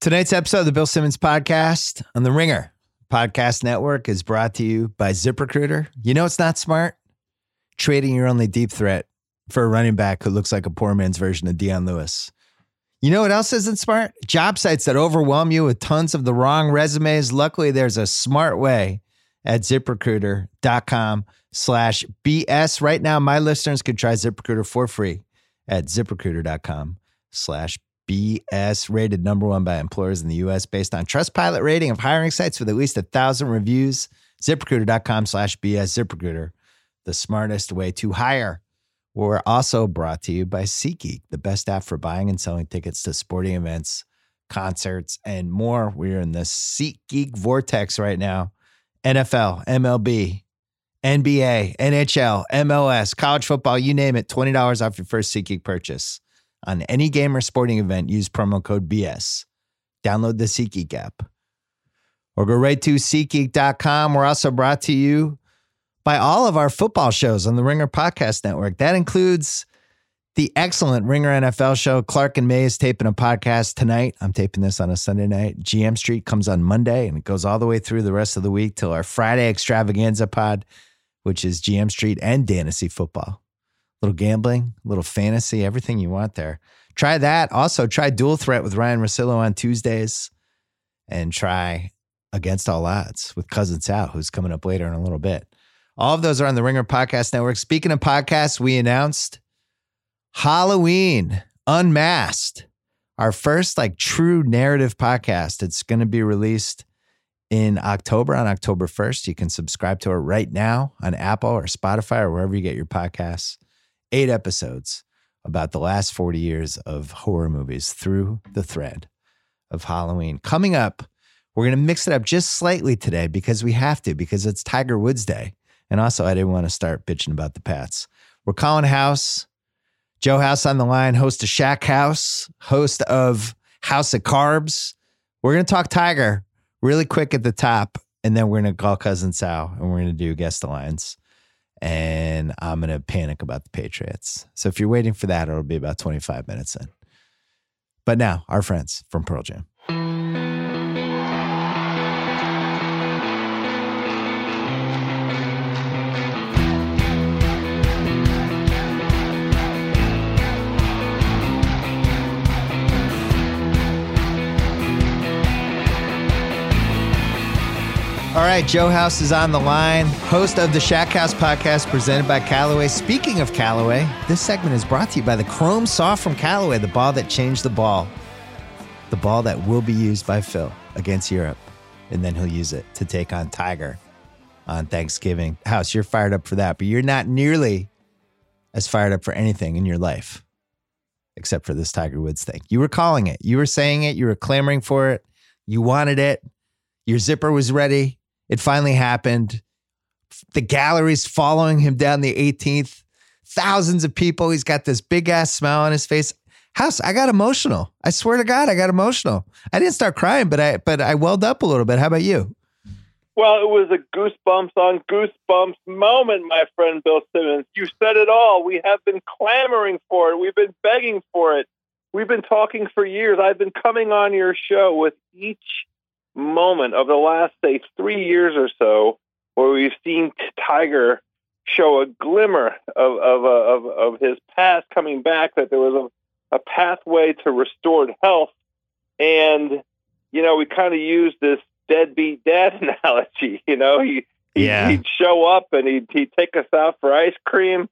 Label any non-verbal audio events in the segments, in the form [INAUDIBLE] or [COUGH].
Tonight's episode of the Bill Simmons podcast on the Ringer Podcast Network is brought to you by ZipRecruiter. You know it's not smart? Trading your only deep threat for a running back who looks like a poor man's version of Dion Lewis. You know what else isn't smart? Job sites that overwhelm you with tons of the wrong resumes. Luckily, there's a smart way at ziprecruiter.com slash BS. Right now, my listeners can try ZipRecruiter for free at ziprecruiter.com slash BS, rated number one by employers in the U.S. based on Trustpilot rating of hiring sites with at least a thousand reviews. ZipRecruiter.com slash BS. ZipRecruiter, the smartest way to hire. We're also brought to you by SeatGeek, the best app for buying and selling tickets to sporting events, concerts, and more. We're in the SeatGeek vortex right now. NFL, MLB, NBA, NHL, MLS, college football, you name it, $20 off your first SeatGeek purchase on any game or sporting event, use promo code BS. Download the SeatGeek app or go right to SeatGeek.com. We're also brought to you by all of our football shows on the Ringer Podcast Network. That includes the excellent Ringer NFL show. Clark and May is taping a podcast tonight. I'm taping this on a Sunday night. GM Street comes on Monday and it goes all the way through the rest of the week till our Friday extravaganza pod, which is GM Street and Fantasy Football little gambling, little fantasy, everything you want there. Try that. Also, try Dual Threat with Ryan Russillo on Tuesdays and try Against All Odds with Cousin Sal, who's coming up later in a little bit. All of those are on the Ringer Podcast Network. Speaking of podcasts, we announced Halloween Unmasked, our first like true narrative podcast. It's going to be released in October on October 1st. You can subscribe to it right now on Apple or Spotify or wherever you get your podcasts eight episodes about the last 40 years of horror movies through the thread of Halloween. Coming up, we're going to mix it up just slightly today because we have to, because it's Tiger Woods Day. And also, I didn't want to start bitching about the Pats. We're calling House, Joe House on the line, host of Shack House, host of House of Carbs. We're going to talk Tiger really quick at the top, and then we're going to call Cousin Sal and we're going to do Guess the Lines and I'm going to panic about the Patriots. So if you're waiting for that, it'll be about 25 minutes in. But now, our friends from Pearl Jam. Right, Joe House is on the line, host of the Shack House podcast presented by Callaway. Speaking of Callaway, this segment is brought to you by the Chrome Soft from Callaway, the ball that changed the ball. The ball that will be used by Phil against Europe, and then he'll use it to take on Tiger on Thanksgiving. House, you're fired up for that, but you're not nearly as fired up for anything in your life except for this Tiger Woods thing. You were calling it, you were saying it, you were clamoring for it, you wanted it, your zipper was ready it finally happened. The gallery's following him down the 18th. Thousands of people. He's got this big ass smile on his face. House, I got emotional. I swear to God, I got emotional. I didn't start crying, but I but I welled up a little bit. How about you? Well, it was a goosebumps on goosebumps moment, my friend Bill Simmons. You said it all. We have been clamoring for it. We've been begging for it. We've been talking for years. I've been coming on your show with each moment of the last, say, three years or so, where we've seen Tiger show a glimmer of of, of, of his past coming back, that there was a, a pathway to restored health. And, you know, we kind of used this deadbeat dad [LAUGHS] analogy. You know, he, yeah. he'd show up and he'd, he'd take us out for ice cream.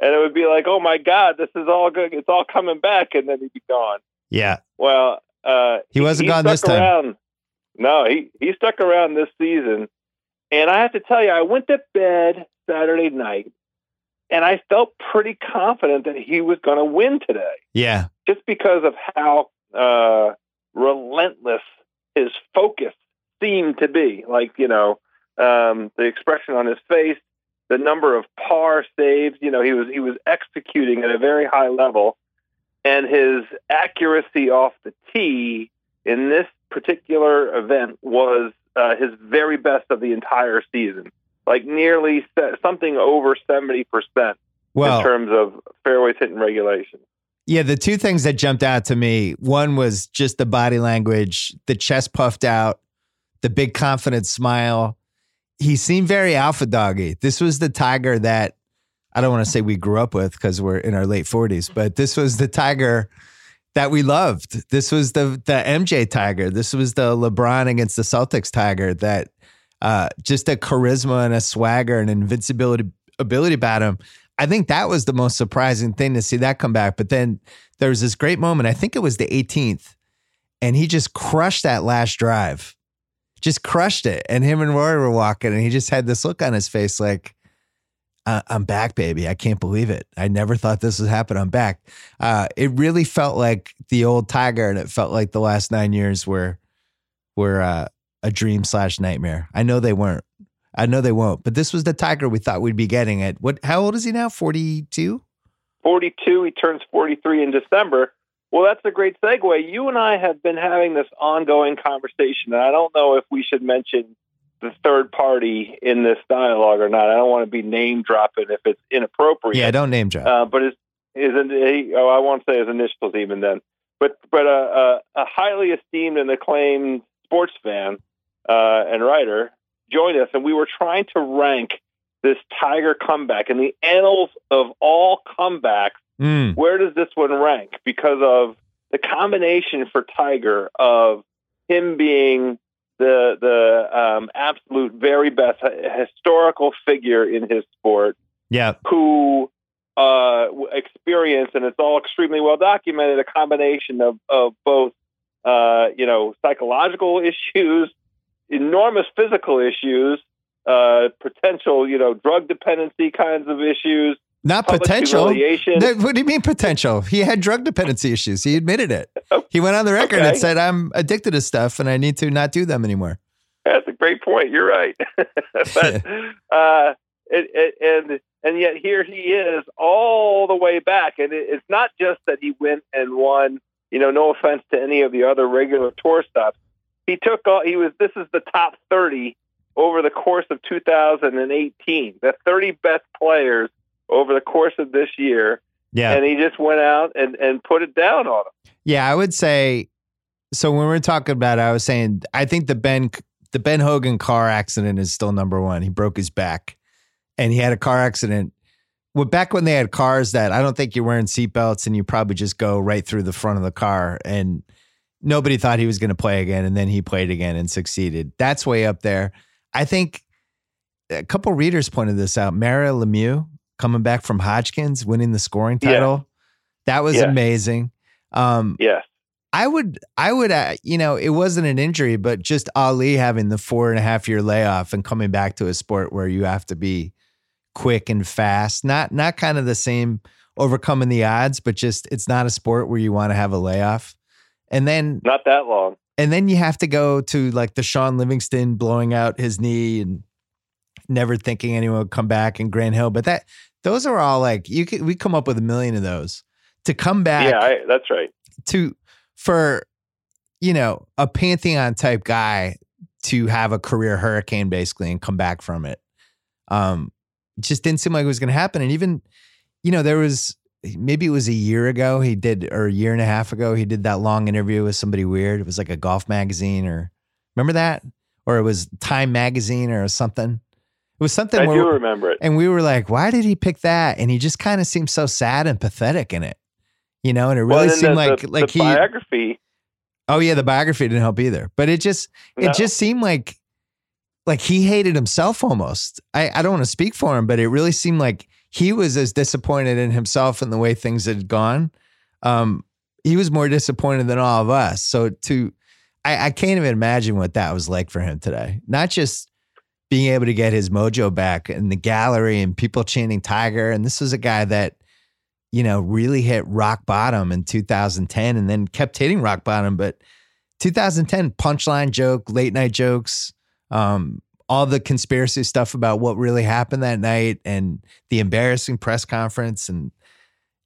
And it would be like, oh my God, this is all good. It's all coming back. And then he'd be gone. Yeah. Well, uh, he wasn't he gone this time. Around. No, he, he stuck around this season. And I have to tell you, I went to bed Saturday night and I felt pretty confident that he was going to win today. Yeah. Just because of how uh, relentless his focus seemed to be. Like, you know, um, the expression on his face, the number of par saves, you know, he was he was executing at a very high level. And his accuracy off the tee in this particular event was uh, his very best of the entire season, like nearly se- something over seventy percent well, in terms of fairways hit in regulation. Yeah, the two things that jumped out to me one was just the body language, the chest puffed out, the big confident smile. He seemed very alpha doggy. This was the tiger that I don't want to say we grew up with because we're in our late 40s, but this was the tiger that we loved. This was the the MJ tiger. This was the LeBron against the Celtics tiger that uh, just a charisma and a swagger and invincibility ability about him. I think that was the most surprising thing to see that come back. But then there was this great moment. I think it was the 18th, and he just crushed that last drive, just crushed it. And him and Rory were walking, and he just had this look on his face like, I'm back, baby. I can't believe it. I never thought this would happen. I'm back. Uh, it really felt like the old Tiger, and it felt like the last nine years were were uh, a dream slash nightmare. I know they weren't. I know they won't. But this was the Tiger we thought we'd be getting at. What? How old is he now? Forty two. Forty two. He turns forty three in December. Well, that's a great segue. You and I have been having this ongoing conversation, and I don't know if we should mention the third party in this dialogue or not. I don't want to be name dropping if it's inappropriate. Yeah, don't name drop. Uh, but is is oh I won't say his initials even then. But but a, uh, a, a highly esteemed and acclaimed sports fan uh, and writer joined us, and we were trying to rank this Tiger comeback in the annals of all comebacks. Mm. Where does this one rank? Because of the combination for Tiger of him being the the um, absolute very best historical figure in his sport. Yeah, who uh, experienced, and it's all extremely well documented, a combination of of both uh, you know psychological [LAUGHS] issues, enormous physical issues, uh, potential you know drug dependency kinds of issues, not potential. What do you mean potential? He had drug dependency issues. He admitted it. [LAUGHS] He went on the record okay. and said, "I'm addicted to stuff, and I need to not do them anymore." That's a great point. You're right. [LAUGHS] but [LAUGHS] uh, it, it, and and yet here he is all the way back, and it, it's not just that he went and won. You know, no offense to any of the other regular tour stops. He took all. He was. This is the top thirty over the course of 2018. The 30 best players over the course of this year. Yeah. And he just went out and, and put it down on him. Yeah, I would say so when we are talking about it, I was saying I think the Ben the Ben Hogan car accident is still number one. He broke his back and he had a car accident. Well, back when they had cars that I don't think you're wearing seatbelts and you probably just go right through the front of the car and nobody thought he was going to play again and then he played again and succeeded. That's way up there. I think a couple readers pointed this out. Mario Lemieux coming back from Hodgkins, winning the scoring title. Yeah. That was yeah. amazing. Um, yes. I would, I would, uh, you know, it wasn't an injury, but just Ali having the four and a half year layoff and coming back to a sport where you have to be quick and fast, not, not kind of the same overcoming the odds, but just it's not a sport where you want to have a layoff. And then not that long. And then you have to go to like the Shaun Livingston blowing out his knee and never thinking anyone would come back in Grant Hill. But that those are all like you could we come up with a million of those to come back. Yeah, I, that's right. To for you know a pantheon type guy to have a career hurricane basically and come back from it. Um, it just didn't seem like it was going to happen. And even you know there was maybe it was a year ago he did or a year and a half ago he did that long interview with somebody weird. It was like a golf magazine or remember that or it was Time magazine or something. It was something I where, do remember it. And we were like, why did he pick that? And he just kind of seemed so sad and pathetic in it. You know, and it really well, seemed the, like the, like the he biography. Oh yeah, the biography didn't help either. But it just no. it just seemed like like he hated himself almost. I, I don't want to speak for him, but it really seemed like he was as disappointed in himself and the way things had gone. Um, he was more disappointed than all of us. So to I, I can't even imagine what that was like for him today. Not just being able to get his mojo back in the gallery and people chanting Tiger. And this was a guy that, you know, really hit rock bottom in 2010 and then kept hitting rock bottom. But 2010 punchline joke, late night jokes, um, all the conspiracy stuff about what really happened that night and the embarrassing press conference. And,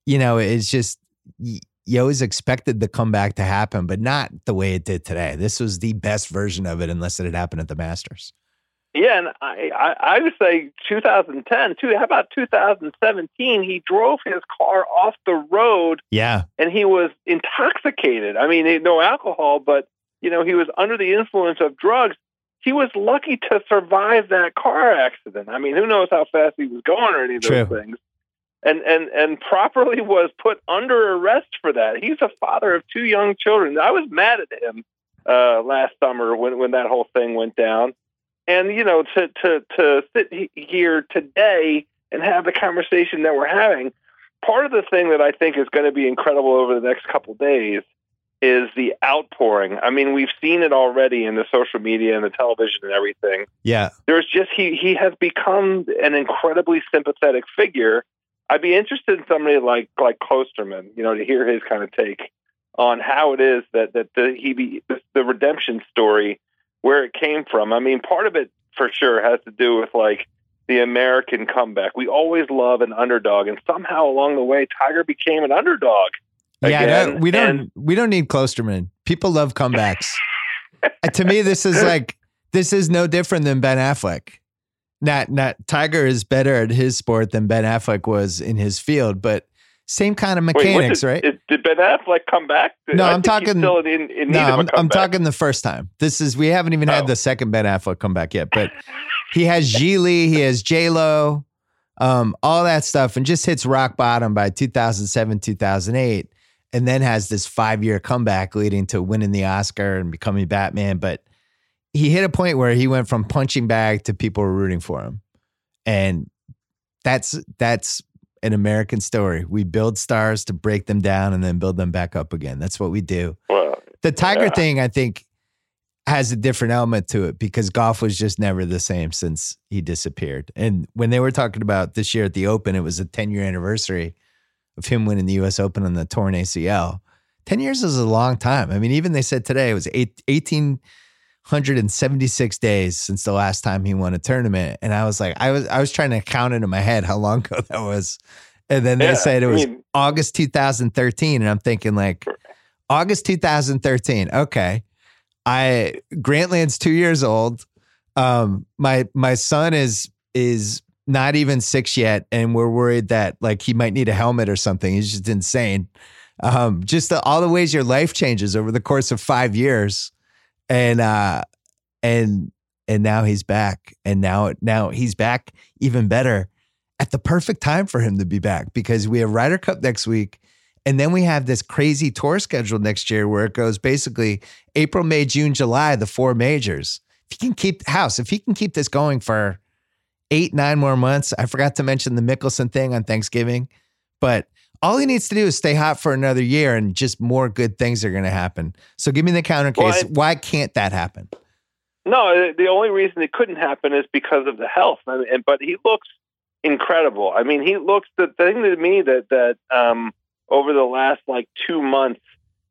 you know, it's just, you always expected the comeback to happen, but not the way it did today. This was the best version of it, unless it had happened at the Masters. Yeah, and I, I, I would say 2010 too. How about 2017? He drove his car off the road. Yeah, and he was intoxicated. I mean, no alcohol, but you know, he was under the influence of drugs. He was lucky to survive that car accident. I mean, who knows how fast he was going or any of True. those things. And and and properly was put under arrest for that. He's a father of two young children. I was mad at him uh, last summer when when that whole thing went down. And you know, to to to sit here today and have the conversation that we're having, part of the thing that I think is going to be incredible over the next couple days is the outpouring. I mean, we've seen it already in the social media and the television and everything. yeah, There's just he he has become an incredibly sympathetic figure. I'd be interested in somebody like like Klosterman, you know, to hear his kind of take on how it is that that the he be the, the redemption story where it came from. I mean, part of it for sure has to do with like the American comeback. We always love an underdog, and somehow along the way, Tiger became an underdog. yeah. again, no, we don't and- we don't need Klosterman. People love comebacks. Uh, to me, this is like this is no different than Ben Affleck. Not not Tiger is better at his sport than Ben Affleck was in his field, but same kind of Wait, mechanics, did, right? Did, did Ben Affleck come back? No, I I'm talking- Still in, in no, I'm, I'm talking the first time. This is we haven't even had Oh. the second Ben Affleck come back yet, but [LAUGHS] he has Gigli, he has J Lo, um, all that stuff, and just hits rock bottom by 2007, 2008, and then has this five year comeback leading to winning the Oscar and becoming Batman. But he hit a point where he went from punching bag to people rooting for him, and that's that's an American story. We build stars to break them down and then build them back up again. That's what we do Well, the tiger Yeah. thing i think has a different element to it because golf was just never the same since he disappeared and when they were talking about this year at the open it was a 10 year anniversary of him winning the us open on the torn acl 10 years is a long time i mean even they said today it was eight, 1876 days since the last time he won a tournament and i was like i was i was trying to count it in my head how long [LAUGHS] ago that was and then they Yeah, said it I was mean- august 2013 and i'm thinking like August 2013. Okay. I Grantland's two years old. Um, my my son is is not even six yet, and we're worried that like he might need a helmet or something. He's just insane. Um, just the, all the ways your life changes over the course of five years, and uh, and and now he's back, and now now he's back even better at the perfect time for him to be back because we have Ryder Cup next week. And then we have this crazy tour schedule next year where it goes basically April, May, June, July, the four majors. If he can keep house, if he can keep this going for eight, nine more months, I forgot to mention the Mickelson thing on Thanksgiving, but all he needs to do is stay hot for another year and just more good things are going to happen. So give me the counter Well, case. I- Why can't that happen? No, the only reason it couldn't happen is because of the health. I mean, but he looks incredible. I mean, he looks the thing to me that that um, over the last like two months,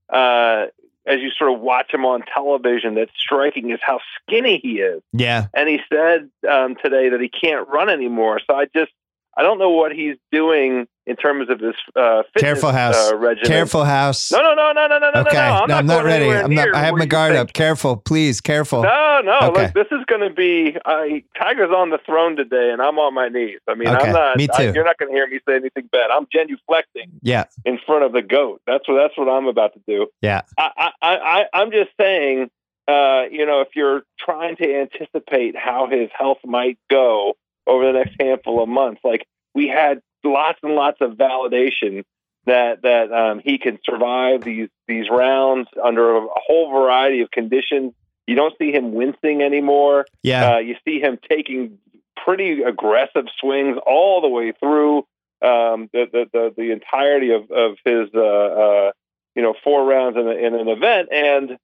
uh, as you sort of watch him on television, that's striking is how skinny he is. Yeah. And he said um, today that he can't run anymore. So I just I don't know what he's doing in terms of this uh, fitness Careful, House. Uh, regimen. Careful, house. No, no, no, no, no, no, no, okay. no. I'm no, I'm not, ready. I'm not, I have my guard up. Careful, please. Careful. No, no. Okay. Look, this is going to be uh, Tiger's on the throne today, and I'm on my knees. I mean, Okay, I'm not. me I- too. you're not going to hear me say anything bad. I'm genuflecting Yeah. in front of the goat. That's what. That's what I'm about to do. Yeah. I, I, I, I'm just saying. Uh, you know, if you're trying to anticipate how his health might go over the next handful of months, like we had lots and lots of validation that that um, he can survive these these rounds under a whole variety of conditions. You don't see him wincing anymore. Yeah. Uh, you see him taking pretty aggressive swings all the way through um, the, the, the the entirety of of his uh, uh, you know four rounds in, a, in an event, and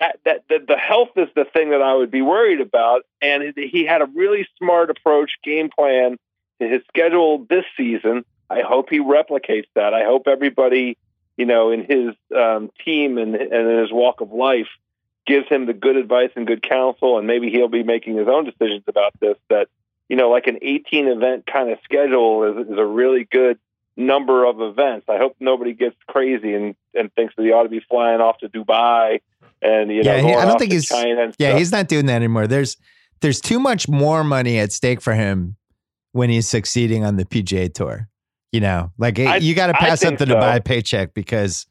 that, that that the health is the thing that I would be worried about. And he had a really smart approach, game plan his schedule this season. I hope he replicates that. I hope everybody, you know, in his um, team and, and in his walk of life gives him the good advice and good counsel, and maybe he'll be making his own decisions about this. That you know, like an 18 event kind of schedule is, is a really good number of events. I hope nobody gets crazy and, and thinks that he ought to be flying off to Dubai and you know, Yeah, he- I don't think he's- China. And Yeah, stuff. he's not doing that anymore. There's there's too much more money at stake for him when he's succeeding on the PGA Tour. You know, like I- you got to pass up think the so. Dubai paycheck because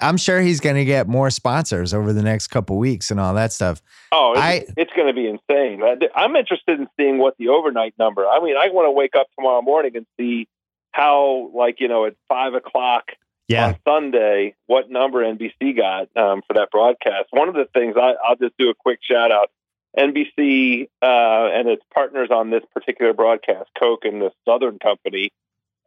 I'm sure he's going to get more sponsors over the next couple weeks and all that stuff. Oh, I- it's, it's going to be insane. I'm interested in seeing what the overnight number. I mean, I want to wake up tomorrow morning and see how, like, you know, at five o'clock Yeah, on Sunday, what number NBC got um, for that broadcast. One of the things I, I'll just do a quick shout out. NBC uh, and its partners on this particular broadcast, Coke and the Southern Company,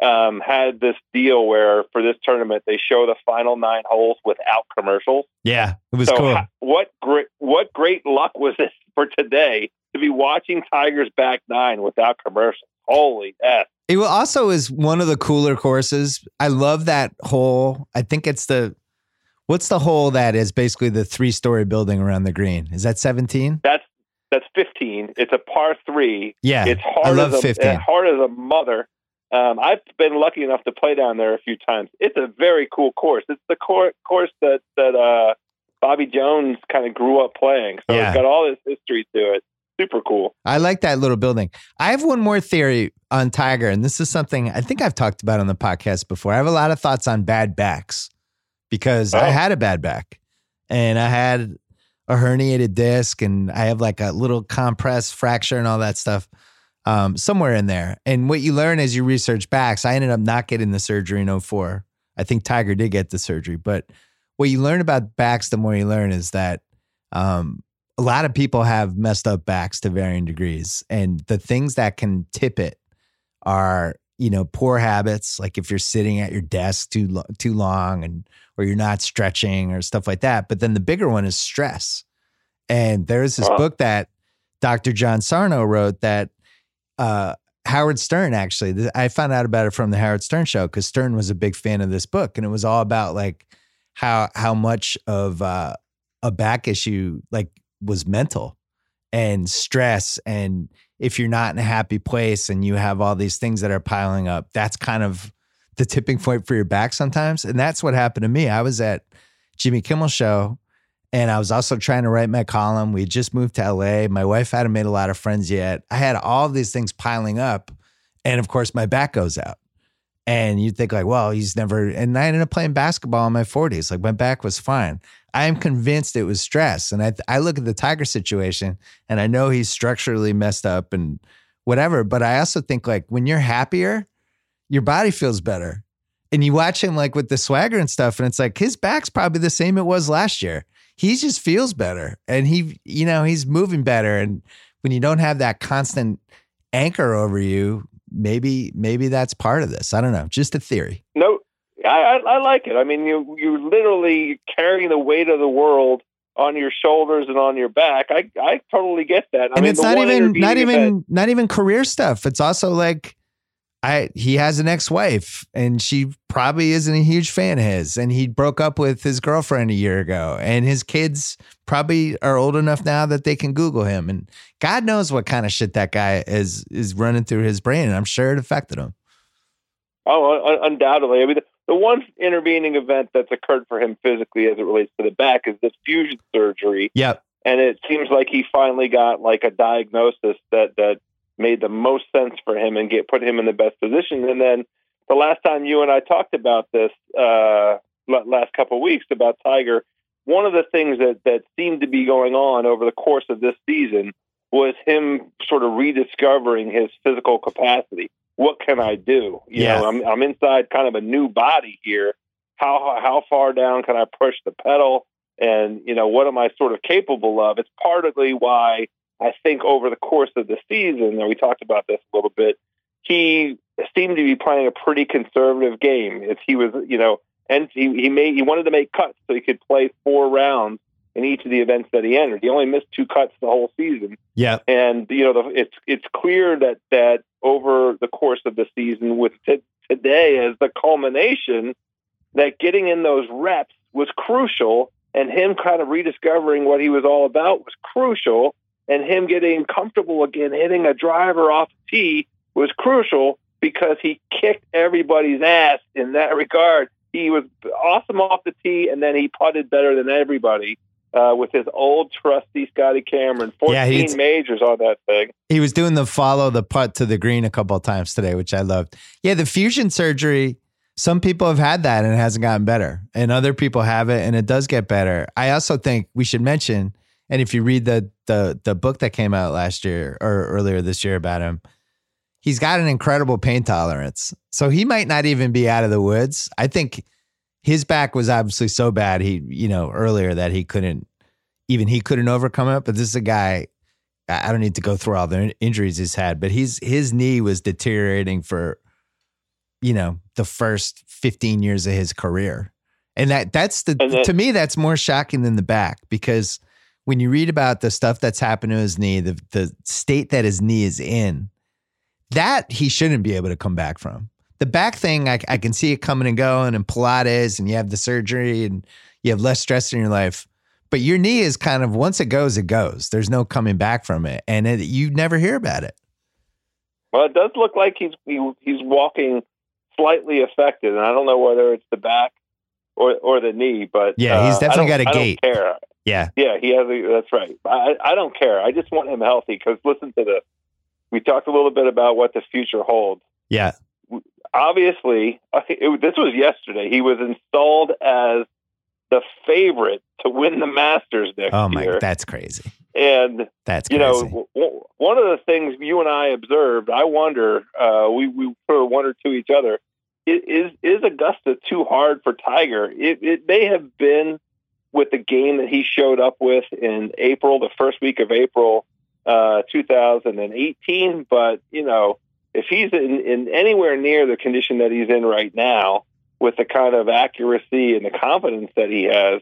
um, had this deal where for this tournament they show the final nine holes without commercials. yeah, it was so cool. what great what great luck was this [LAUGHS] for today to be watching Tigers back nine without commercials? Holy s! It also is one of the cooler courses. I love that hole. I think it's the what's the hole that is basically the three story building around the green. Is that 17? That's that's fifteen. It's a par three. Yeah, It's hard I love as a 15. uh, hard as a mother. Um, I've been lucky enough to play down there a few times. It's a very cool course. It's the cour course that that uh, Bobby Jones kind of grew up playing. So Yeah. it's got all this history to it. Super cool. I like that little building. I have one more theory on Tiger, and this is something I think I've talked about on the podcast before. I have a lot of thoughts on bad backs because I Oh. had a bad back and I had a herniated disc and I have like a little compressed fracture and all that stuff um, somewhere in there. And what you learn as you research backs, I ended up not getting the surgery in 04. I think Tiger did get the surgery, but what you learn about backs, the more you learn is that um, a lot of people have messed up backs to varying degrees. And the things that can tip it are, you know, poor habits, like if you're sitting at your desk too lo- too long and or you're not stretching or stuff like that. But then the bigger one is stress. And there's this Wow. book that Dr. John Sarno wrote that uh, Howard Stern actually, I found out about it from the Howard Stern show because Stern was a big fan of this book, and it was all about like how how much of uh, a back issue like was mental and stress, and if you're not in a happy place and you have all these things that are piling up, that's kind of the tipping point for your back sometimes, and that's what happened to me. I was at Jimmy Kimmel show. And I was also trying to write my column. We just moved to LA. My wife hadn't made a lot of friends yet. I had all these things piling up. And of course, my back goes out. And you think, like, well, he's never, and I ended up playing basketball in my 40s. Like, my back was fine. I am convinced it was stress. And I, I look at the Tiger situation and I know he's structurally messed up and whatever. But I also think, like, when you're happier, your body feels better. And you watch him, like, with the swagger and stuff. And it's like, his back's probably the same it was last year he just feels better and he you know he's moving better and when you don't have that constant anchor over you maybe maybe that's part of this i don't know just a theory No, I, I, I like it. I mean, you you're literally carrying the weight of the world on your shoulders and on your back. I I totally get that. I and mean, it's not even not even not even career stuff it's also like i he has an ex-wife and she probably isn't a huge fan of his and he broke up with his girlfriend a year ago and his kids probably are old enough now that they can google him and god knows what kind of shit that guy is is running through his brain and i'm sure it affected him Oh, un- undoubtedly. I mean, the, the one intervening event that's occurred for him physically as it relates to the back is this fusion surgery. yep and it seems like he finally got like a diagnosis that that made the most sense for him and get put him in the best position. And then the last time you and I talked about this uh, last couple of weeks about Tiger, one of the things that that seemed to be going on over the course of this season was him sort of rediscovering his physical capacity. What can I do? You Yeah. know, I'm I'm inside kind of a new body here. How how far down can I push the pedal? and you know what am I sort of capable of? It's partly why I think over the course of the season, and we talked about this a little bit, he seemed to be playing a pretty conservative game. If he was, you know, and he, he made he wanted to make cuts so he could play four rounds in each of the events that he entered. He only missed two cuts the whole season, yep and you know the, it's it's clear that that over the course of the season, with t- today as the culmination, that getting in those reps was crucial, and him kind of rediscovering what he was all about was crucial, and him getting comfortable again, hitting a driver off the tee was crucial because he kicked everybody's ass in that [LAUGHS] regard. He was awesome off the tee, and then he putted better than everybody. uh, with his old trusty Scotty Cameron. 14 Yeah, he's- majors on that thing. He was doing the follow the putt to the green a couple of times today, which I loved. Yeah, the fusion surgery. Some people have had that and it hasn't gotten better, and other people have it and it does get better. I also think we should mention, and if you read the the the book that came out last year or earlier this year about him, he's got an incredible pain tolerance. So he might not even be out of the woods. I think his back was obviously so bad he, you know, earlier that he couldn't even he couldn't overcome it. But this is a guy. I don't need to go through all the injuries he's had, but he's his knee was deteriorating for, you know, the first 15 years of his career. And that that's the then- to me that's more shocking than the back because when you read about the stuff that's happened to his knee, the the state that his knee is in, that he shouldn't be able to come back from. The back thing, I, I can see it coming and going, and Pilates, and you have the surgery, and you have less stress in your life. But your knee is kind of once it goes, it goes. There's no coming back from it, and it, you never hear about it. Well, it does look like he's he, he's walking slightly affected, and I don't know whether it's the back or or the knee, but Yeah, he's uh, definitely I got a gait. care. Yeah, Yeah, he has. A, that's right. I I don't care. I just want him healthy because listen to the. We talked a little bit about what the future holds. yeah, Obviously, [LAUGHS] it, this was yesterday. He was installed as the favorite to win the Masters next year. oh my, year, that's crazy. and That's you know, w- one of the things you and I observed, I wonder, uh, we we sort of wondered to each other, is is Augusta too hard for Tiger? It, it may have been with the game that he showed up with in April, the first week of April, uh, 2018. But you know, if he's in, in anywhere near the condition that he's in right now, with the kind of accuracy and the confidence that he has,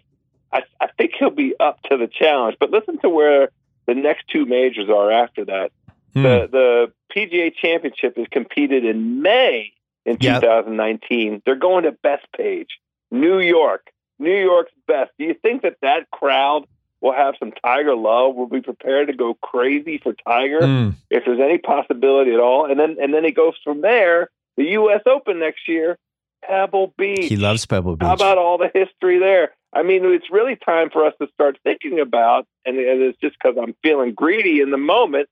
I, I think he'll be up to the challenge. But listen to where the next two majors are after that. Hmm. The the PGA Championship is competed in May in Yep. 2019. They're going to Bethpage, New York. New York's best. Do you think that that crowd will have some Tiger love? Will be prepared to go crazy for Tiger Hmm. if there's any possibility at all? And then and then it goes from there. The U.S. Open next year, Pebble Beach. He loves Pebble Beach. How about all the history there? I mean, it's really time for us to start thinking about, and, and it's just because I'm feeling greedy in the moment.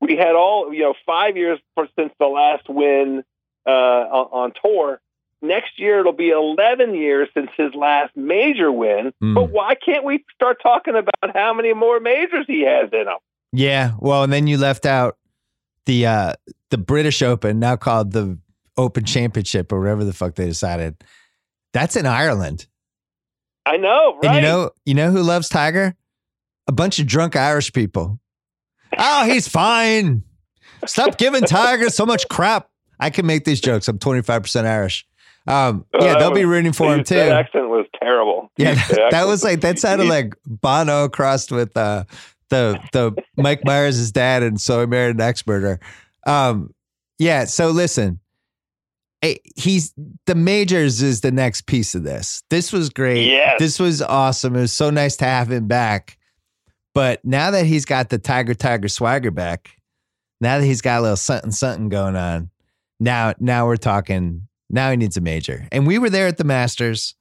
We had all, you know, five years for, since the last win uh, on, on tour. Next year, it'll be 11 years since his last major win. Hmm. But why can't we start talking about how many more majors he has in him? Yeah. Well, and then you left out the uh the British Open, now called the Open Championship or whatever the fuck they decided. That's in Ireland. I know, right? And you know, you know who loves Tiger? A bunch of drunk Irish people. Oh, he's [LAUGHS] fine. Stop giving Tiger so much crap. I can make these jokes. I'm 25% Irish. Um, Uh, yeah, that they'll be rooting for him too. That accent was terrible. [LAUGHS] Yeah, that, that was like that sounded [LAUGHS] like Bono crossed with uh, the the Mike Myers' dad and So I Married an Axe Murder. Um, yeah. So listen, eh, he's the majors is the next piece of this. This was great. Yes. This was awesome. It was so nice to have him back. But now that he's got the Tiger Tiger swagger back, now that he's got a little something something going on, now now we're talking. Now he needs a major. And we were there at the Masters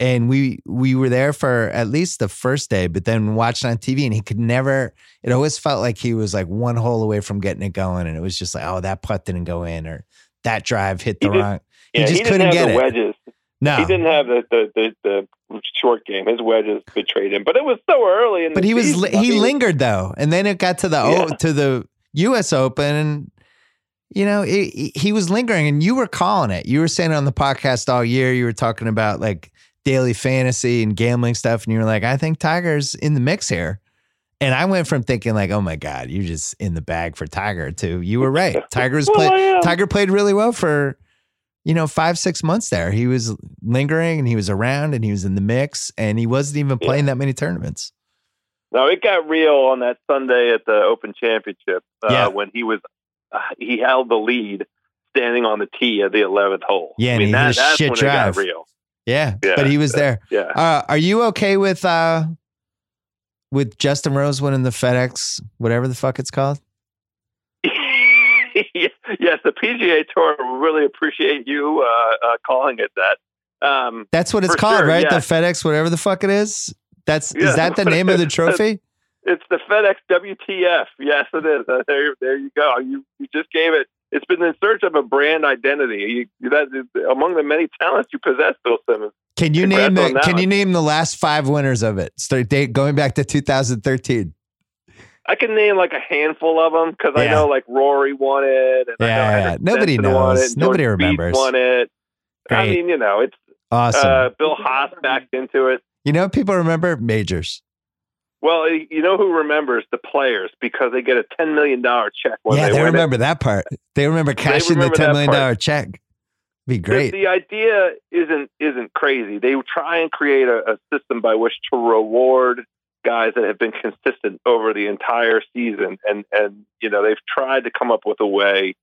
and we we were there for at least the first day, but then watched on TV, and he could never. It always felt like he was like one hole away from getting it going, and it was just like, oh, that putt didn't go in, or that drive hit the He did- wrong. Yeah, he just didn't couldn't have get the it. wedges. No, He didn't have the, the, the, the short game. His wedges betrayed him, but it was so early in but the he was season. I he mean, lingered though, and then it got to the Yeah. o, to the U.S. Open, and you know it, he- he was lingering, and you were calling it. You were saying on the podcast all year. You were talking about like daily fantasy and gambling stuff, and you were like, I think Tiger's in the mix here. And I went from thinking like, oh my god, you're just in the bag for Tiger to you were right. [LAUGHS] Tiger's Well, played. Tiger played really well for you know five six months there. He was lingering and he was around and he was in the mix and he wasn't even Yeah. playing that many tournaments. No, it got real on that Sunday at the Open Championship uh, Yeah. when he was he held the lead standing on the tee at the eleventh hole. Yeah, I and mean that, that's shit when drive. it got real. Yeah, Yeah, but he was there. Yeah. Uh, are you okay with uh with Justin Rose winning the FedEx, whatever the fuck it's called? [LAUGHS] yes, the PGA Tour will really appreciate you uh, uh, calling it that. Um, That's what it's called, sure, right? yeah. The FedEx, whatever the fuck it is. That's Yeah. is that the name of the [LAUGHS] trophy? It's the FedEx WTF. Yes, it is. Uh, There, there you go. You, you just gave it. It's been in search of a brand identity. You, that among the many talents you possess, Bill Simmons. Can you Congrats name the Can one. you name the last five winners of it? Start date going back to 2013. I can name like a handful of them because I know like Rory won it. And I know Yeah, Henrik nobody knows. it, Nobody Spieth remembers. Won it. I mean, you know, it's Awesome. uh, Bill Haas backed into it. you know people remember? Majors. Well, you know who remembers the players because they get a ten million dollar check when yeah, they, they, win it. remember that part. They remember cashing remember the ten million dollar check. Be The- great. The, idea isn't isn't crazy. They try and create a, a system by which to reward guys that have been consistent over the entire season, and and you know they've tried to come up with a way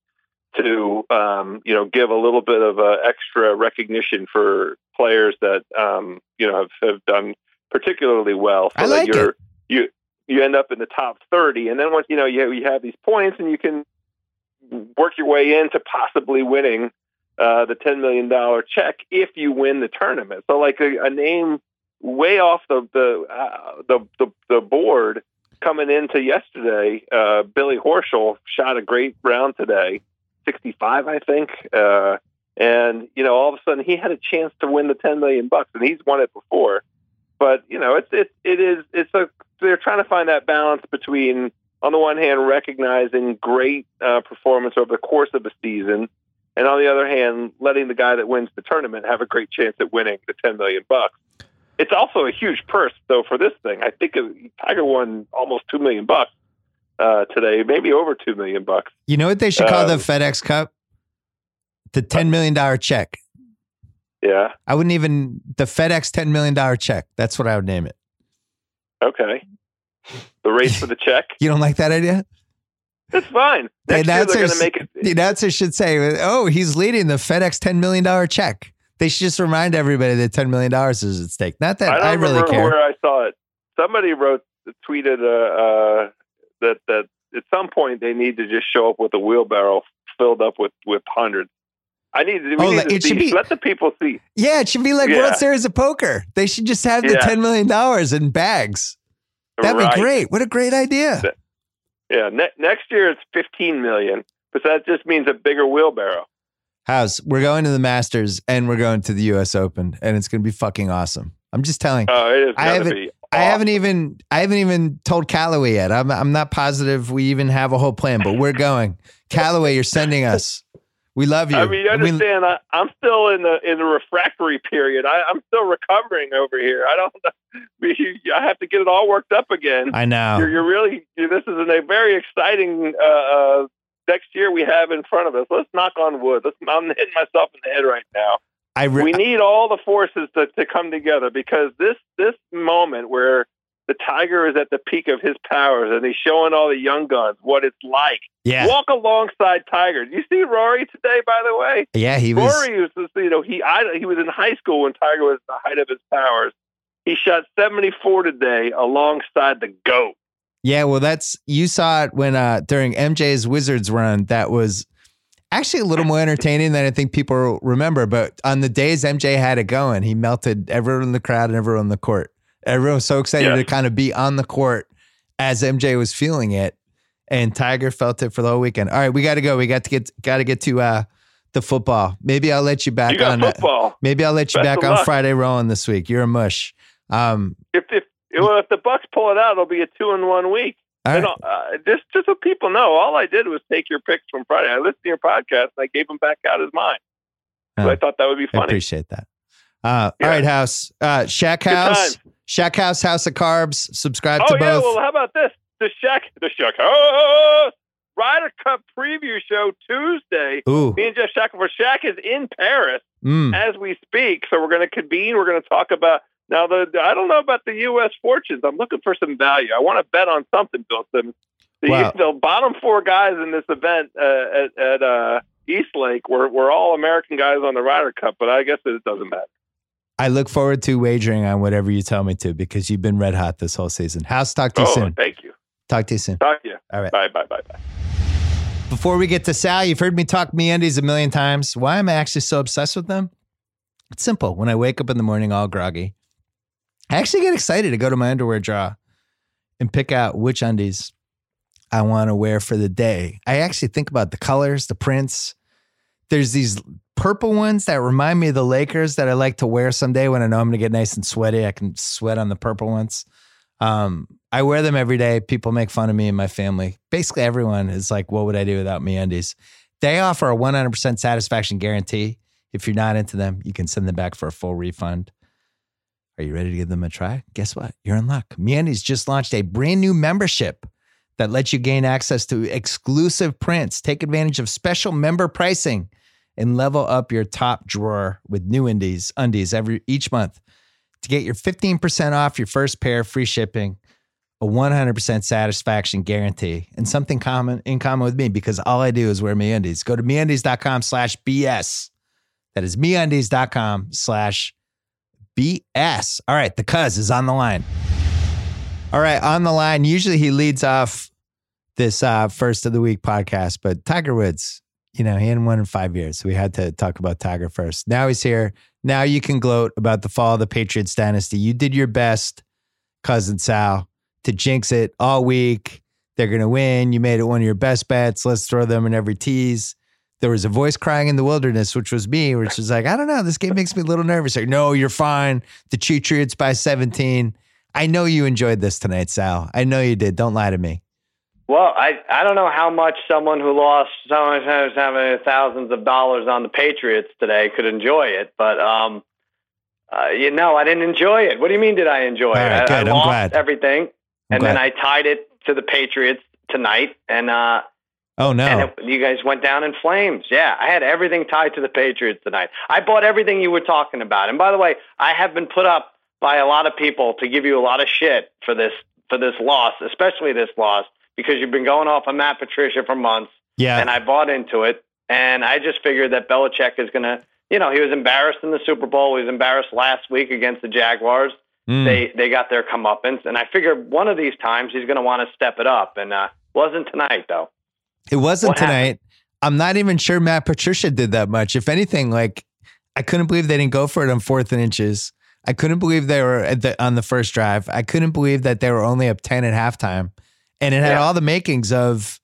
to um, you know give a little bit of uh, extra recognition for players that um, you know have, have done particularly well. So I that like you're, it. You you end up in the top thirty, and then once you know you you have these points, and you can work your way into possibly winning uh, the ten million dollar check if you win the tournament. So like a, a name way off the the, uh, the the the board coming into yesterday, uh, Billy Horschel shot a great round today, sixty five I think, uh, and you know all of a sudden he had a chance to win the ten million bucks, and he's won it before. But you know it's it it is it's a they're trying to find that balance between on the one hand recognizing great uh, performance over the course of a season and on the other hand, letting the guy that wins the tournament have a great chance at winning the ten million bucks. It's also a huge purse, though, for this thing. I think Tiger won almost two million bucks uh, today, maybe over two million bucks. You know what they should call the Um, FedEx Cup? The ten million dollar check. Yeah. I wouldn't even the FedEx ten million dollar check. That's what I would name it. Okay. The race for the check. [LAUGHS] You don't like that idea? It's fine. The Next year they're going to make it. The announcer should say, "Oh, he's leading the FedEx ten million dollar check." They should just remind everybody that ten million dollars is at stake. Not that I I, really care. where I saw it. Somebody wrote, tweeted uh, uh, that that at some point they need to just show up with a wheelbarrow filled up with with hundreds. I need. We Oh, need to it should be- let the people see. Yeah, it should be like Yeah. World Series of Poker. They should just have the Yeah. ten million dollars in bags. That'd Right. be great. What a great idea. Yeah. Ne- next year it's fifteen million, but that just means a bigger wheelbarrow. House, we're going to the Masters and we're going to the US Open and it's going to be fucking awesome. I'm just telling. Oh, it is I haven't-. I haven't even I haven't even told Callaway yet. I'm I'm not positive we even have a whole plan, but we're going. Callaway, you're sending us. We love you. I mean, you And we- understand? I, I'm still in the in the refractory period. I, I'm still recovering over here. I don't. [LAUGHS] I have to get it all worked up again. I know. You're, you're really. this is a very exciting uh, uh, next year we have in front of us. Let's knock on wood. Let's, I'm hitting myself in the head right now. I re- we need all the forces to, to come together because this this moment where the tiger is at the peak of his powers and he's showing all the young guns what it's like. yeah. Walk alongside Tiger. Did you see Rory today? By the way, Yeah, he was Rory was you know he I, he was in high school when Tiger was at the height of his powers. He shot seventy four today alongside the goat. Yeah, well, that's you saw it when uh during MJ's Wizards run. That was actually a little more entertaining than I think people remember. But on the days MJ had it going, he melted everyone in the crowd and everyone in the court. Everyone was so excited Yeah. to kind of be on the court as MJ was feeling it, and Tiger felt it for the whole weekend. All right, we got to go. We got to get got to get to uh the football. Maybe I'll let you back you on. uh, football. Maybe I'll let you Best back on luck. Friday rolling this week. You're a mush. Um, If if well, if the Bucks pull it out, it'll be a two in one week. all And, right. uh, just just so people know, all I did was take your picks from Friday. I listened to your podcast and I gave them back out as mine. So Oh. I thought that would be I funny. appreciate that. Uh, Yeah. All right, House. Uh, Shack House. Shack House, House of Carbs. Subscribe Oh to yeah, both. well, how about this? The Shack, the Shack House Ryder Cup preview show Tuesday. Ooh. Me and Geoff Shackelford. Shack is in Paris Mm. as we speak, so we're going to convene. We're going to talk about now. The I don't know about the U.S. fortunes. I'm looking for some value. I want to bet on something, Bill Simmons. The, Wow. the bottom four guys in this event uh, at, at uh, East Lake were, were all American guys on the Ryder Cup, but I guess it doesn't matter. I look forward to wagering on whatever you tell me to because you've been red hot this whole season. House, talk to you Oh, soon. thank you. Talk to you soon. Talk to you. All right. Bye, bye, bye, bye. Before we get to Sal, you've heard me talk MeUndies a million times. Why am I actually so obsessed with them? It's simple. When I wake up in the morning all groggy, I actually get excited to go to my underwear drawer and pick out which undies I want to wear for the day. I actually think about the colors, the prints. There's these purple ones that remind me of the Lakers that I like to wear someday when I know I'm going to get nice and sweaty. I can sweat on the purple ones. Um, I wear them every day. People make fun of me and my family. Basically, everyone is like, "What would I do without me undies?" They offer a 100% satisfaction guarantee. If you're not into them, you can send them back for a full refund. Are you ready to give them a try? Guess what? You're in luck. MeUndies just launched a brand new membership that lets you gain access to exclusive prints, take advantage of special member pricing, and level up your top drawer with new undies, undies every each month. To get your 15% off your first pair, free shipping, a 100% satisfaction guarantee, and something common in common with me because all I do is wear MeUndies. Go to MeUndies.com slash BS. That is MeUndies.com slash BS. All right, the cuz is on the line. All right, on the line. Usually he leads off this uh, first of the week podcast, but Tiger Woods, you know, he hadn't won in five years. So we had to talk about Tiger first. Now he's here. Now you can gloat about the fall of the Patriots dynasty. You did your best, cousin Sal, to jinx it all week. They're going to win. You made it one of your best bets. Let's throw them in every tease. There was a voice crying in the wilderness, which was me, which was like, I don't know, this game makes me a little nervous. Like, no, you're fine. The Patriots by 17. I know you enjoyed this tonight, Sal. I know you did. Don't lie to me. Well, I I don't know how much someone who lost so much having thousands of dollars on the Patriots today could enjoy it, but um, uh, you know, I didn't enjoy it. What do you mean? Did I enjoy right, it? I, I I'm lost glad. everything, I'm and then. I tied it to the Patriots tonight, and uh, Oh, no. and it, you guys went down in flames. Yeah, I had everything tied to the Patriots tonight. I bought everything you were talking about. And by the way, I have been put up by a lot of people to give you a lot of shit for this for this loss, especially this loss, because you've been going off on Matt Patricia for months, yeah. and I bought into it. And I just figured that Belichick is going to, you know, he was embarrassed in the Super Bowl. He was embarrassed last week against the Jaguars. Mm. They they got their comeuppance, and I figured one of these times he's going to want to step it up. And uh, wasn't tonight though. It wasn't What happened? tonight. I'm not even sure Matt Patricia did that much. If anything, like I couldn't believe they didn't go for it on fourth and inches. I couldn't believe they were at the, on the first drive. I couldn't believe that they were only up 10 at halftime. And it had Yeah. all the makings of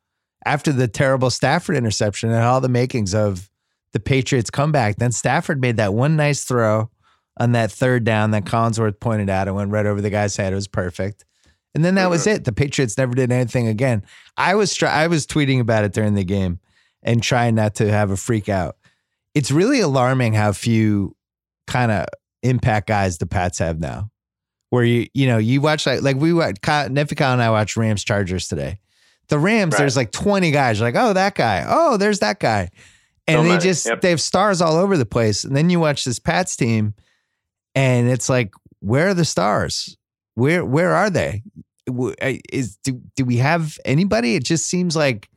after the terrible Stafford interception, and all the makings of the Patriots comeback. Then Stafford made that one nice throw on that third down that Collinsworth pointed out and went right over the guy's head. It was perfect. And then that was mm-hmm. it. The Patriots never did anything again. I was try- I was tweeting about it during the game and trying not to have a freak out. It's really alarming how few kind of impact guys the Pats have now. Where you you know you watch like like we watch Kyle, Nephi Kyle and I watched Rams Chargers today. The Rams, Right. there's like 20 guys. You're like, oh, that guy. Oh, there's that guy. And So they many, just yep. they have stars all over the place. And then you watch this Pats team, and it's like, where are the stars? Where where are they? Is do, do we have anybody? It just seems like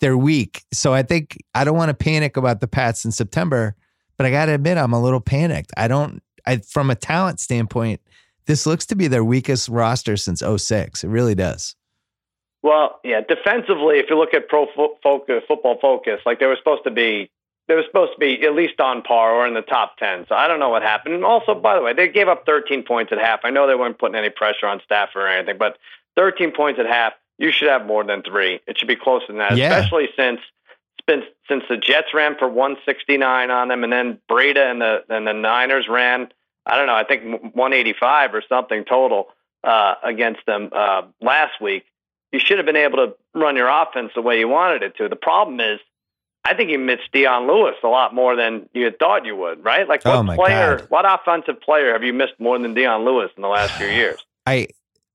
they're weak. So I think I don't want to panic about the Pats in September, but I got to admit I'm a little panicked. I don't. I from a talent standpoint, this looks to be their weakest roster since 06. It really does. Well, yeah, defensively, if you look at Pro Fo- Focus, Football Focus, like they were supposed to be, they were supposed to be at least on par or in the top ten. So I don't know what happened. And also, by the way, they gave up 13 points at half. I know they weren't putting any pressure on Stafford or anything, but 13 points at half, you should have more than three. It should be closer than that, Yeah. especially since since since the Jets ran for 169 on them, and then Breida and the and the Niners ran. I don't know. I think 185 or something total uh, against them uh, last week you should have been able to run your offense the way you wanted it to. The problem is, I think you missed Dion Lewis a lot more than you had thought you would, right? Like, what Oh, player, God. what offensive player have you missed more than Dion Lewis in the last few [SIGHS] years? I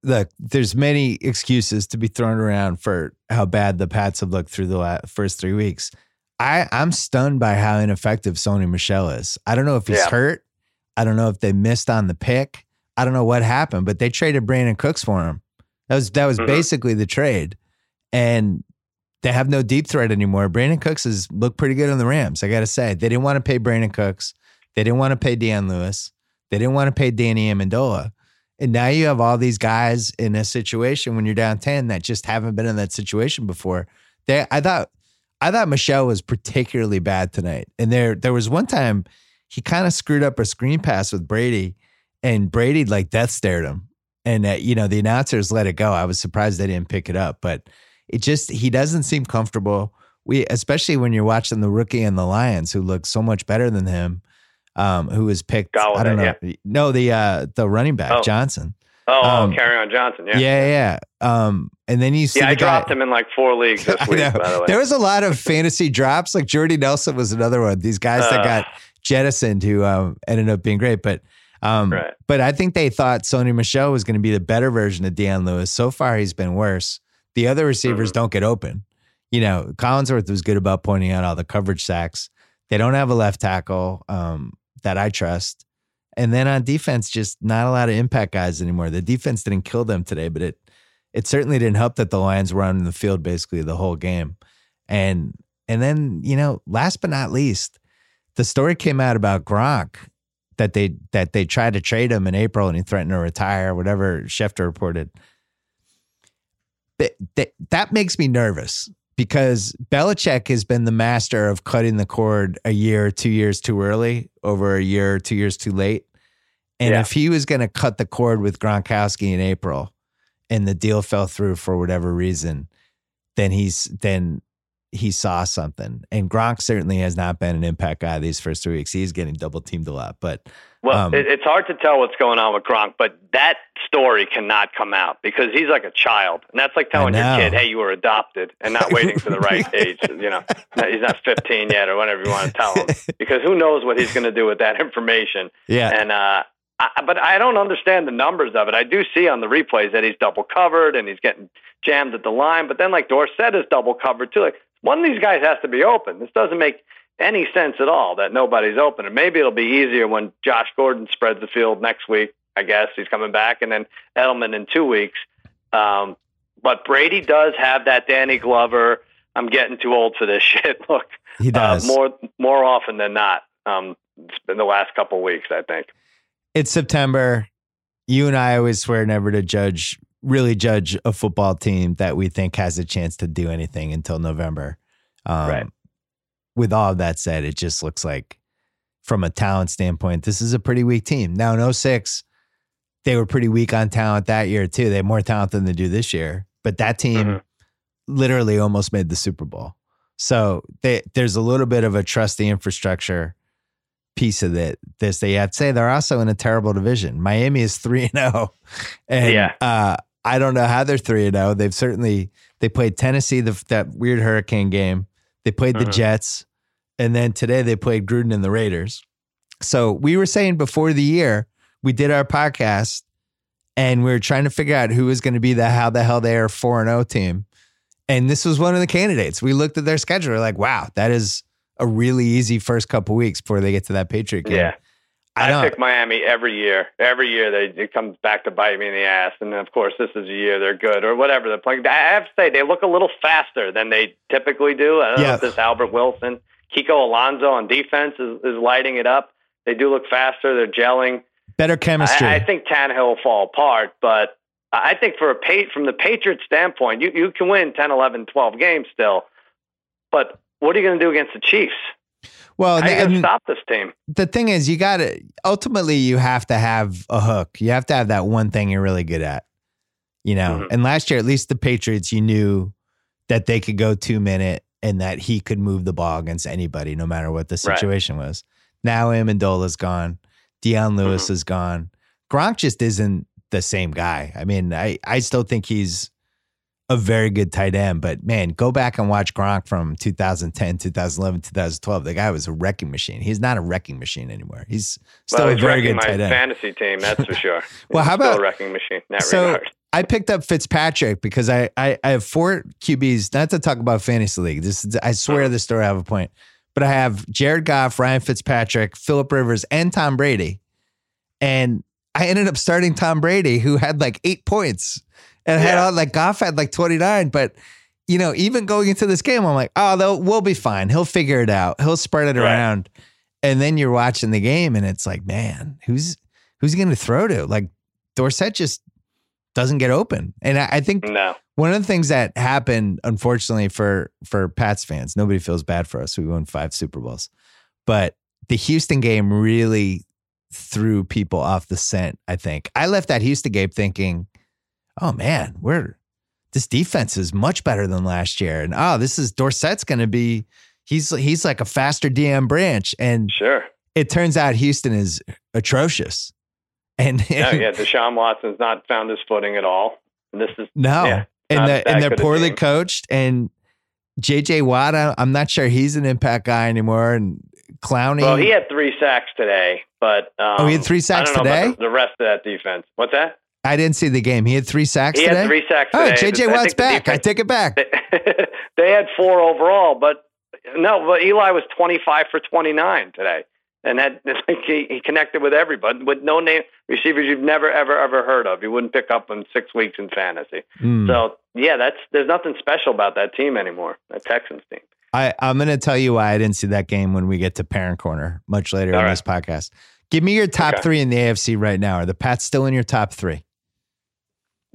look, there's many excuses to be thrown around for how bad the Pats have looked through the la first three weeks. I, I'm stunned by how ineffective Sony Michel is. I don't know if he's Yeah. hurt. I don't know if they missed on the pick. I don't know what happened, but they traded Brandin Cooks for him. That was that was Mhm. basically the trade. And they have no deep threat anymore. Brandin Cooks has looked pretty good on the Rams. I got to say, they didn't want to pay Brandin Cooks. They didn't want to pay Dan Lewis. They didn't want to pay Danny Amendola. And now you have all these guys in a situation when you're down 10 that just haven't been in that situation before. They, I thought, I thought Michel was particularly bad tonight. And there, there was one time he kind of screwed up a screen pass with Brady, and Brady like death stared him. And uh, you know the announcers let it go. I was surprised they didn't pick it up, but it just he doesn't seem comfortable. We especially when you're watching the rookie and the Lions, who look so much better than him, um, who was picked. I don't know. yeah. No, the uh, the running back Oh. Johnson. Oh, Um, oh carry on Johnson. Yeah. Yeah, yeah. Um, and then you see Yeah, I guy- dropped him in like four leagues [LAUGHS] this week, by the way. There was a lot of [LAUGHS] fantasy drops. Like Jordy Nelson was another one. These guys that Uh, got jettisoned who um, ended up being great. But um, Right. but I think they thought Sony Michel was going to be the better version of Dion Lewis. So far, he's been worse. The other receivers Mhm. don't get open. You know, Collinsworth was good about pointing out all the coverage sacks. They don't have a left tackle um, that I trust. And then on defense, just not a lot of impact guys anymore. The defense didn't kill them today, but it it certainly didn't help that the Lions were on the field basically the whole game. And and then, you know, last but not least, the story came out about Gronk that they that they tried to trade him in April and he threatened to retire, whatever Schefter reported. That, that, that makes me nervous because Belichick has been the master of cutting the cord a year or two years too early over a year or two years too late. And Yeah. if he was going to cut the cord with Gronkowski in April and the deal fell through for whatever reason, then he's then he saw something. And Gronk certainly has not been an impact guy these first three weeks. He's getting double teamed a lot. But Well, Um, it, it's hard to tell what's going on with Gronk, but that story cannot come out because he's like a child, and that's like telling your kid, "Hey, you were adopted," and not waiting for the right [LAUGHS] age. You know, he's not 15 yet, or whatever you want to tell him, because who knows what he's going to do with that information. yeah, And uh, I, but I don't understand the numbers of it. I do see on the replays that he's double covered and he's getting jammed at the line. But then, like Dorsett is double covered too. Like one of these guys has to be open. This doesn't make any sense at all that nobody's open. And maybe it'll be easier when Josh Gordon spreads the field next week. I guess he's coming back, and then Edelman in two weeks. Um, but Brady does have that Danny Glover. I'm getting too old for this [LAUGHS] shit. Look, he uh, does. more more often than not. Um, it's been the last couple weeks, I think. it's September. You and I always swear never to judge, really judge a football team that we think has a chance to do anything until November. Um, Right. With all of that said, it just looks like, from a talent standpoint, this is a pretty weak team. Now, in 06, they were pretty weak on talent that year, too. They had more talent than they do this year. But that team Mhm. literally almost made the Super Bowl. So they, there's a little bit of a trusty infrastructure piece of it. This they have to say they're also in a terrible division. Miami is three and zero, [LAUGHS] and Yeah. uh, I don't know how they're three and zero. They've certainly they played Tennessee the, that weird hurricane game. They played the Mhm. Jets, and then today they played Gruden and the Raiders. So we were saying before the year we did our podcast, and we were trying to figure out who was going to be the how the hell they are four and zero team. And this was one of the candidates. We looked at their schedule. We're like, wow, that is a really easy first couple weeks before they get to that Patriot game. Yeah. I I, pick Miami every year. Every year they it comes back to bite me in the ass, and then of course this is a year they're good or whatever they're playing. I have to say they look a little faster than they typically do. I don't know if this Albert Wilson, Kiko Alonso on defense is, is lighting it up. They do look faster. They're gelling. Better chemistry. I, I think Tannehill will fall apart, but I think for a pa- from the Patriots standpoint, you, you can win 10, 11, 12 games still. But what are you going to do against the Chiefs? Well, How are you going and to stop this team? the thing is, you got to ultimately you have to have a hook. You have to have that one thing you're really good at. You know, Mhm. and last year, at least the Patriots, you knew that they could go two minute and that he could move the ball against anybody, no matter what the Right. situation was. Now Amendola's gone. Dion Lewis Mhm. is gone. Gronk just isn't the same guy. I mean, I, I still think he's a very good tight end, but man, go back and watch Gronk from 2010, 2011, 2012. The guy was a wrecking machine. He's not a wrecking machine anymore. He's still well, a very good tight end. fantasy team, that's for [LAUGHS] sure. Well, how about- a wrecking machine? in So- regard. I picked up Fitzpatrick because I, I I have four QBs. Not to talk about fantasy league. This is, I swear uh-huh. this story I have a point. But I have Jared Goff, Ryan Fitzpatrick, Philip Rivers, and Tom Brady. And I ended up starting Tom Brady, who had like eight points, and had Yeah. all like Goff had like twenty nine. But you know, even going into this game, I'm like, oh, they'll, we'll be fine. He'll figure it out. He'll spread it Right. around. And then you're watching the game, and it's like, man, who's who's going to throw to? Like Dorsett just doesn't get open. And I, I think No. one of the things that happened, unfortunately, for for Pats fans, nobody feels bad for us. We won five Super Bowls, but the Houston game really threw people off the scent. I think I left that Houston game thinking, "Oh man, we're this defense is much better than last year," and oh, this is Dorsett's going to be he's he's like a faster Deion Branch, and Sure. it turns out Houston is atrocious. And, [LAUGHS] No, yeah, Deshaun Watson's not found his footing at all. And this is no, Yeah, and the, and they're poorly coached, and JJ Watt, I'm not sure he's an impact guy anymore, and Clowney. well, he had three sacks today, but um, Oh, he had three I sacks today? The, the rest of that defense. What's that? I didn't see the game. He had three sacks He today. had three sacks oh, today. JJ Watt's back. I take it back. they, [LAUGHS] they had four overall, but no, but Eli was 25 for 29 today. And that [LAUGHS] he, he connected with everybody with no name receivers you've never ever ever heard of. You wouldn't pick up in six weeks in fantasy. Mm. So yeah, that's there's nothing special about that team anymore. That Texans team. I, I'm going to tell you why I didn't see that game when we get to Parent Corner much later All in right. this podcast. Give me your top Okay. three in the AFC right now. Are the Pats still in your top three?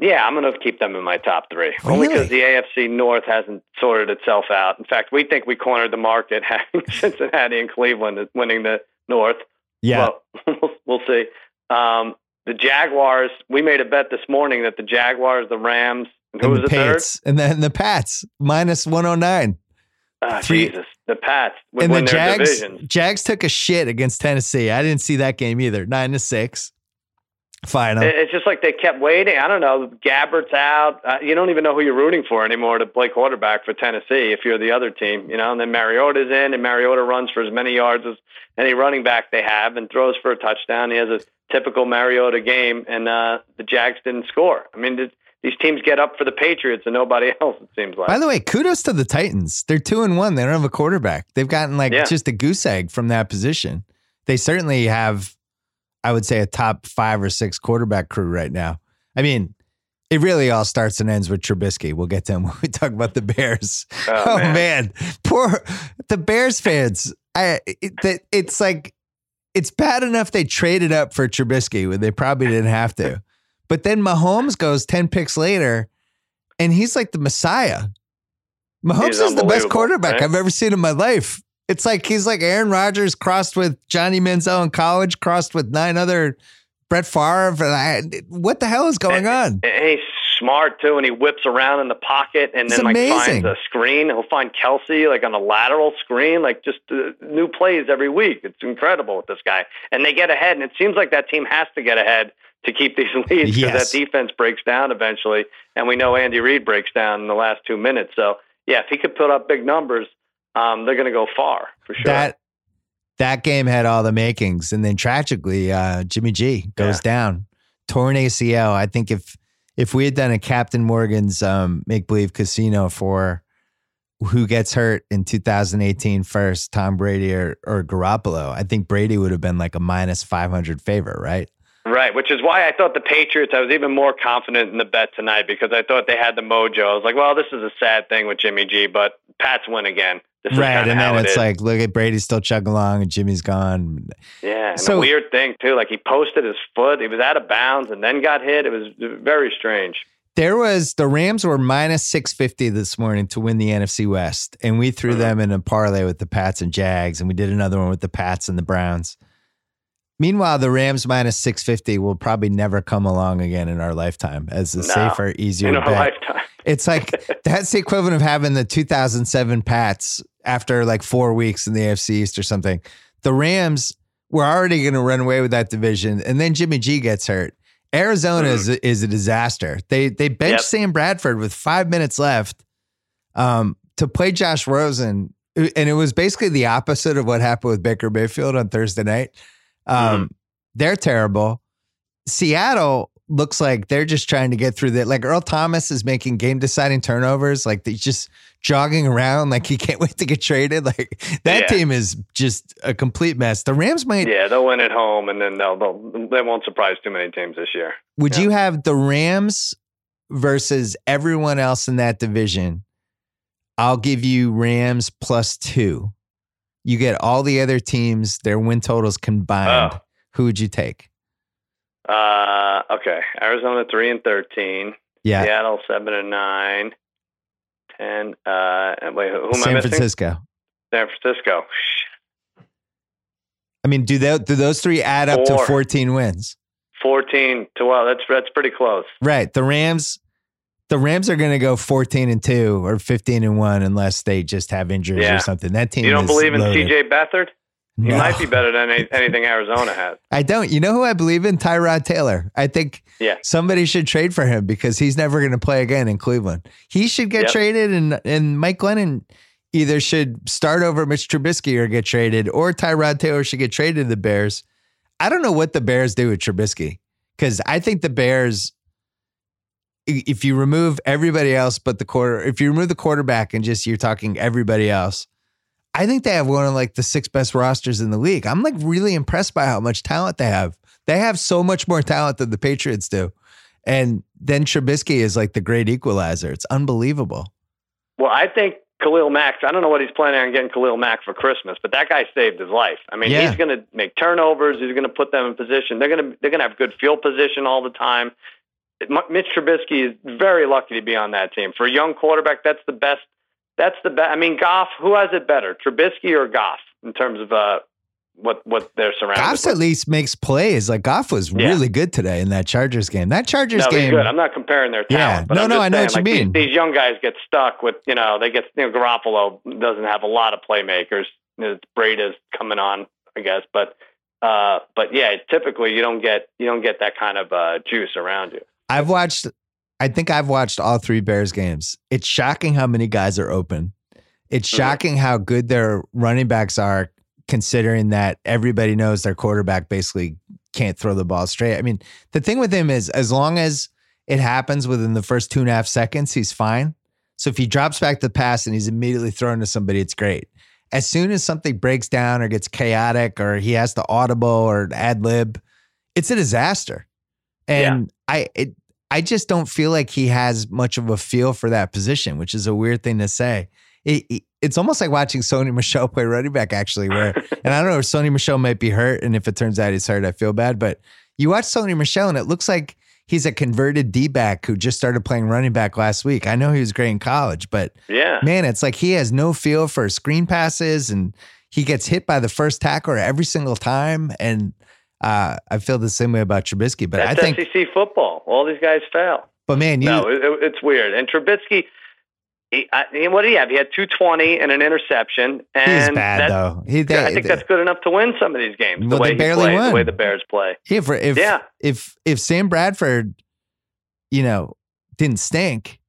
Yeah, I'm going to keep them in my top three. Only because the AFC North hasn't sorted itself out. In fact, we think we cornered the market [LAUGHS] having Cincinnati and Cleveland is winning the North. Yeah. [LAUGHS] Well, we'll, see. Um, the Jaguars, we made a bet this morning that the Jaguars, the Rams, and who and was the the third? Pats. And then the Pats, minus 109. Ah, Three- Jesus. The Pats and the Jags, divisions. Jags took a shit against Tennessee. I didn't see that game either. Nine to six. Final. It- It's just like they kept waiting. I don't know. Gabbert's out. Uh, you don't even know who you're rooting for anymore to play quarterback for Tennessee if you're the other team, you know. And then Mariota's in, and Mariota runs for as many yards as any running back they have and throws for a touchdown. He has a typical Mariota game, and uh, the Jags didn't score. I mean, th- these teams get up for the Patriots and nobody [LAUGHS] else. It seems like. By the way, kudos to the Titans. They're two and one. They don't have a quarterback. They've gotten like Yeah. just a goose egg from that position. They certainly have, I would say, a top five or six quarterback crew right now. I mean, it really all starts and ends with Trubisky. We'll get to him [LAUGHS] when we talk about the Bears. Oh, Oh, man. man. poor the Bears fans. I it, that it's like it's bad enough they traded up for Trubisky when they probably didn't have to, but then Mahomes goes ten picks later, and he's like the Messiah. Mahomes is the best quarterback right? I've ever seen in my life. It's like he's like Aaron Rodgers crossed with Johnny Manziel in college, crossed with nine other Brett Favre. And I, what the hell is going on? And he's smart too, and he whips around in the pocket, and It's then like amazing. finds a screen. He'll find Kelce like on a lateral screen, like just uh, new plays every week. It's incredible with this guy, and they get ahead, and it seems like that team has to get ahead to keep these [LAUGHS] leads because Yes. that defense breaks down eventually, and we know Andy Reid breaks down in the last two minutes. So yeah, if he could put up big numbers, um, they're going to go far for sure. That that game had all the makings, and then tragically, uh, Jimmy G goes down, torn ACL. I think if if we had done a Captain Morgan's um, make believe casino for who gets hurt in 2018 first, Tom Brady or, or Garoppolo, I think Brady would have been like a minus 500 favorite, right? Right, which is why I thought the Patriots, I was even more confident in the bet tonight because I thought they had the mojo. I was like, well, this is a sad thing with Jimmy G, but Pats win again. This is right, and then it it's is. like, look at Brady still chugging along, and Jimmy's gone. yeah, and so- a weird thing too. Like he posted his foot, he was out of bounds, and then got hit. It was very strange. There was the Rams were minus 650 this morning to win the NFC West. And we threw Mhm. them in a parlay with the Pats and Jags. And we did another one with the Pats and the Browns. Meanwhile, the Rams minus 650 will probably never come along again in our lifetime as a No. safer, easier in our bet. lifetime. [LAUGHS] It's like that's the equivalent of having the 2007 Pats after like four weeks in the AFC East or something. The Rams were already going to run away with that division, and then Jimmy G gets hurt. Arizona is, is a disaster. They they benched Mm-hmm. Yep. Sam Bradford with five minutes left um, to play Josh Rosen, and it was basically the opposite of what happened with Baker Mayfield on Thursday night. Um, Mm-hmm. They're terrible. Seattle looks like they're just trying to get through that. Like Earl Thomas is making game deciding turnovers. Like he's just jogging around. Like he can't [LAUGHS] wait to get traded. Like that Yeah. team is just a complete mess. The Rams might. yeah, they'll win at home, and then they'll, they'll they won't surprise too many teams this year. Would Yeah. you have the Rams versus everyone else in that division? I'll give you Rams plus two. You get all the other teams, their win totals combined. Oh. Who would you take? Uh, okay, Arizona three and thirteen, Yeah. Seattle seven and nine, ten. Uh, and wait, who, am I San missing? Francisco. San Francisco. I mean, do they, do those three add up to 14 wins? 14 to well, that's that's pretty close. Right. The Rams, the Rams are going to go 14 and two or 15 and one unless they just have injuries Yeah. or something. That team. You don't believe in loaded. CJ Beathard? He No. might be better than any, [LAUGHS] anything Arizona has. I don't. You know who I believe in? Tyrod Taylor. I think Yeah. somebody should trade for him because he's never going to play again in Cleveland. He should get Yep. traded, and and Mike Glennon either should start over Mitch Trubisky or get traded, or Tyrod Taylor should get traded to the Bears. I don't know what the Bears do with Trubisky because I think the Bears. If you remove everybody else but the quarter, if you remove the quarterback and just you're talking everybody else, I think they have one of like the six best rosters in the league. I'm like really impressed by how much talent they have. They have so much more talent than the Patriots do. And then Trubisky is like the great equalizer. It's unbelievable. Well, I think Khalil Mack. I don't know what he's planning on getting Khalil Mack for Christmas, but that guy saved his life. I mean, Yeah. he's going to make turnovers. He's going to put them in position. They're going to they're going to have good field position all the time. Mitch Trubisky is very lucky to be on that team. For a young quarterback, that's the best. That's the best. I mean, Goff. Who has it better, Trubisky or Goff, in terms of uh, what what they're surrounded Goff's with? at least makes plays. Like Goff was Yeah. really good today in that Chargers game. That Chargers No, game. good. I'm not comparing their Yeah. talent. but No, no, I know saying, what you like, these- mean. These, young guys get stuck with, you know, they get, you know, Garoppolo doesn't have a lot of playmakers. Breida's coming on, I guess, but, uh, but yeah, typically you don't get, you don't get that kind of uh, juice around you. I've watched, I think I've watched all three Bears games. It's shocking how many guys are open. It's shocking how good their running backs are, considering that everybody knows their quarterback basically can't throw the ball straight. I mean, the thing with him is as long as it happens within the first two and a half seconds, he's fine. So if he drops back the pass and he's immediately thrown to somebody, it's great. As soon as something breaks down or gets chaotic or he has to audible or ad lib, it's a disaster. And I it, I just don't feel like he has much of a feel for that position, which is a weird thing to say. It, it- it's almost like watching Sony [LAUGHS] Michel play running back, actually. Where [LAUGHS] and I don't know if Sony Michel might be hurt, and if it turns out he's hurt, I feel bad. But you watch Sony Michel, and it looks like he's a converted D back who just started playing running back last week. I know he was great in college, but Yeah. man, it's like he has no feel for screen passes, and he gets hit by the first tackler every single time. And uh, I feel the same way about Trubisky. But That's I think, SEC football. All these guys fail. but man, you no, it, it- it's weird. And Trubisky, he, I, what did he have? He had 220 and an interception. And he's bad though. He, I think that's good enough to win some of these games. The Well, way they he barely plays, won. the way the Bears play. Yeah, for if Yeah. if if Sam Bradford, you know, didn't stink,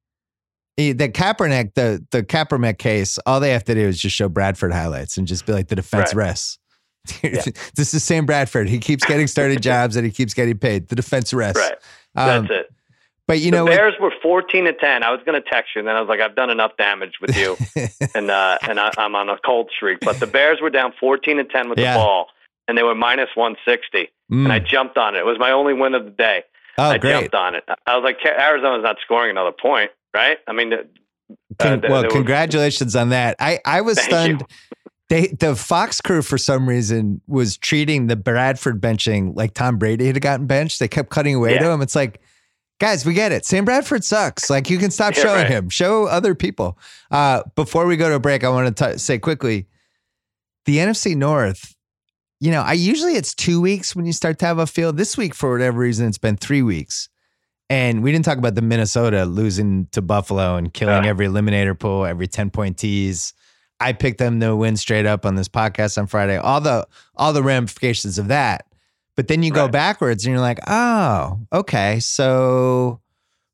the Kaepernick, the the Kaepernick case, all they have to do is just show Bradford highlights and just be like the defense Right. rests. [LAUGHS] this is Sam Bradford. He keeps getting started [LAUGHS] jobs and he keeps getting paid. The defense rests. Right. Um, That's it. But you the know? Bears were 14 to 10. I was going to text you, and then I was like, I've done enough damage with you, [LAUGHS] and uh, and I, I'm on a cold streak. But the Bears were down 14 to 10 with Yeah. the ball, and they were minus 160. And I Mm. jumped on it. It was my only win of the day. Oh, I great. jumped on it. I was like, Arizona's not scoring another point, right? I mean, Con- uh, they- well, congratulations on that. I, I was Thank stunned. you. They the Fox crew for some reason was treating the Bradford benching like Tom Brady had gotten benched. They kept cutting away to him. It's like, guys, we get it. Sam Bradford sucks. Like you can stop [LAUGHS] Yeah, showing right. him. Show other people. Uh, before we go to a break, I want to say quickly, the NFC North. You know, I usually it's two weeks when you start to have a feel. This week, for whatever reason, it's been three weeks. And we didn't talk about the Minnesota losing to Buffalo and killing Uh. every eliminator pool, every 10 point tease. I picked them to win straight up on this podcast on Friday. All the all the ramifications of that. But then you go backwards and you're like, oh, okay. So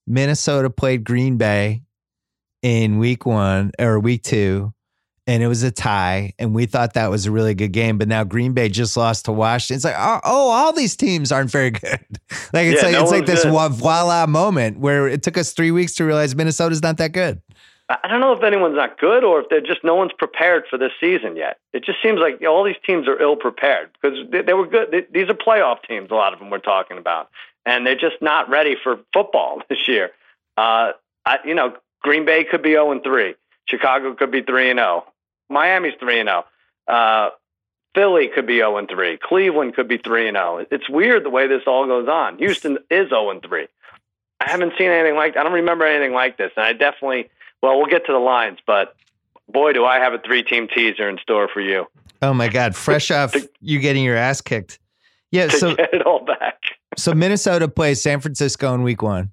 Minnesota played Green Bay in week one or week two, and it was a tie. And we thought that was a really good game. But now Green Bay just lost to Washington. It's like, oh, oh all these teams aren't very good. [LAUGHS] like it's Yeah, like no it's like this good. voila moment where it took us three weeks to realize Minnesota's not that good. I don't know if anyone's not good or if they're just no one's prepared for this season yet. It just seems like all these teams are ill prepared because they, they were good. They, these are playoff teams. A lot of them we're talking about, and they're just not ready for football [LAUGHS] this year. Uh, I, you know, Green Bay could be zero and three. Chicago could be three and zero. Miami's three and zero. Uh, Philly could be zero and three. Cleveland could be three and zero. It's weird the way this all goes on. Houston is zero and three. I haven't seen anything like. I don't remember anything like this, and I definitely. Well, we'll get to the lines, but boy, do I have a three-team teaser in store for you. Oh my God! Fresh [LAUGHS] off To- you getting your ass kicked. Yeah. So get it all back. so Minnesota plays San Francisco in week one.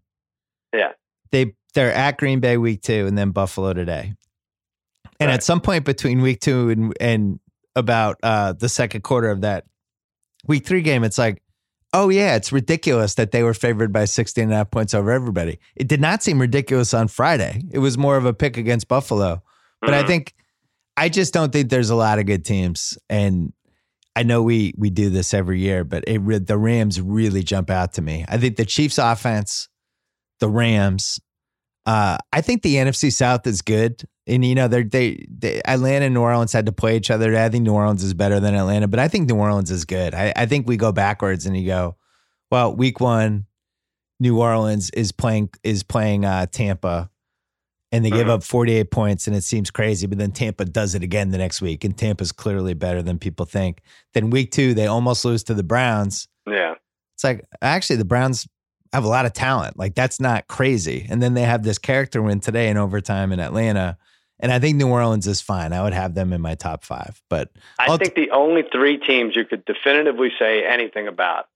Yeah. They they're at Green Bay week two and then Buffalo today. And Right. at some point between week two and and about uh the second quarter of that week three game, it's like, oh yeah, it's ridiculous that they were favored by 16 and a half points over everybody. It did not seem ridiculous on Friday. It was more of a pick against Buffalo. But I Mhm. think I just don't think there's a lot of good teams. And I know we we do this every year, but it the Rams really jump out to me. I think the Chiefs offense, the Rams, uh, I think the NFC South is good. And you know, they're, they they Atlanta and New Orleans had to play each other. I think New Orleans is better than Atlanta, but I think New Orleans is good. I, I think we go backwards and you go, well, week one, New Orleans is playing is playing uh, Tampa, and they give Mhm. up 48 points, and it seems crazy. But then Tampa does it again the next week, and Tampa's clearly better than people think. Then week two, they almost lose to the Browns. yeah. It's like actually the Browns have a lot of talent. Like that's not crazy. And then they have this character win today in overtime in Atlanta. And I think New Orleans is fine. I would have them in my top five. But I I'll think the only three teams you could definitively say anything about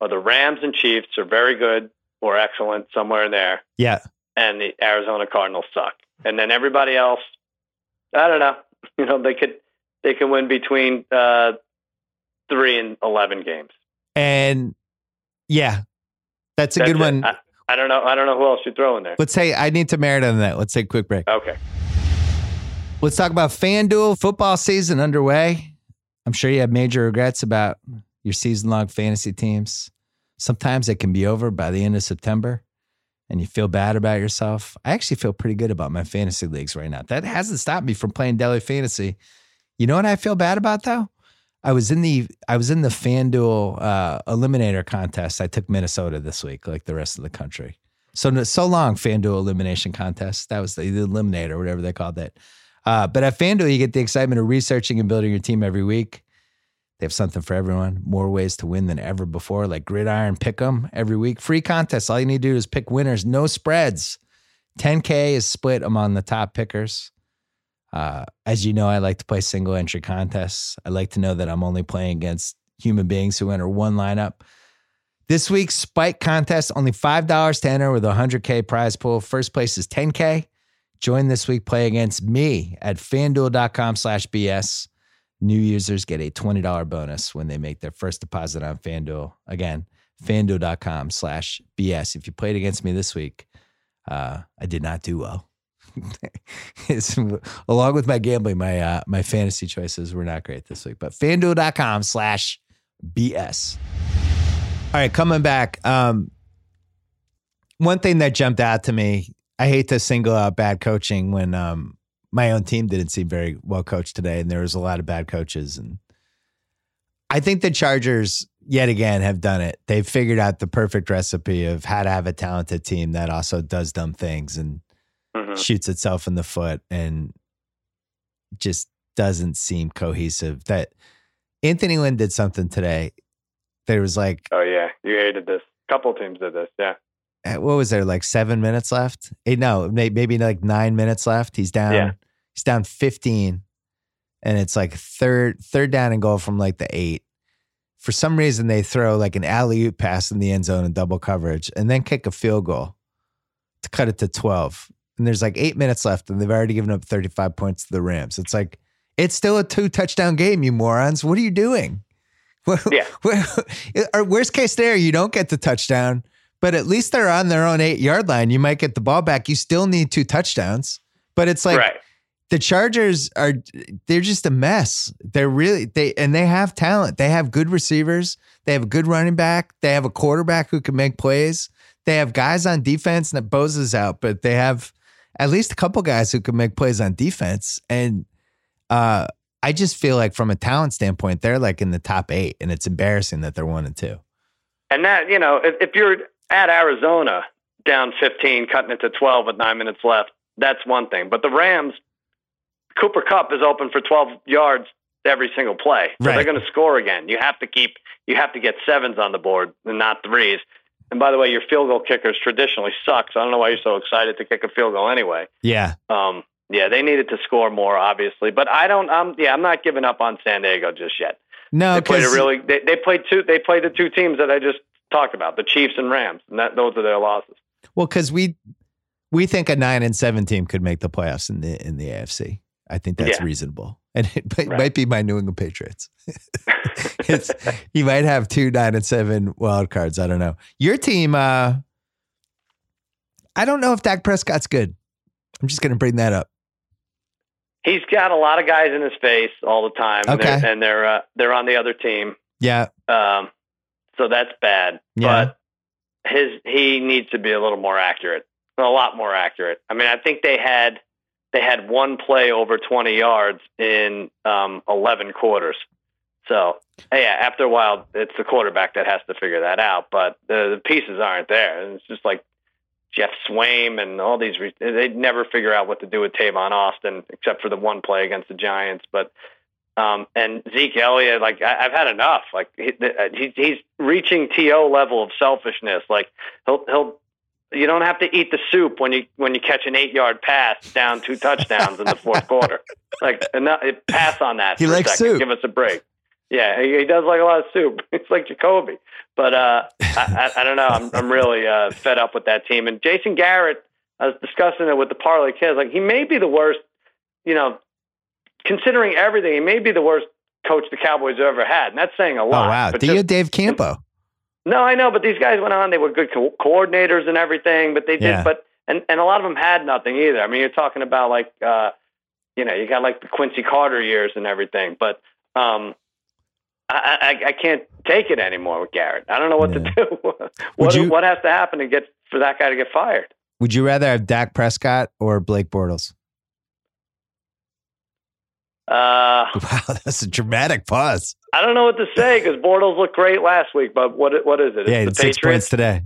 are the Rams and Chiefs are very good or excellent somewhere in there, yeah, and the Arizona Cardinals suck. And then everybody else, I don't know. [LAUGHS] You know, they could they can win between uh, three and eleven games. and yeah, that's a That's good it. one. I, I don't know. I don't know who else you throw in there. Let's say I need to merit on that. Let's take a quick break. Okay. Let's talk about FanDuel football season underway. I'm sure you have major regrets about your season long fantasy teams. Sometimes it can be over by the end of September and you feel bad about yourself. I actually feel pretty good about my fantasy leagues right now. That hasn't stopped me from playing daily fantasy. You know what I feel bad about though? I was in the I was in the FanDuel uh, eliminator contest. I took Minnesota this week, like the rest of the country. So so long FanDuel elimination contest. That was the, the eliminator, whatever they called it. Uh, but at FanDuel, you get the excitement of researching and building your team every week. They have something for everyone, more ways to win than ever before, like Gridiron Pick'em every week. Free contests. All you need to do is pick winners, no spreads. 10K is split among the top pickers. Uh, as you know, I like to play single entry contests. I like to know that I'm only playing against human beings who enter one lineup. This week's Spike contest, only $5 to enter with a 100K prize pool. First place is 10K. Join this week, play against me at fanduel.com slash BS. New users get a $20 bonus when they make their first deposit on FanDuel. Again, fanduel.com slash BS. If you played against me this week, uh, I did not do well. [LAUGHS] Along with my gambling, my uh, my fantasy choices were not great this week. But fanduel.com slash BS. All right, coming back. Um, one thing that jumped out to me, I hate to single out bad coaching when um, my own team didn't seem very well coached today, and there was a lot of bad coaches. And I think the Chargers, yet again, have done it. They've figured out the perfect recipe of how to have a talented team that also does dumb things and Mhm. shoots itself in the foot and just doesn't seem cohesive. That Anthony Lynn did something today. There was like, Oh yeah, you hated this. couple teams did this. Yeah. uh, what was there, like seven minutes left? Eight, no, maybe like nine minutes left. He's down. Yeah. He's down 15. And it's like third, third down and goal from like the eight. For some reason, they throw like an alley oop pass in the end zone in double coverage and then kick a field goal to cut it to 12. And there's like eight minutes left, and they've already given up 35 points to the Rams. It's like, it's still a two touchdown game, you morons. What are you doing? [LAUGHS] Yeah. [LAUGHS] or worst case there, you don't get the touchdown, but at least they're on their own eight yard line. You might get the ball back. You still need two touchdowns. But it's like right. the Chargers are they're just a mess. They're really they and they have talent. They have good receivers. They have a good running back. They have a quarterback who can make plays. They have guys on defense and that Bosa's out, but they have at least a couple guys who can make plays on defense. And uh I just feel like from a talent standpoint, they're like in the top eight, and it's embarrassing that they're one and two. And that, you know, if, if you're at Arizona down 15, cutting it to 12 with nine minutes left, that's one thing. But the Rams, Cooper Kupp is open for 12 yards every single play. So Right. they're going to score again. You have to keep, you have to get sevens on the board and not threes. And by the way, your field goal kickers traditionally suck. So I don't know why you're so excited to kick a field goal anyway. Yeah, Um, yeah, they needed to score more, obviously. But I don't. I'm yeah, I'm not giving up on San Diego just yet. No, They played a really. They, they played two. They played the two teams that I just talked about, the Chiefs and Rams, and that those are their losses. well, because we we think a nine and seven team could make the playoffs in the in the AFC. I think that's Yeah. reasonable, and it might, Right. might be my New England Patriots. [LAUGHS] it's you might have two nine and seven wild cards. I don't know. Your team. uh I don't know if Dak Prescott's good. I'm just going to bring that up. He's got a lot of guys in his face all the time, and Okay. they're and they're, uh, they're on the other team. Yeah, Um, so that's bad. Yeah. But his he needs to be a little more accurate, a lot more accurate. I mean, I think they had they had one play over 20 yards in um, 11 quarters. So yeah, after a while, it's the quarterback that has to figure that out. But the, the pieces aren't there, and it's just like Geoff Swaim and all these. They never figure out what to do with Tavon Austin, except for the one play against the Giants. But um, and Zeke Elliott, like I, I've had enough. Like he, he's he's reaching to level of selfishness. Like he'll he'll. You don't have to eat the soup when you when you catch an eight yard pass down two [LAUGHS] touchdowns in the fourth quarter. Like enough, pass on that. He for likes soup. Give us a break. Yeah, he, he does like a lot of soup. [LAUGHS] It's like Jacoby, but uh, I, I, I don't know. I'm I'm really uh, fed up with that team. And Jason Garrett, I was discussing it with the parlay kids. Like he may be the worst. You know, considering everything, he may be the worst coach the Cowboys have ever had, and that's saying a Oh lot. wow, But do you Dave Campo? No, I know, but these guys went on. They were good co- coordinators and everything, but they did. Yeah. But and and a lot of them had nothing either. I mean, you're talking about like, uh, you know, you got like the Quincy Carter years and everything. But um, I, I I can't take it anymore with Garrett. I don't know what Yeah. to [LAUGHS] do. what you- what has to happen to get for that guy to get fired? Would you rather have Dak Prescott or Blake Bortles? Uh, [LAUGHS] Wow, that's a dramatic pause. I don't know what to say because Bortles looked great last week, but what what is it? It's yeah, the six Patriots. points today.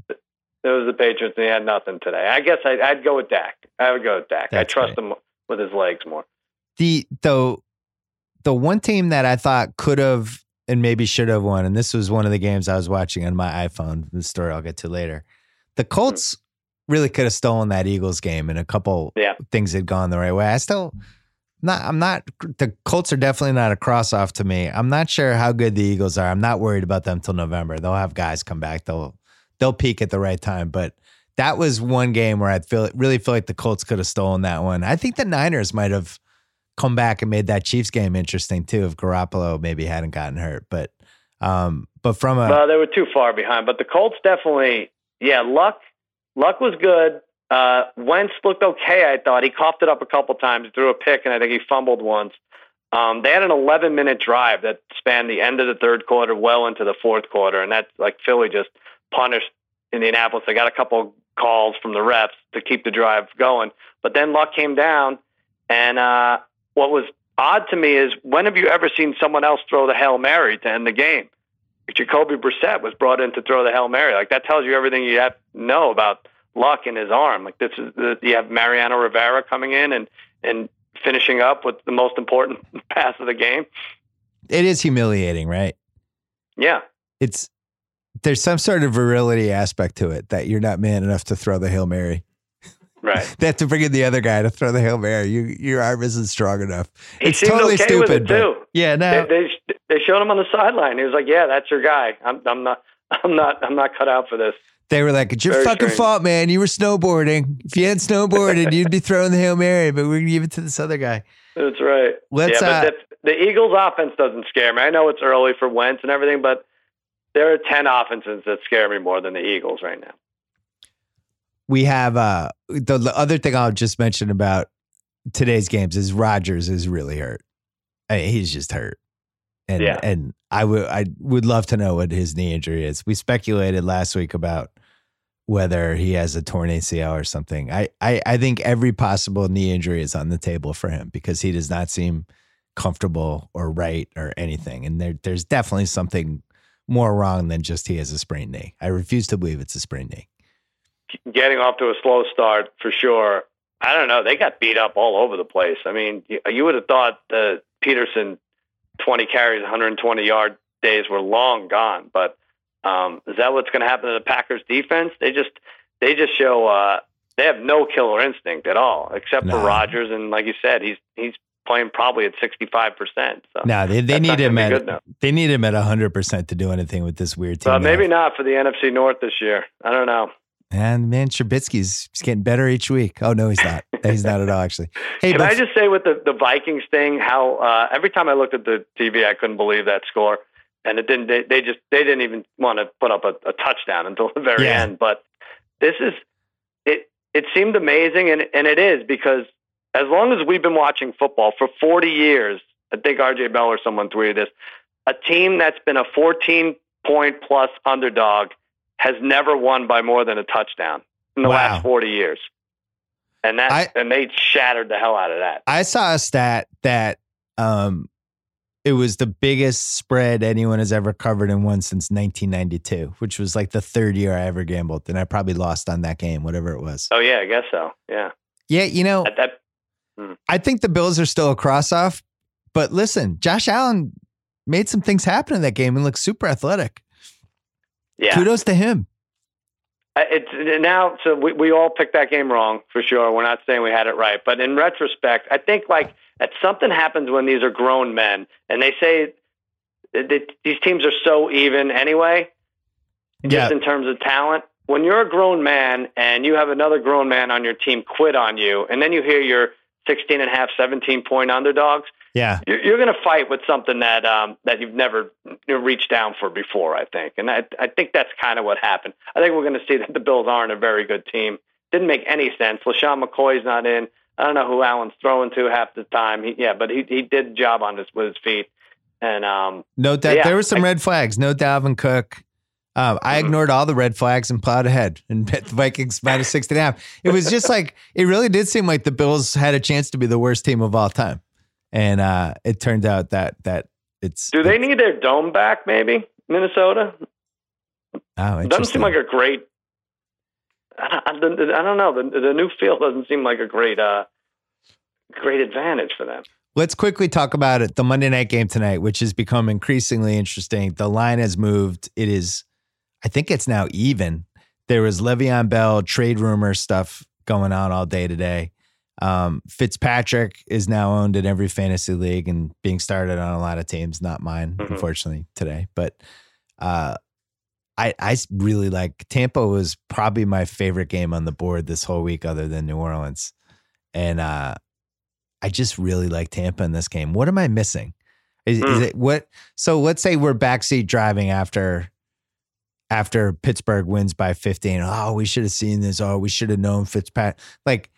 It was the Patriots, and he had nothing today. I guess I, I'd go with Dak. I would go with Dak. I trust him with his legs more. The the the one team that I thought could have and maybe should have won, and this was one of the games I was watching on my iPhone. The story I'll get to later. The Colts really could have stolen that Eagles game, and a couple Yeah. things had gone the right way. I still not. I'm not. The Colts are definitely not a cross off to me. I'm not sure how good the Eagles are. I'm not worried about them till November. They'll have guys come back. They'll they'll peak at the right time, but. That was one game where I feel really feel like the Colts could have stolen that one. I think the Niners might have come back and made that Chiefs game interesting too if Garoppolo maybe hadn't gotten hurt. But um, but from a Well, they were too far behind, but the Colts definitely, yeah, luck, luck was good. Uh, Wentz looked okay. I thought he coughed it up a couple times, threw a pick, and I think he fumbled once. Um, they had an 11 minute drive that spanned the end of the third quarter well into the fourth quarter, and that's like Philly just punished Indianapolis. They got a couple calls from the refs to keep the drive going, but then luck came down, and uh, what was odd to me is when have you ever seen someone else throw the hail mary to end the game? Jacoby Brissett was brought in to throw the hail mary. Like that tells you everything you have know about luck in his arm. Like this is the, you have Mariano Rivera coming in and and finishing up with the most important [LAUGHS] pass of the game. it is humiliating, right? Yeah, It's there's some sort of virility aspect to it that you're not man enough to throw the hail mary. right. [LAUGHS] They have to bring in the other guy to throw the hail mary. You your arm isn't strong enough. He it's totally okay stupid. with it but- too. yeah, no. They, they they showed him on the sideline. He was like, "Yeah, that's your guy. I'm I'm not [LAUGHS] I'm not I'm not cut out for this." They were like, "It's your Very fucking strange. fault, man. You were snowboarding. If you hadn't snowboarded, you'd be throwing the hail mary. But we're gonna give it to this other guy." That's right. Let's. yeah, uh, but the, the Eagles' offense doesn't scare me. I know it's early for Wentz and everything, but there are ten offenses that scare me more than the Eagles right now. we have uh the, the other thing I'll just mention about today's games is Rodgers is really hurt. I mean, he's just hurt. And Yeah. and I would I would love to know what his knee injury is. We speculated last week about whether he has a torn ACL or something. I, I I think every possible knee injury is on the table for him because he does not seem comfortable or right or anything. And there there's definitely something more wrong than just he has a sprained knee. I refuse to believe it's a sprained knee. Getting off to a slow start for sure. I don't know. They got beat up all over the place. I mean, you, would have thought the Peterson 20 carries, 120 yard days were long gone. But um, is that what's going to happen to the Packers defense? They just they just show uh, they have no killer instinct at all, except No. for Rodgers. And like you said, he's he's playing probably at sixty five percent. So No, they, they need him at they need him at hundred percent to do anything with this weird team. But maybe not for the NFC North this year. I don't know. And man, Trubisky's he's getting better each week. Oh no, he's not. [LAUGHS] he's not at all actually. Hey, Can but I just say with the, the Vikings thing, how uh, every time I looked at the TV, I couldn't believe that score, and it didn't. They, they just they didn't even want to put up a, a touchdown until the very Yeah. end. But this is it. It seemed amazing, and and it is because as long as we've been watching football for 40 years, I think RJ Bell or someone tweeted this, a team that's been a 14 point plus underdog has never won by more than a touchdown in the Wow. last 40 years. And that I- and they shattered the hell out of that. I saw a stat that um it was the biggest spread anyone has ever covered in one since 1992, which was like the third year I ever gambled, and I probably lost on that game, whatever it was. Oh yeah, I guess so. Yeah, Yeah, you know, that, that I think the Bills are still a cross off, but listen, Josh Allen made some things happen in that game and looked super athletic. yeah. Kudos to him. Uh, It's now so we we all picked that game wrong for sure. We're not saying we had it right, but in retrospect, I think like that something happens when these are grown men and they say that these teams are so even anyway. Just Yeah. in terms of talent, when you're a grown man and you have another grown man on your team quit on you, and then you hear your 16 and a half, 17 point underdogs, Yeah. you're, you're going to fight with something that um, that you've never reached down for before. I think, and I, I think that's kind of what happened. I think we're going to see that the Bills aren't a very good team. Didn't make any sense. LeSean McCoy's not in. I don't know who Allen's throwing to half the time. He, yeah, but he he did the job on this with his feet. And um, No doubt. Yeah, there were some I- red flags. No Dalvin Cook. Um, I Mhm. ignored all the red flags and plowed ahead and [LAUGHS] bet the Vikings minus 60 and a half. It was just like, it really did seem like the Bills had a chance to be the worst team of all time. And uh, it turned out that that it's. do they need their dome back? Maybe Minnesota Oh, doesn't seem like a great. I don't, I don't know. The, the new field doesn't seem like a great uh, great advantage for them. Let's quickly talk about it. The Monday night game tonight, which has become increasingly interesting. The line has moved. It is, I think it's now even. There was Le'Veon Bell trade rumor stuff going on all day today. Um, Fitzpatrick is now owned in every fantasy league and being started on a lot of teams. Not mine, Mhm. unfortunately, today. But uh, I I really like Tampa was probably my favorite game on the board this whole week, other than New Orleans, and uh, I just really like Tampa in this game. What am I missing? Is, is Hmm. it what? So let's say we're backseat driving after after Pittsburgh wins by 15. Oh, we should have seen this. Oh, we should have known Fitzpatrick. Like,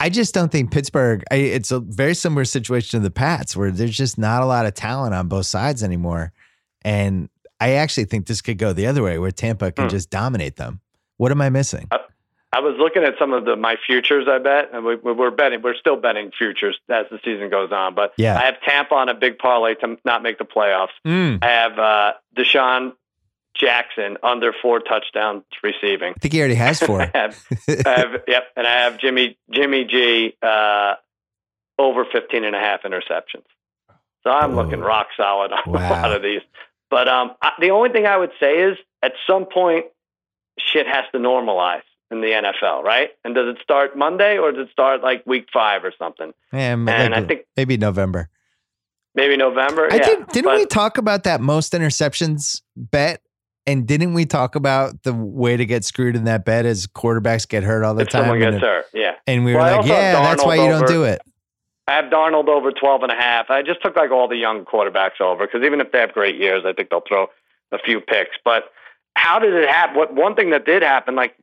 I just don't think Pittsburgh. I, it's a very similar situation to the Pats, where there's just not a lot of talent on both sides anymore. And I actually think this could go the other way, where Tampa can Hmm. just dominate them. What am I missing? I was looking at some of the my futures. I bet, and we, we're betting. We're still betting futures as the season goes on. But Yeah. I have Tampa on a big parlay to not make the playoffs. Mm. I have uh, DeSean Jackson under four touchdowns receiving. I think he already has four. [LAUGHS] I have, I have [LAUGHS] yep, and I have Jimmy Jimmy G uh, over 15 and a half interceptions. So I'm looking rock solid on a lot of these. But um, I, the only thing I would say is at some point, shit has to normalize in the NFL, right? And does it start Monday or does it start like week five or something? Yeah, And like, I think maybe November. maybe November. I yeah, did, didn't but we talk about that most interceptions bet? And didn't we talk about the way to get screwed in that bet is quarterbacks get hurt all the if time? someone and, gets hurt, yeah. and we were Well, I like, yeah, that's why you don't do it. I have Darnold over 12 and a half. I just took like all the young quarterbacks over because even if they have great years, I think they'll throw a few picks. But how did it happen? What one thing that did happen, like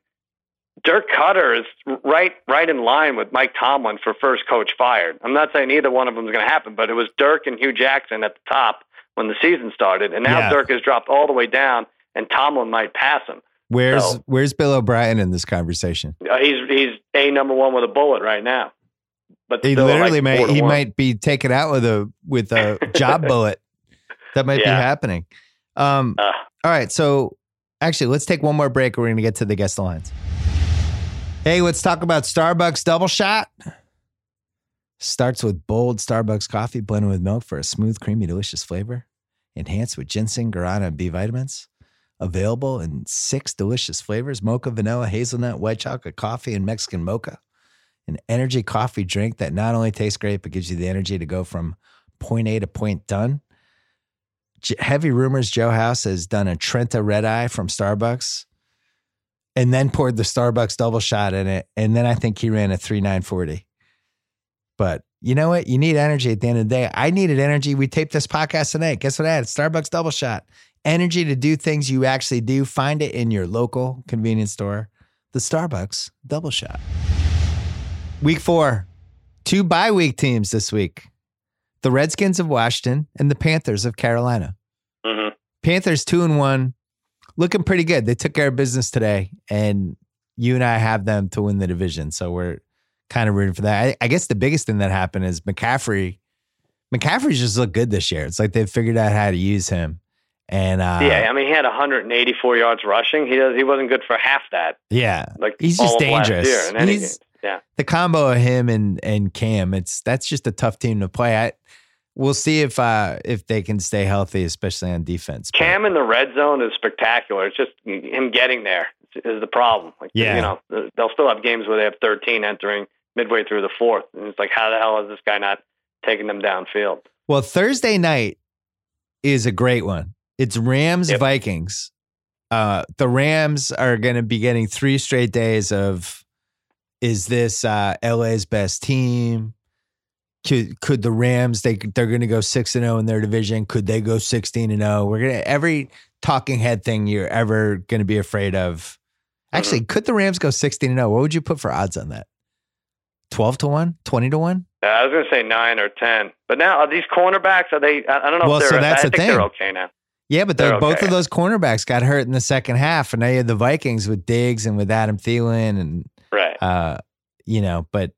Dirk Koetter is right right in line with Mike Tomlin for first coach fired. I'm not saying either one of them is going to happen, but it was Dirk and Hue Jackson at the top when the season started, and now Yeah. Dirk has dropped all the way down, and Tomlin might pass him. Where's So- Where's Bill O'Brien in this conversation? Uh, he's he's a number one with a bullet right now. But He literally like, might he one. might be taken out with a with a [LAUGHS] job bullet. That might be happening. Um, Uh, all right, so actually, let's take one more break. We're going to get to the guest lines. Hey, let's talk about Starbucks Double Shot. Starts with bold Starbucks coffee blended with milk for a smooth, creamy, delicious flavor. Enhanced with ginseng, guarana, and B vitamins. Available in six delicious flavors mocha, vanilla, hazelnut, white chocolate, coffee, and Mexican mocha. An energy coffee drink that not only tastes great, but gives you the energy to go from point A to point done. Heavy rumors Joe House has done a Trenta Red Eye from Starbucks and then poured the Starbucks double shot in it. And then I think he ran a 3940. But you know what? You need energy at the end of the day. I needed energy. We taped this podcast tonight. Guess what I had? Starbucks double shot. Energy to do things you actually do. Find it in your local convenience store. The Starbucks double shot. Week four, two bye week teams this week the Redskins of Washington and the Panthers of Carolina. hmm Panthers two and one, looking pretty good. They took care of business today, and you and I have them to win the division. So we're kind of rooting for that. I, I guess the biggest thing that happened is McCaffrey. McCaffrey's just looked good this year. It's like they've figured out how to use him. And uh, yeah, I mean, he had 184 yards rushing. He does. He wasn't good for half that. yeah, Like He's just dangerous. He's- Yeah, the combo of him and and Cam, it's that's just a tough team to play. I we'll see if uh if they can stay healthy, especially on defense. But- Cam in the red zone is spectacular. It's just him getting there is the problem. Like, Yeah. you know, they'll still have games where they have 13 entering midway through the fourth, and it's like, how the hell is this guy not taking them downfield? Well, Thursday night is a great one. It's Rams Yep. Vikings. Uh, the Rams are going to be getting three straight days of is this uh, LA's best team? Could could the Rams they they're going to go 6 and 0 in their division? Could they go 16 and 0? We're going to every talking head thing you're ever going to be afraid of. Actually, could the Rams go 16 and 0? What would you put for odds on that? 12 to 1, 20 to 1? Uh, I was going to say nine or 10, but now are these cornerbacks? Are they? I don't know. Well, if so they're, that's I the think they're thing. okay now. Yeah, but both of those cornerbacks got hurt in the second half, and now you have the Vikings with Diggs and with Adam Thielen, and Right. uh, you know. But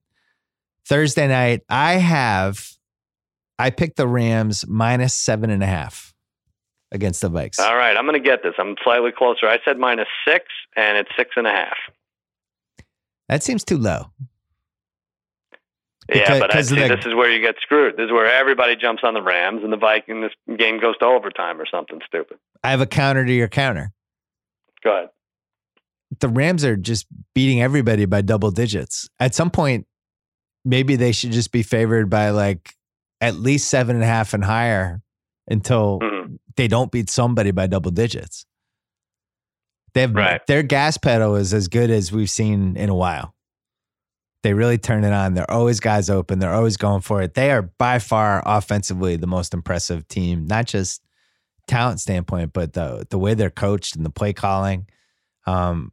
Thursday night, I have, I picked the Rams minus seven and a half against the Vikes. All right, I'm going to get this. I'm slightly closer. I said minus six, and it's six and a half. That seems too low. Yeah, Because- but I 'cause of see the- this is where you get screwed. This is where everybody jumps on the Rams, and the Viking. This game goes to overtime or something stupid. I have a counter to your counter. Go ahead. The Rams are just beating everybody by double digits. At some point, maybe they should just be favored by like at least seven and a half and higher until Mhm. they don't beat somebody by double digits. They have Right. their gas pedal is as good as we've seen in a while. They really turn it on. They're always guys open. They're always going for it. They are by far offensively the most impressive team, not just talent standpoint, but the the way they're coached and the play calling. Um,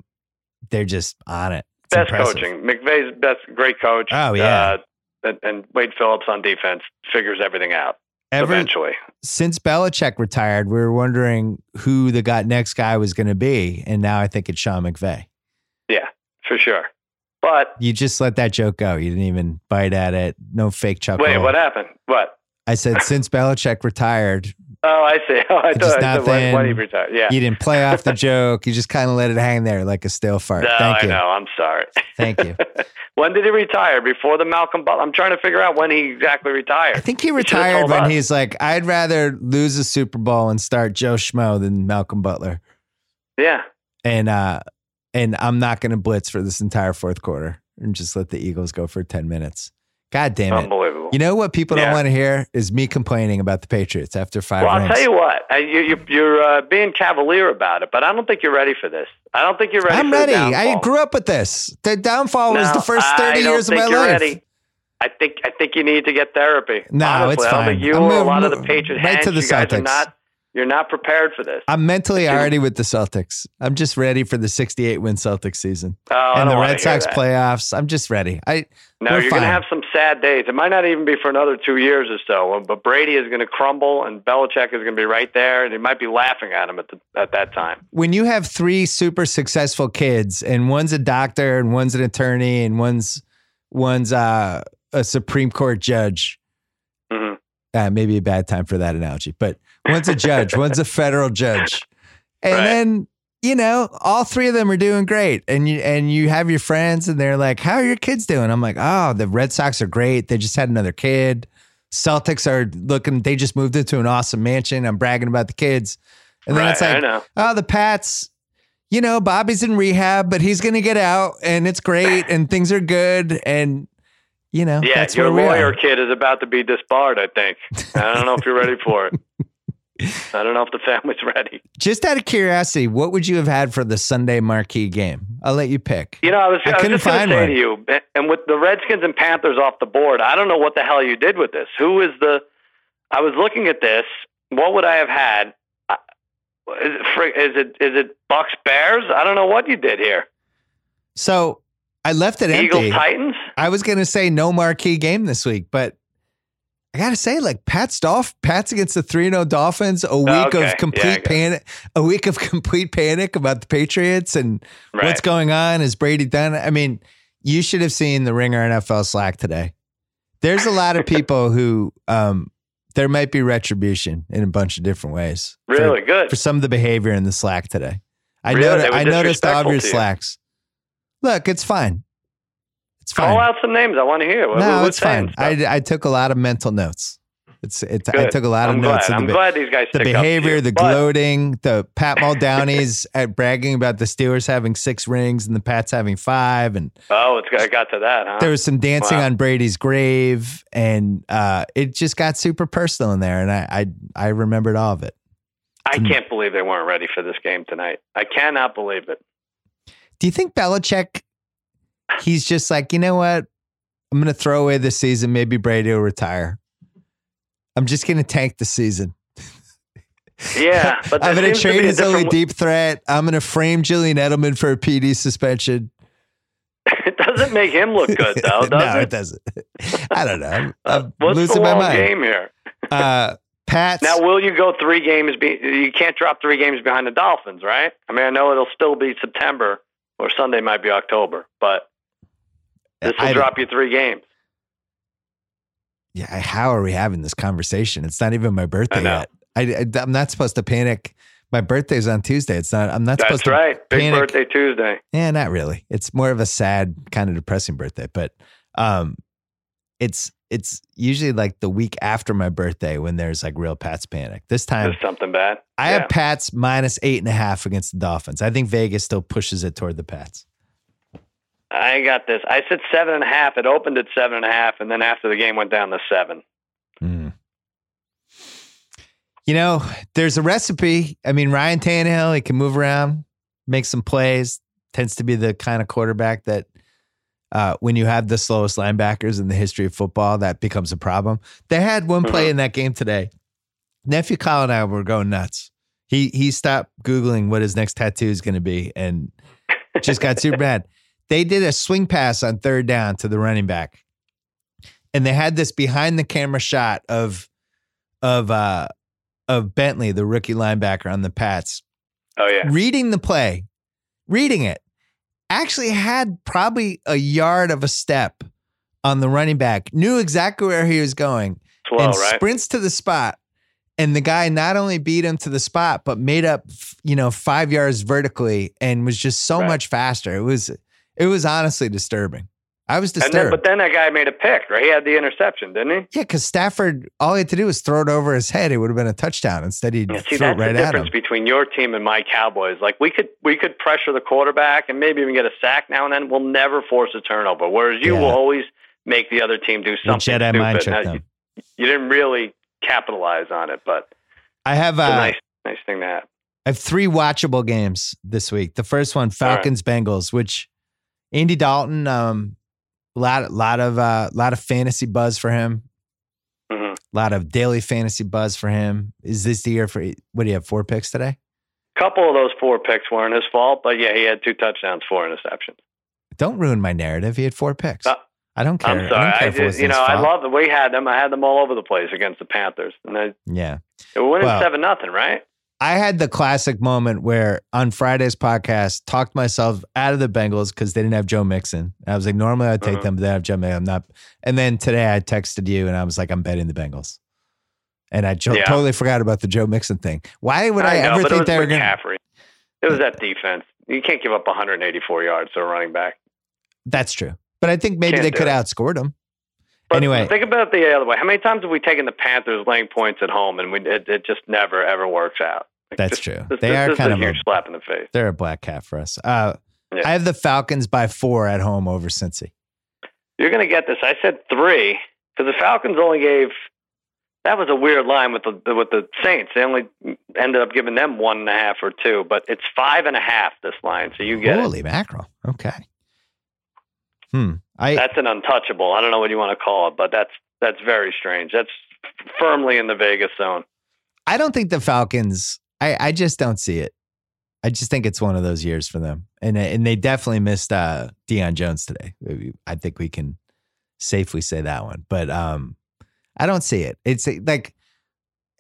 they're just on it. It's Best impressive. coaching. McVay's best, great coach. Oh, yeah. Uh, and, and Wade Phillips on defense figures everything out Ever eventually. since Belichick retired, we were wondering who the got next guy was going to be, and now I think it's Sean McVay. Yeah, for sure. But You just let that joke go. You didn't even bite at it. No fake chuckle. wait, what happened? What? I said since Belichick retired, Oh, I see. [LAUGHS] Oh, I thought I said when, when he retired. Yeah. you didn't play off the [LAUGHS] joke. You just kind of let it hang there like a stale fart. no, Thank I you. know. I'm sorry. Thank you. [LAUGHS] when did he retire? Before the Malcolm Butler? I'm trying to figure out when he exactly retired. I think he retired told when us. he's like, I'd rather lose a Super Bowl and start Joe Schmo than Malcolm Butler. Yeah. And uh and I'm not gonna blitz for this entire fourth quarter and just let the Eagles go for 10 minutes. God damn it. Unbelievable. You know what people don't want to hear is me complaining about the Patriots after five well, I'll tell you what. uh, You, you, you're uh, being cavalier about it, but I don't think you're ready for this. I don't think you're ready. I'm ready. I grew up with this. The downfall was the first 30 years of my life. ready. I think I think you need to get therapy. No, Honestly, it's fine. you I'm or a lot of the Patriots right heads, to the you guys are Celtics. not. You're not prepared for this. I'm mentally already with the Celtics. I'm just ready for the 68 win Celtics season Oh, and the Red Sox playoffs. I'm just ready. I No, you're going to have some sad days. It might not even be for another two years or so. But Brady is going to crumble, and Belichick is going to be right there, and he might be laughing at him at the, at that time. when you have three super successful kids and one's a doctor and one's an attorney and one's one's uh, a Supreme Court judge. Mm-hmm. Uh, maybe a bad time for that analogy, but one's a judge, one's a federal judge, and Right. then you know all three of them are doing great, and you and you have your friends, and they're like, "How are your kids doing?" I'm like, "Oh, the Red Sox are great. They just had another kid. Celtics are looking. They just moved into an awesome mansion. I'm bragging about the kids." And then Right, it's like, know. oh, the Pats, you know, Bobby's in rehab, but he's going to get out and it's great and things are good. And, you know, Yeah, that's your lawyer kid is about to be disbarred. I think. I don't know if you're ready for it. [LAUGHS] I don't know if the family's ready. Just out of curiosity, what would you have had for the Sunday marquee game? I'll let you pick. You know, I was, I I was couldn't just going find to say one. to you, and with the Redskins and Panthers off the board, I don't know what the hell you did with this. Who is the? I was looking at this. What would I have had? Is it is it is it Bucks Bears? I don't know what you did here. So I left it Eagles empty. Titans. I was going to say no marquee game this week, but I got to say, like Pat's Dolph, Pat's against the 3 0 Dolphins, a week okay. Of complete it. panic, a week of [LAUGHS] complete panic about the Patriots and Right. what's going on. Is Brady done? I mean, you should have seen the Ringer NFL Slack today. There's a lot of [LAUGHS] people who, um, there might be retribution in a bunch of different ways. for- really good. for some of the behavior in the Slack today. I Really? noti- They were I noticed all of your you. Slacks. Look, it's fine. It's fine. Call out some names. I want to hear. What- no, it's fine. I, I took a lot of mental notes. It's it's I took a lot of I'm notes. Glad. I'm the, glad these guys the behavior, the But- gloating, the Pat Muldowney's [LAUGHS] at bragging about the Steelers having six rings and the Pats having five, and Oh, it's I got to that, huh? there was some dancing Wow. on Brady's grave, and uh, it just got super personal in there, and I I, I remembered all of it. I can't believe they weren't ready for this game tonight. I cannot believe it. Do you think Belichick? He's just like, you know what? I'm going to throw away this season. Maybe Brady will retire. I'm just going to tank the season. Yeah, [LAUGHS] but I'm going to seems to be trade his only different- deep threat. I'm going to frame Julian Edelman for a PD suspension. It [LAUGHS] doesn't make him look good, [LAUGHS] though, does no, it? it doesn't. I don't know. I'm, I'm What's losing the my long mind. game here? Uh, Pat's. Now, will you go three games? Be, you can't drop three games behind the Dolphins, right? I mean, I know it'll still be September or Sunday might be October, but this will I- drop you three games. Yeah, how are we having this conversation? It's not even my birthday know. yet. I, I, am not supposed to panic. My birthday's on Tuesday. It's not. I'm not supposed That's to right. Big panic. birthday Tuesday. Yeah, not really. It's more of a sad, kind of depressing birthday, but um it's it's usually like the week after my birthday when there's like real Pats panic. This time Is something bad? I Yeah. have Pats minus eight and a half against the Dolphins. I think Vegas still pushes it toward the Pats. I got this. I said seven and a half. It opened at seven and a half, and then after the game went down to seven. Mm. You know, there's a recipe. I mean, Ryan Tannehill, he can move around, make some plays, tends to be the kind of quarterback that uh, when you have the slowest linebackers in the history of football, that becomes a problem. They had one play Mhm. in that game today. Nephew Kyle and I were going nuts. He he stopped Googling what his next tattoo is going to be and just got super [LAUGHS] bad. They did a swing pass on third down to the running back. And they had this behind the camera shot of of uh of Bentley, the rookie linebacker on the Pats, Oh yeah. reading the play, reading it, actually had probably a yard of a step on the running back, knew exactly where he was going, Slow, and right? sprints to the spot. And the guy not only beat him to the spot, but made up, you know, five yards vertically and was just so Right. much faster. It was, it was honestly disturbing. I was And then, disturbed. but then that guy made a pick, right? He had the interception, didn't he? yeah, because Stafford, all he had to do was throw it over his head. It would have been a touchdown. Instead, he Yeah, see, threw it that's right the difference between your team and my Cowboys. Like we could we could pressure the quarterback and maybe even get a sack now and then. We'll never force a turnover. Whereas you Yeah. will always make the other team do The something Jedi stupid. mind trick you, you didn't really capitalize on it, but I have uh, a nice nice thing to have. I have three watchable games this week. The first one, Falcons Bengals, which Andy Dalton, um, lot lot of uh, lot of fantasy buzz for him. A lot of daily fantasy buzz for him. Is this the year for what do you have? Four picks today? A couple of those four picks weren't his fault, but yeah, he had two touchdowns, four interceptions. Don't ruin my narrative. He had four picks. Uh, I don't care. I'm sorry. I don't care I if it was just, you know, I love that we had them. I had them all over the place against the Panthers, and they, Yeah. were winning Well- seven nothing, right? I had the classic moment where on Friday's podcast, talked myself out of the Bengals because they didn't have Joe Mixon. I was like, normally I'd take Mhm. them, but they have Joe Mixon. I'm not. And then today I texted you and I was like, I'm betting the Bengals. And I jo- Yeah. totally forgot about the Joe Mixon thing. Why would I, know, ever think they were going to? It was that defense. You can't give up 184 yards to a running back. That's true. But I think maybe Can't they could it. outscored them. But Anyway. think about it the other way. How many times have we taken the Panthers laying points at home, and we it, it just never ever works out? Like, That's true. This, They this- are kind of a a slap in the face. they're a black cat for us. Uh, Yeah. I have the Falcons by four at home over Cincy. You're going to get this. I said three because the Falcons only gave. That was a weird line with the with the Saints. They only ended up giving them one and a half or two, but it's five and a half this line. So you get it. Holy mackerel! Okay. Hmm. I That's an untouchable. I don't know what you want to call it, but that's that's very strange. That's firmly in the Vegas zone. I don't think the Falcons. I I just don't see it. I just think it's one of those years for them, and and they definitely missed uh, Deion Jones today. I think we can safely say that one, but um, I don't see it. It's like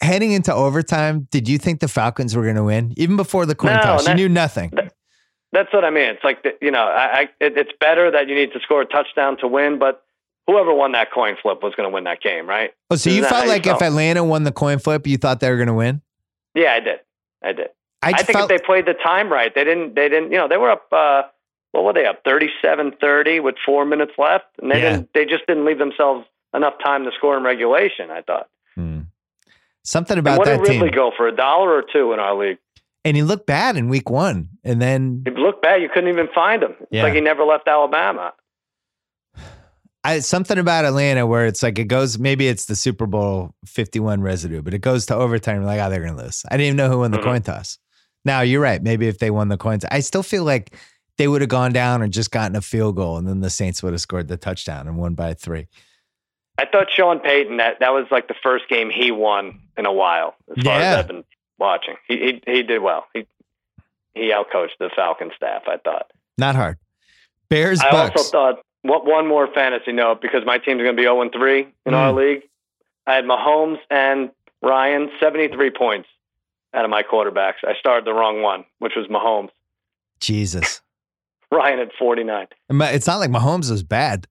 heading into overtime. Did you think the Falcons were going to win even before the coin No, toss? You knew nothing. That's what I mean. It's like the, you know, I, I it, it's better that you need to score a touchdown to win, but whoever won that coin flip was going to win that game, right? Oh, so Isn't you felt you like if? Atlanta won the coin flip, you thought they were going to win? Yeah, I did. I did. I, think felt, if they played the time right, they didn't. They didn't. You know, they were up. Uh, what were they up? 37-30 with four minutes left, and they Yeah. didn't. They just didn't leave themselves enough time to score in regulation. I thought. Hmm. something And about what that did Ridley team. go for a dollar or two in our league? And he looked bad in week one, and then He looked bad. You couldn't even find him. It's Yeah. like he never left Alabama. I, something about Atlanta where it's like it goes. Maybe it's the Super Bowl Fifty One residue, but it goes to overtime. You're like, oh, they're going to lose. I didn't even know who won the Mhm. coin toss. Now you're right. Maybe if they won the coin toss, I still feel like they would have gone down and just gotten a field goal, and then the Saints would have scored the touchdown and won by three. I thought Sean Payton that that was like the first game he won in a while. As far Yeah. as I've been watching, he he, he did well. He he outcoached the Falcon staff. I thought. Not hard. Bears I Bucks. also thought one, one more fantasy note because my team's going to be zero and three in our Mm. league. I had Mahomes and Ryan seventy three points out of my quarterbacks. I started the wrong one, which was Mahomes. Jesus, [LAUGHS] Ryan at forty nine. it's not like Mahomes was bad.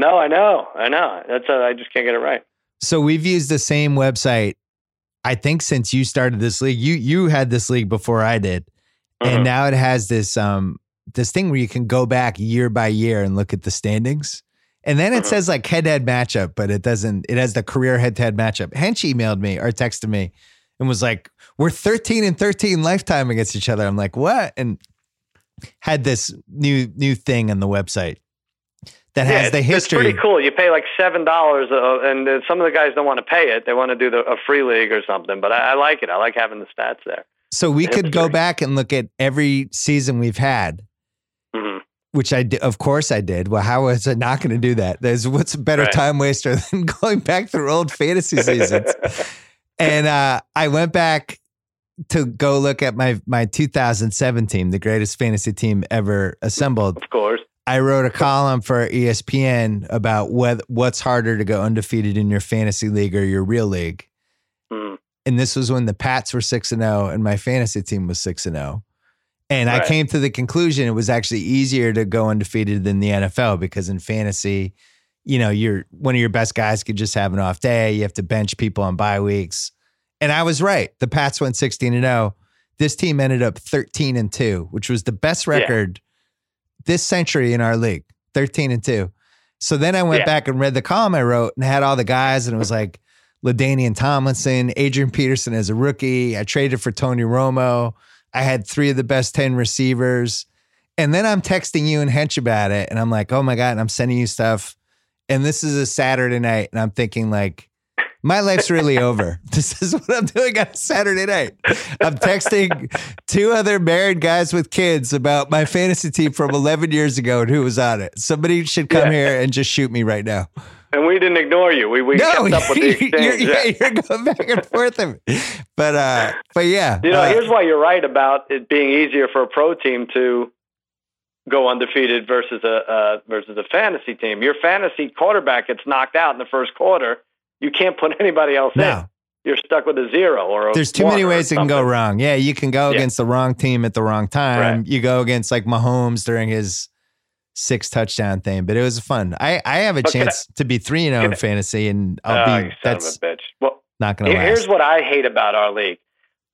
No, I know, I know. That's uh, I just can't get it right. So we've used the same website. I think since you started this league, you you had this league before I did, and Mhm. now it has this um this thing where you can go back year by year and look at the standings. And then it Mhm. says like head to head matchup, but it doesn't, it has the career head to head matchup. Hench emailed me or texted me and was like, We're 13 and 13 lifetime against each other. I'm like, what? And had this new new thing on the website that has Yeah, the history. It's pretty cool. You pay like seven dollars, uh, and uh, some of the guys don't want to pay it. They want to do the, a free league or something. But I, I like it. I like having the stats there. So we the could go back and look at every season we've had, hmm which I did, of course I did. Well, how was I not going to do that? There's what's a better Right. time waster [LAUGHS] than going back through old fantasy seasons? [LAUGHS] and uh, I went back to go look at my my 2007 team, the greatest fantasy team ever assembled. of course. I wrote a column for ESPN about what what's harder to go undefeated in your fantasy league or your real league. Mm. And this was when the Pats were 6 and 0 and my fantasy team was 6 and 0. And I came to the conclusion it was actually easier to go undefeated than the NFL because in fantasy, you know, you're one of your best guys could just have an off day. You have to bench people on bye weeks. And I was right. The Pats went 16 and 0. This team ended up 13 and 2, which was the best Yeah. This century in our league. 13 and 2. So then I went Yeah. back and read the column I wrote and had all the guys and it was like LaDainian Tomlinson, Adrian Peterson as a rookie. I traded for Tony Romo. I had three of the best 10 receivers. And then I'm texting you and Hench about it. And I'm like, oh my God. And I'm sending you stuff. And this is a Saturday night. And I'm thinking, like, my life's really over. [LAUGHS] This is what I'm doing on a Saturday night. I'm texting two other married guys with kids about my fantasy team from 11 years ago and who was on it. Somebody should come Yeah. here and just shoot me right now. And we didn't ignore you. We we kept up with [LAUGHS] the exchange. you're, yeah, yeah. you're going back and forth. of it. But uh, but yeah, You know, uh, here's why you're right about it being easier for a pro team to go undefeated versus a uh, versus a fantasy team. Your fantasy quarterback gets knocked out in the first quarter. You can't put [LAUGHS] anybody else in. no. You're stuck with a zero or a There's too many ways it can go wrong. Yeah, you can go Yeah. against the wrong team at the wrong time. Right. You go against like Mahomes during his six touchdown thing, but it was fun. I I have a But chance to be three and zero in can fantasy, and Oh, I'll you be son of that's a bitch. Well, not going to Here- last. Here's what I hate about our league.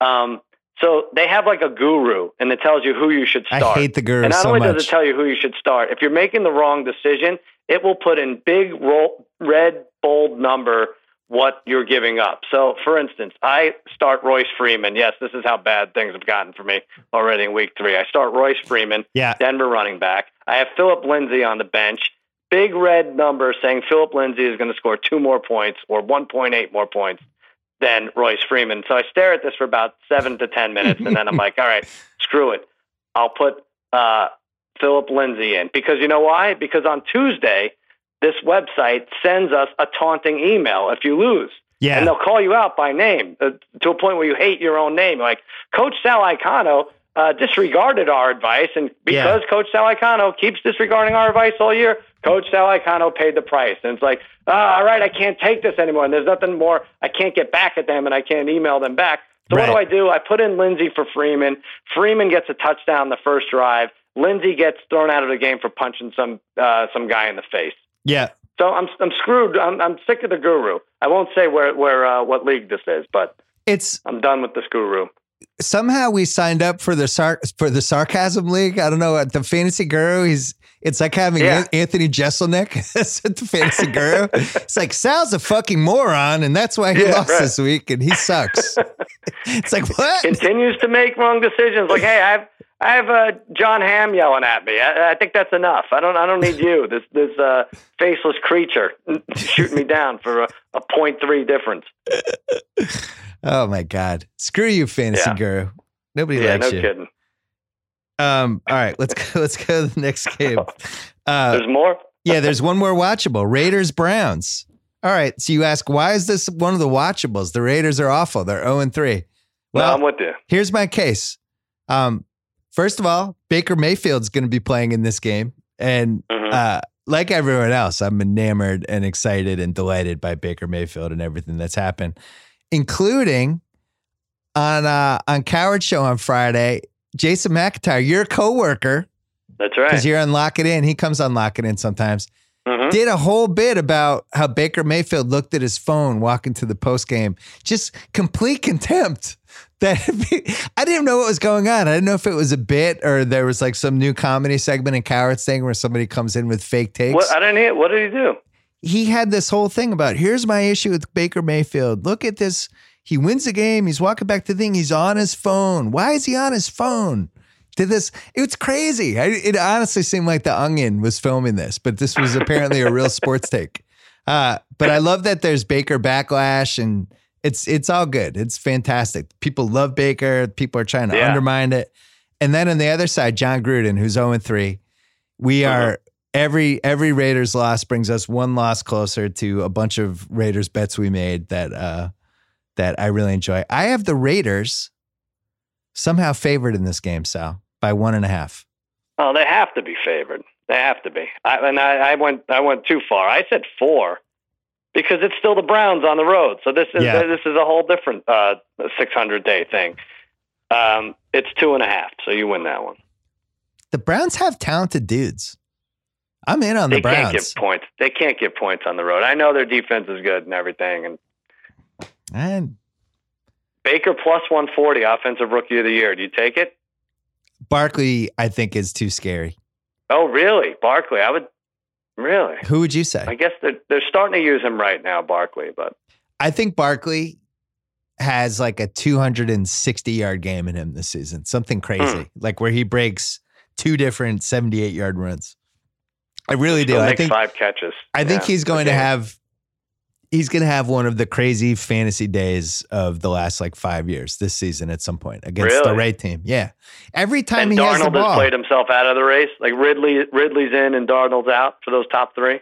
Um, so they have like a guru, and it tells you who you should start. I hate the guru and not so only much. does it tell you who you should start, if you're making the wrong decision, it will put in big roll, red bold number what you're giving up. So, for instance, I start Royce Freeman. Yes, this is how bad things have gotten for me already in week three. I start Royce Freeman, Yeah. Denver running back. I have Philip Lindsay on the bench. Big red number saying Philip Lindsay is going to score two more points or 1.8 more points than Royce Freeman. So I stare at this for about seven to 10 minutes, and then I'm like, all right, [LAUGHS] screw it. I'll put uh, Philip Lindsay in. Because you know why? Because on Tuesday, this website sends us a taunting email if you lose. Yeah. And they'll call you out by name uh, to a point where you hate your own name. Like Coach Sal Iacono uh, disregarded our advice, and because Coach Sal Iacono keeps disregarding our advice all year, Coach Sal Iacono paid the price. And it's like, ah, all right, I can't take this anymore, and there's nothing more. I can't get back at them, and I can't email them back. So what do I do? I put in Lindsay for Freeman. Freeman gets a touchdown the first drive. Lindsay gets thrown out of the game for punching some uh, some guy in the face. Yeah. So I'm I'm screwed. I'm I'm sick of the guru. I won't say where where uh, what league this is, but It's I'm done with this guru. somehow we signed up for the sar- for the sarcasm league. I don't know the fantasy guru. He's it's like having Yeah. Anthony Jeselnik [LAUGHS] as the fantasy guru. It's like Sal's a fucking moron, and that's why he Yeah, lost right. this week, and he sucks. [LAUGHS] it's like what? Continues to make wrong decisions. Like, hey, I have I have uh, John Ham yelling at me. I, I think that's enough. I don't I don't need you. This this uh, faceless creature [LAUGHS] shooting me down for a, a point three difference. [LAUGHS] Oh my god! Screw you, fantasy Yeah. guru. Nobody Yeah, likes no you. kidding. Um. All right, let's go. Let's go to the next [LAUGHS] game. Uh, There's more. yeah, there's one more watchable. Raiders Browns. All right. So you ask, why is this one of the watchables? The Raiders are awful. They're 0 and 3. Well, no, I'm with you. here's my case. Um, first of all, Baker Mayfield's going to be playing in this game. And Mhm. uh, like everyone else, I'm enamored and excited and delighted by Baker Mayfield and everything that's happened, including on uh, on Cowherd Show on Friday. Jason McIntyre, your coworker, That's right. because you're on Lock It In. He comes on Lock It In sometimes Mhm. did a whole bit about how Baker Mayfield looked at his phone walking to the post game. Just complete contempt. That [LAUGHS] I didn't know what was going on. I didn't know if it was a bit or there was like some new comedy segment in Cowherd's thing where somebody comes in with fake takes. What I didn't hear. What did he do? he had this whole thing about here's my issue with Baker Mayfield. Look at this. He wins the game. He's walking back to the thing. He's on his phone. Why is he on his phone? Did this? It's crazy. I, it honestly seemed like the Onion was filming this, but this was apparently a real [LAUGHS] sports take. Uh, but I love that there's Baker backlash, and it's it's all good. It's fantastic. People love Baker. People are trying to Yeah. undermine it. And then on the other side, Jon Gruden, who's 0 3. We Uh-huh. are every every Raiders loss brings us one loss closer to a bunch of Raiders bets we made that uh that I really enjoy. I have the Raiders somehow favored in this game, Sal, by one and a half. Oh, they have to be favored. They have to be. I, and I, I went I went too far. I said four because it's still the Browns on the road. So this is Yeah. this is a whole different uh, 600 day thing. Um, it's two and a half. So you win that one. The Browns have talented dudes. I'm in on the Browns. They can't get points. They can't give points on the road. I know their defense is good and everything. And And Baker plus 140, offensive rookie of the year. Do you take it? Barkley, I think, is too scary. Oh, really? Barkley? I would. Really? Who would you say? I guess they're they're starting to use him right now, Barkley. But I think Barkley has like a 260 yard game in him this season. Something hmm. crazy, like where he breaks two different 78 yard runs. I really do. I think five catches. I think he's going to have he's going to have one of the crazy fantasy days of the last like 5 years this season at some point against the Really? Ray team. Yeah. Every time And he has the Darnold has ball. played himself out of the race. Like Ridley, Ridley's in and Darnold's out for those top three.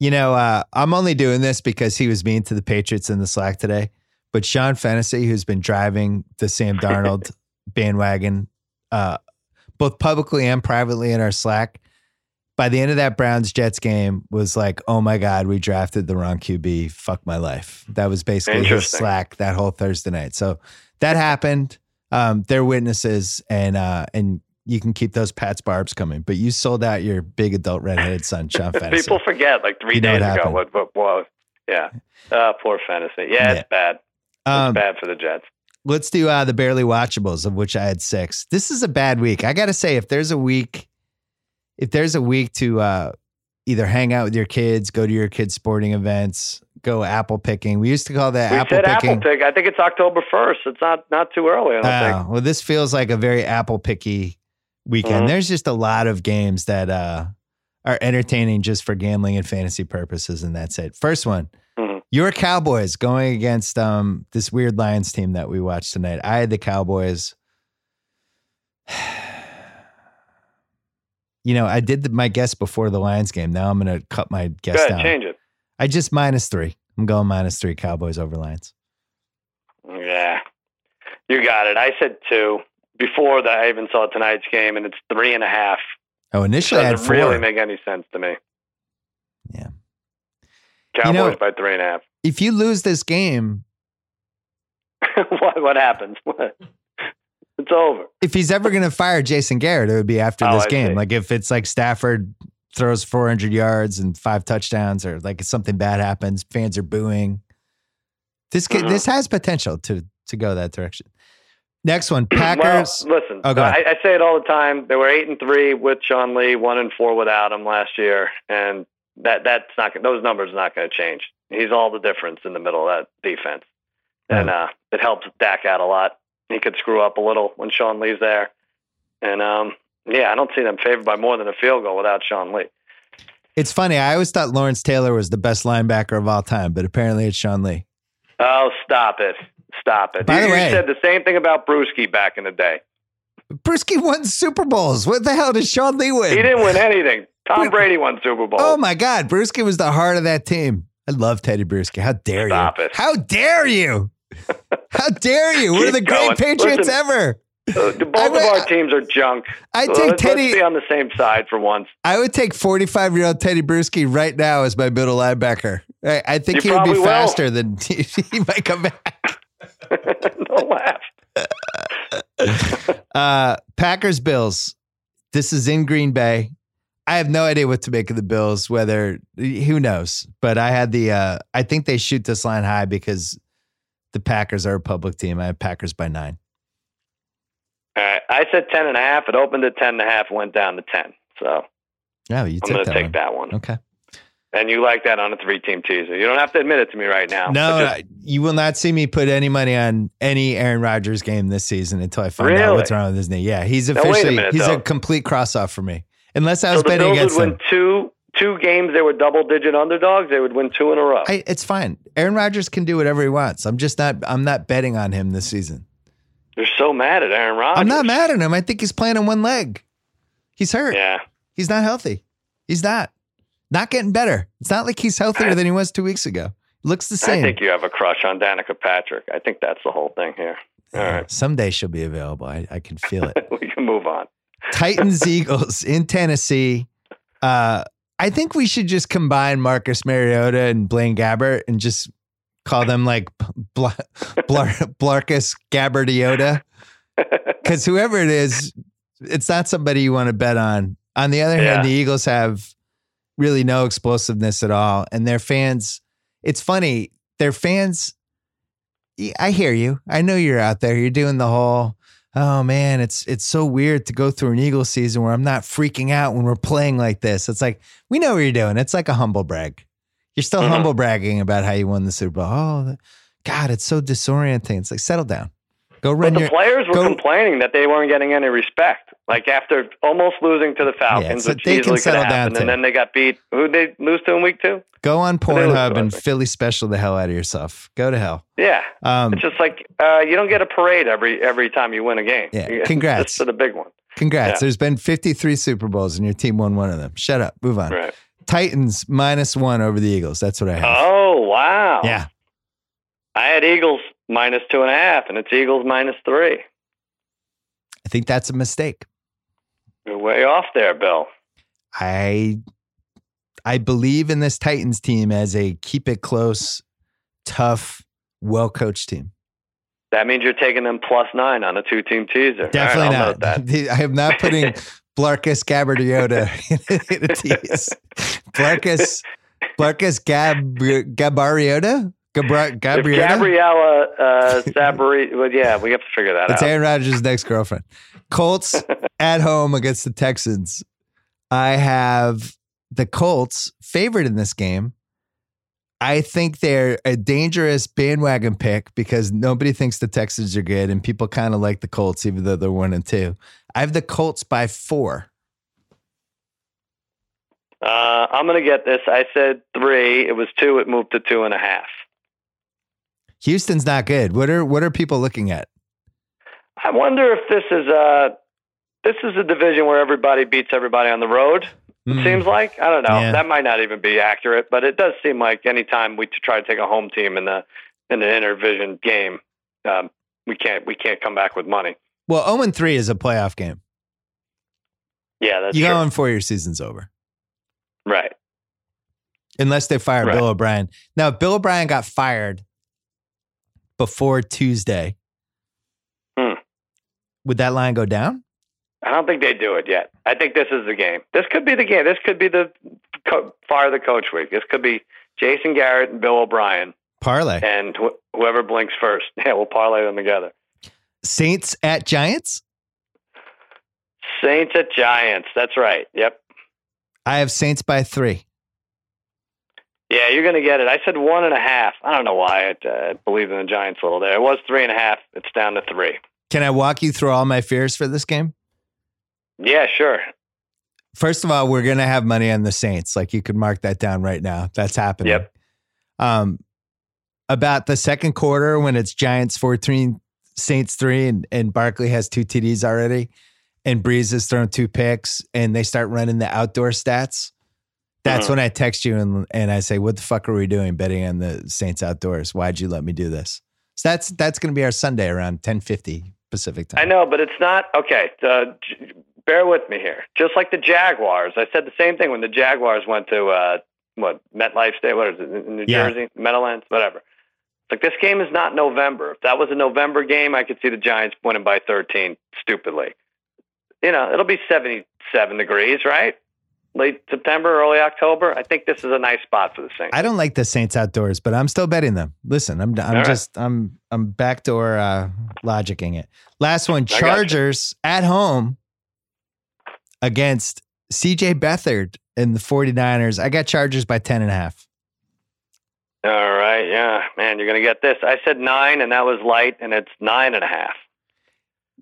You know, uh, I'm only doing this because he was mean to the Patriots in the Slack today. But Sean Fennessy, who's been driving the Sam [LAUGHS] Darnold bandwagon, uh, both publicly and privately in our Slack, by the end of that Browns Jets game, was like, "Oh my God, we drafted the wrong QB. Fuck my life." That was basically his Slack that whole Thursday night. So that happened. Um, they're witnesses, and uh, and you can keep those Pat's barbs coming. But you sold out your big adult redheaded son, [LAUGHS] Sean Fennessy. People forget like three You days what ago what what was. Yeah. Uh, poor Fennessy. Yeah, Yeah. it's bad. It's Um, bad for the Jets. let's do uh, the barely watchables, of which I had six. This is a bad week. I got to say, if there's a week, if there's a week to uh, either hang out with your kids, go to your kids' sporting events, go apple picking. We used to call that We apple said picking. apple pick. I think it's October first. It's not not too early. I don't Oh, think. well, this feels like a very apple picky weekend. Mhm. There's just a lot of games that uh, are entertaining just for gambling and fantasy purposes, and that's it. First one, Mhm. your Cowboys going against um, this weird Lions team that we watched tonight. I had the Cowboys. You know, I did the, my guess before the Lions game. Now I'm going to cut my guess ahead, down. change it. I just minus three. I'm going minus three Cowboys over Lions. Yeah, you got it. I said two before that. I even saw tonight's game, and it's three and a half. Oh, initially I had Doesn't really make any sense to me. Yeah. Cowboys know- by three and a half. if you lose this game, [LAUGHS] what what happens? [LAUGHS] it's over. if he's ever going to fire Jason Garrett, it would be after Oh, this I game. see. Like if it's like Stafford throws 400 yards and five touchdowns, or like if something bad happens, fans are booing. This Mhm. this has potential to to go that direction. Next one, [CLEARS THROAT] Packers. Well, listen, Oh. I, I say it all the time. They were eight and three with Sean Lee, one and four without him last year, and that that's not those numbers are not going to change. He's all the difference in the middle of that defense, and uh, it helps Dak out a lot. He could screw up a little when Sean Lee's there, and um, yeah, I don't see them favored by more than a field goal without Sean Lee. it's funny. I always thought Lawrence Taylor was the best linebacker of all time, but apparently it's Sean Lee. Oh, stop it! Stop it! By you, the way- you said the same thing about Bruschi back in the day. Bruschi won Super Bowls. What the hell did Sean Lee win? He didn't win anything. Tom. Brady won Super Bowl. Oh my God, Bruschi was the heart of that team. I love Teddy Bruschi. How dare Stop you? it. How dare you? [LAUGHS] How dare you? Of the [LAUGHS] great. Patriots Listen. ever. Uh, the- both I of our teams are junk. I So take let's, Teddy. let's be on the same side for once. I would take 45 year old Teddy Bruschi right now as my middle linebacker. I, I think You he would be will. faster than [LAUGHS] he might come back. [LAUGHS] Don't laugh. Uh, Packers Bills. This is in Green Bay. I have no idea what to make of the Bills. Whether who knows, but I had the. Uh, I think they shoot this line high because the Packers are a public team. I have Packers by nine. All right. I said 10 and a half. It opened at 10 and a half, went down to 10. So No, you I'm going to take one. that one. Okay. And you like that on a three team teaser. You don't have to admit it to me right now. No, just- you will not see me put any money on any Aaron Rodgers game this season until I find out what's wrong with his knee. Yeah, he's Now, wait a officially minute, he's a complete cross off for me. Unless I was the betting against would them. win two two games. They were double digit underdogs. They would win two in a row. I, it's fine. Aaron Rodgers can do whatever he wants. I'm just not. I'm not betting on him this season. They're so mad at Aaron Rodgers. I'm not mad at him. I think he's playing on one leg. He's hurt. Yeah. He's not healthy. He's not. Not getting better. It's not like he's healthier than he was two weeks ago. Looks the same. I think you have a crush on Danica Patrick. I think that's the whole thing here. All Yeah, right. Someday she'll be available. I, I can feel it. [LAUGHS] we can move on. Titans [LAUGHS] Eagles in Tennessee. Uh, I think we should just combine Marcus Mariota and Blaine Gabbert and just call them like Bla- Blar- Blarkus Gabbertiota. [LAUGHS] Because whoever it is, it's not somebody you want to bet on. On the other hand, the Eagles have really no explosiveness at all. And their fans, it's funny, their fans, I hear you. I know you're out there. You're doing the whole, oh man, it's it's so weird to go through an Eagles season where I'm not freaking out when we're playing like this. It's like, we know what you're doing. It's like a humble brag. You're still Mhm. humble bragging about how you won the Super Bowl. Oh, God, it's so disorienting. It's like, settle down. Go run But the players were go- complaining that they weren't getting any respect. Like after almost losing to the Falcons, so which they can easily could settle down, happened, too. and then they got beat. Who they lose to in week two? Go on Pornhub and. Philly special the hell out of yourself. Go to hell. Yeah, Um, it's just like uh, you don't get a parade every every time you win a game. Yeah, congrats. For the big one. congrats. yeah. There's been 53 Super Bowls and your team won one of them. Shut up. Move on. Right. Titans minus one over the Eagles. That's what I have. Oh wow. Yeah. I had Eagles minus two and a half, and it's Eagles minus three. I think that's a mistake. You're way off there, Bill. I I believe in this Titans team as a keep it close, tough, well coached team. That means you're taking them plus nine on a two team teaser. Definitely I'll not. that. [LAUGHS] I am not putting [LAUGHS] Blarkus Gabbertiota [LAUGHS] in a tease. Blarkus Blarkus Gab Gabariota? Gabra, If Gabriella uh, Sabri, well, yeah, we have to figure that out. It's out. Aaron Rodgers' next girlfriend. Colts [LAUGHS] at home against the Texans. I have the Colts favored in this game. I think they're a dangerous bandwagon pick because nobody thinks the Texans are good, and people kind of like the Colts, even though they're one and two. I have the Colts by four. Uh, I'm going to get this. I said three. It was two. It moved to two and a half. Houston's not good. What are what are people looking at? I wonder if this is a this is a division where everybody beats everybody on the road. It Mm. seems like I don't know. Yeah. That might not even be accurate, but it does seem like anytime we try to take a home team in the in the interdivision game, um, we can't we can't come back with money. Well, 0 and 3 is a playoff game. Yeah, that's You go in four, your season's over. right. Unless they fire Right. Bill O'Brien. Now, if Bill O'Brien got fired before Tuesday, Hmm. would that line go down? I don't think they'd do it yet. I think this is the game. This could be the game. This could be the co- fire the coach week. This could be Jason Garrett and Bill O'Brien, Parlay. and wh- whoever blinks first. [LAUGHS] Yeah, we'll parlay them together. Saints at Giants? Saints at Giants. That's right. Yep. I have Saints by three. Yeah, you're going to get it. I said one and a half. I don't know why I uh, believe in the Giants a little there. It was three and a half. It's down to three. Can I walk you through all my fears for this game? Yeah, sure. First of all, we're going to have money on the Saints. Like you can mark that down right now. That's happening. Yep. Um, about the second quarter when it's Giants 14, Saints three, and, and Barkley has two TDs already, and Brees has thrown two picks, and they start running the outdoor stats. That's Mhm. when I text you and, and I say, What the fuck are we doing betting on the Saints outdoors? Why'd you let me do this? So that's that's going to be our Sunday around 1050 Pacific time. I know, but it's not okay. Uh, j- bear with me here. Just like the Jaguars, I said the same thing when the Jaguars went to uh, what MetLife State. What is it? in New Yeah. Jersey, Meadowlands, whatever. Like this game is not November. If that was a November game, I could see the Giants winning by 13 stupidly. You know, it'll be 77 degrees, right? Late September, early October. I think this is a nice spot for the Saints. I don't like the Saints outdoors, but I'm still betting them. Listen, I'm I'm All right. just I'm I'm backdoor uh, logicking it. Last one. Chargers at home against CJ Beathard and the 49ers. I got Chargers by 10 and a half. All right, yeah, man, you're gonna get this. I said nine, and that was light, and it's nine and a half.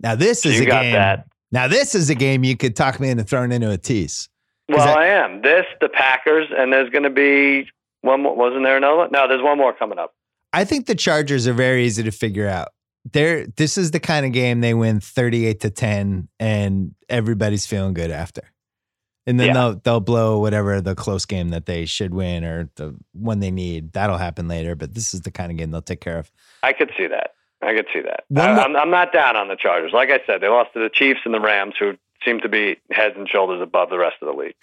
Now this So is you a got game. that. Now this is a game you could talk me into throwing into a tease. Well, that- I am. This, the Packers, and there's going to be one more. Wasn't there another one? No, there's one more coming up. I think the Chargers are very easy to figure out. They're this is the kind of game they win 38 to 10 and everybody's feeling good after. And then Yeah. they'll they'll blow whatever the close game that they should win or the one they need. That'll happen later, but this is the kind of game they'll take care of. I could see that. I could see that. I, I'm, I'm not down on the Chargers. Like I said, they lost to the Chiefs and the Rams, who seem to be heads and shoulders above the rest of the league.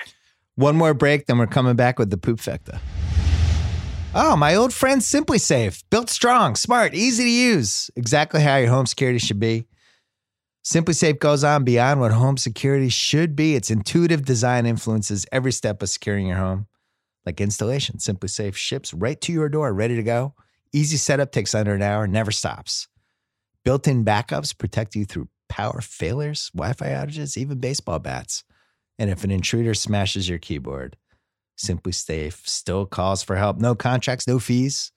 One more break, then we're coming back with the poop factor. Oh, my old friend SimpliSafe. Built strong, smart, easy to use. Exactly how your home security should be. SimpliSafe goes on beyond what home security should be. Its intuitive design influences every step of securing your home. Like installation, SimpliSafe ships right to your door, ready to go. Easy setup takes under an hour, never stops. Built in backups protect you through power failures, Wi Fi outages, even baseball bats. And if an intruder smashes your keyboard, SimpliSafe still calls for help. No contracts, no fees,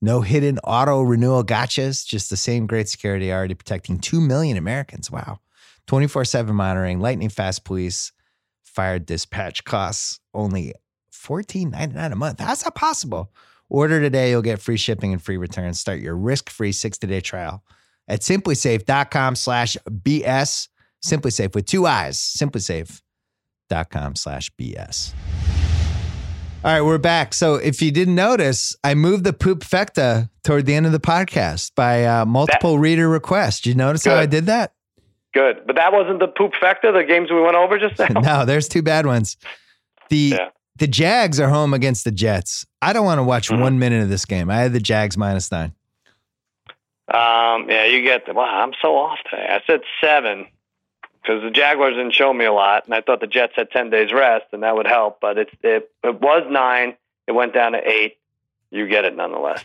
no hidden auto renewal gotchas, just the same great security already protecting 2 million Americans. Wow. 24 7 monitoring, lightning fast police, fire dispatch costs only $14.99 a month. How's that possible? Order today, you'll get free shipping and free returns. Start your risk-free 60-day trial at simplisafe.com slash BS. SimpliSafe with two eyes. Simplisafe.com slash BS. All right, we're back. So if you didn't notice, I moved the poop fecta toward the end of the podcast by uh, multiple reader requests. Did you notice how I did that? Good, but that wasn't the poop factor. The games we went over just now. [LAUGHS] no, there's two bad ones. The Yeah. the Jags are home against the Jets. I don't want to watch Mhm. one minute of this game. I had the Jags minus nine. Um, yeah, you get the. Wow, I'm so off today. I said seven because the Jaguars didn't show me a lot, and I thought the Jets had ten days rest, and that would help. But it it, it was nine. It went down to eight. You get it nonetheless.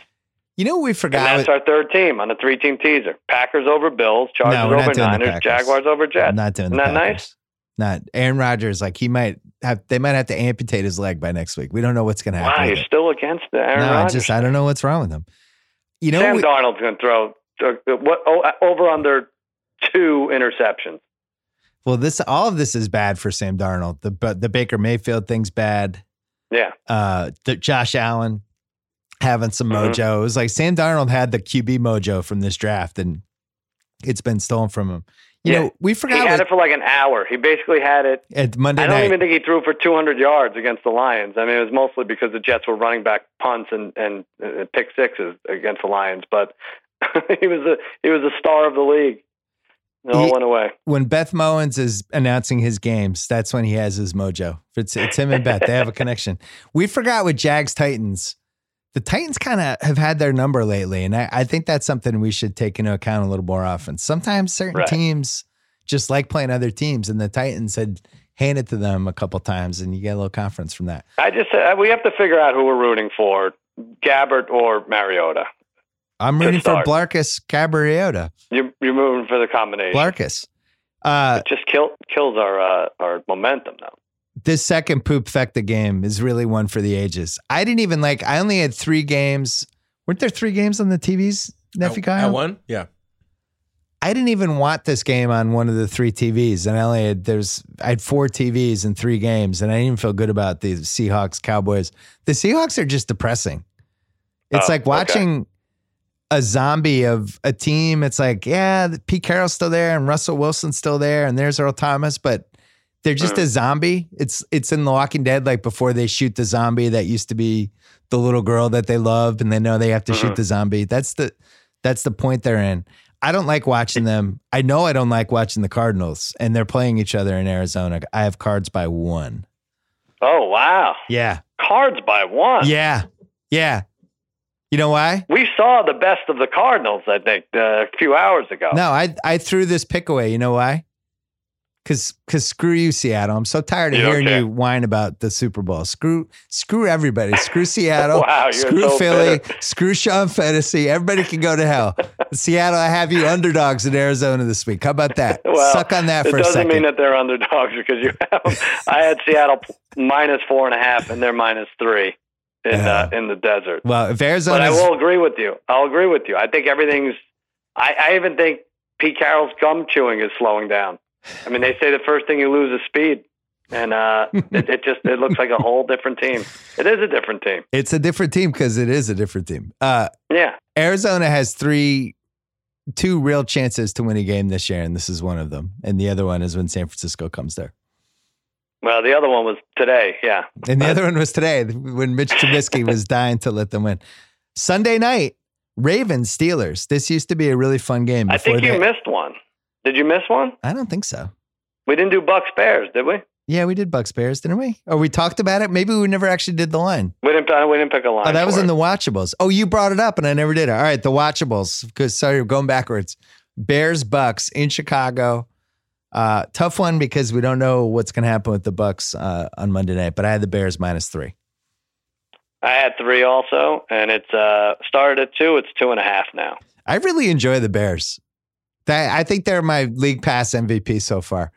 You know what we And forgot? that's our third team on a three-team teaser: Packers over Bills, Chargers No, over Niners, Jaguars over Jets. I'm not doing the Isn't that Packers. nice? Not Aaron Rodgers. Like he might have, they might have to amputate his leg by next week. We don't know what's going to happen. Wow, you're still against the Aaron no, I just I don't know what's wrong with him. You know, Sam we- Darnold's going to throw uh, what oh, over under two interceptions. well, this all of this is bad for Sam Darnold. The but the Baker Mayfield thing's bad. Yeah, Uh, the Josh Allen having some Mhm. mojo. It was like Sam Darnold had the QB mojo from this draft, and it's been stolen from him. You Yeah. know, we forgot. he had what, it for like an hour. He basically had it. at Monday I don't night. even think he threw for 200 yards against the Lions. I mean, it was mostly because the Jets were running back punts and and uh, pick sixes against the Lions. But [LAUGHS] he was a he was a star of the league. It all He- went away. when Beth Mowins is announcing his games, that's when he has his mojo. It's, it's him and Beth. They have a connection. We forgot with Jags Titans. The Titans kind of have had their number lately. And I, I think that's something we should take into account a little more often. Sometimes certain Right. teams just like playing other teams, and the Titans had handed to them a couple times, and you get a little confidence from that. I just uh, we have to figure out who we're rooting for, Gabbert or Mariota. I'm rooting for. Blarkus Cabriota. You're you're moving for the combination. Blarkus. Uh, It just kill, kills our uh, our momentum though. This second poop fecta game is really one for the ages. I didn't even like. I only had three games. Weren't there three games on the TVs, nephew At- Kyle? At one? Yeah. I didn't even want this game on one of the three TVs, and I only had there's I had four TVs and three games, and I didn't even feel good about the Seahawks Cowboys. The Seahawks are just depressing. It's Oh, like okay. watching a zombie of a team. It's like yeah, Pete Carroll's still there and Russell Wilson's still there, and there's Earl Thomas, but they're just Mm. a zombie. It's it's in The Walking Dead, like before they shoot the zombie that used to be the little girl that they love, and they know they have to shoot Mhm. the zombie. That's the that's the point they're in. I don't like watching them. I know I don't like watching the Cardinals, and they're playing each other in Arizona. I have cards by one. Oh wow, Yeah, cards by one. yeah, yeah. You know why? We saw the best of the Cardinals, I think, uh, a few hours ago. No, I I threw this pick away. You know why? Cause, cause screw you, Seattle. I'm so tired of You hearing you whine about the Super Bowl. Screw, screw everybody. Screw [LAUGHS] Seattle. Wow, you're screw so Philly. bitter. Screw Sean Fennessy. Everybody can go to hell. [LAUGHS] Seattle, I have you underdogs in Arizona this week. How about that? [LAUGHS] Well, Suck on that for a second. It doesn't mean that they're underdogs because you have. I had Seattle minus four and a half, and they're minus three in uh, in the desert. well, if But I will agree with you. I'll agree with you. I think everything's. I, I even think Pete Carroll's gum chewing is slowing down. I mean, they say the first thing you lose is speed, and uh, [LAUGHS] it, it just it looks like a whole different team. It is a different team. it's a different team because it is a different team. Uh, Yeah. Arizona has three, two real chances to win a game this year, and this is one of them. And the other one is when San Francisco comes there. Well, the other one was today. Yeah. And the other one was today when Mitch Trubisky was [LAUGHS] dying to let them win. Sunday night, Ravens Steelers. This used to be a really fun game. I think you they- missed one. Did you miss one? I don't think so. We didn't do Bucks Bears, did we? Yeah, we did Bucks Bears, didn't we? Or we talked about it. Maybe we never actually did the line. We didn't. We didn't pick a line. Oh, that was for in the watchables. Oh, you brought it up and I never did it. All right, the watchables. Because sorry, we're going backwards. Bears Bucks in Chicago. Uh, tough one because we don't know what's going to happen with the Bucks uh, on Monday night. But I had the Bears minus three. I had three also, and it's uh, started at two. It's two and a half now. I really enjoy the Bears. That I think they're my league pass MVP so far.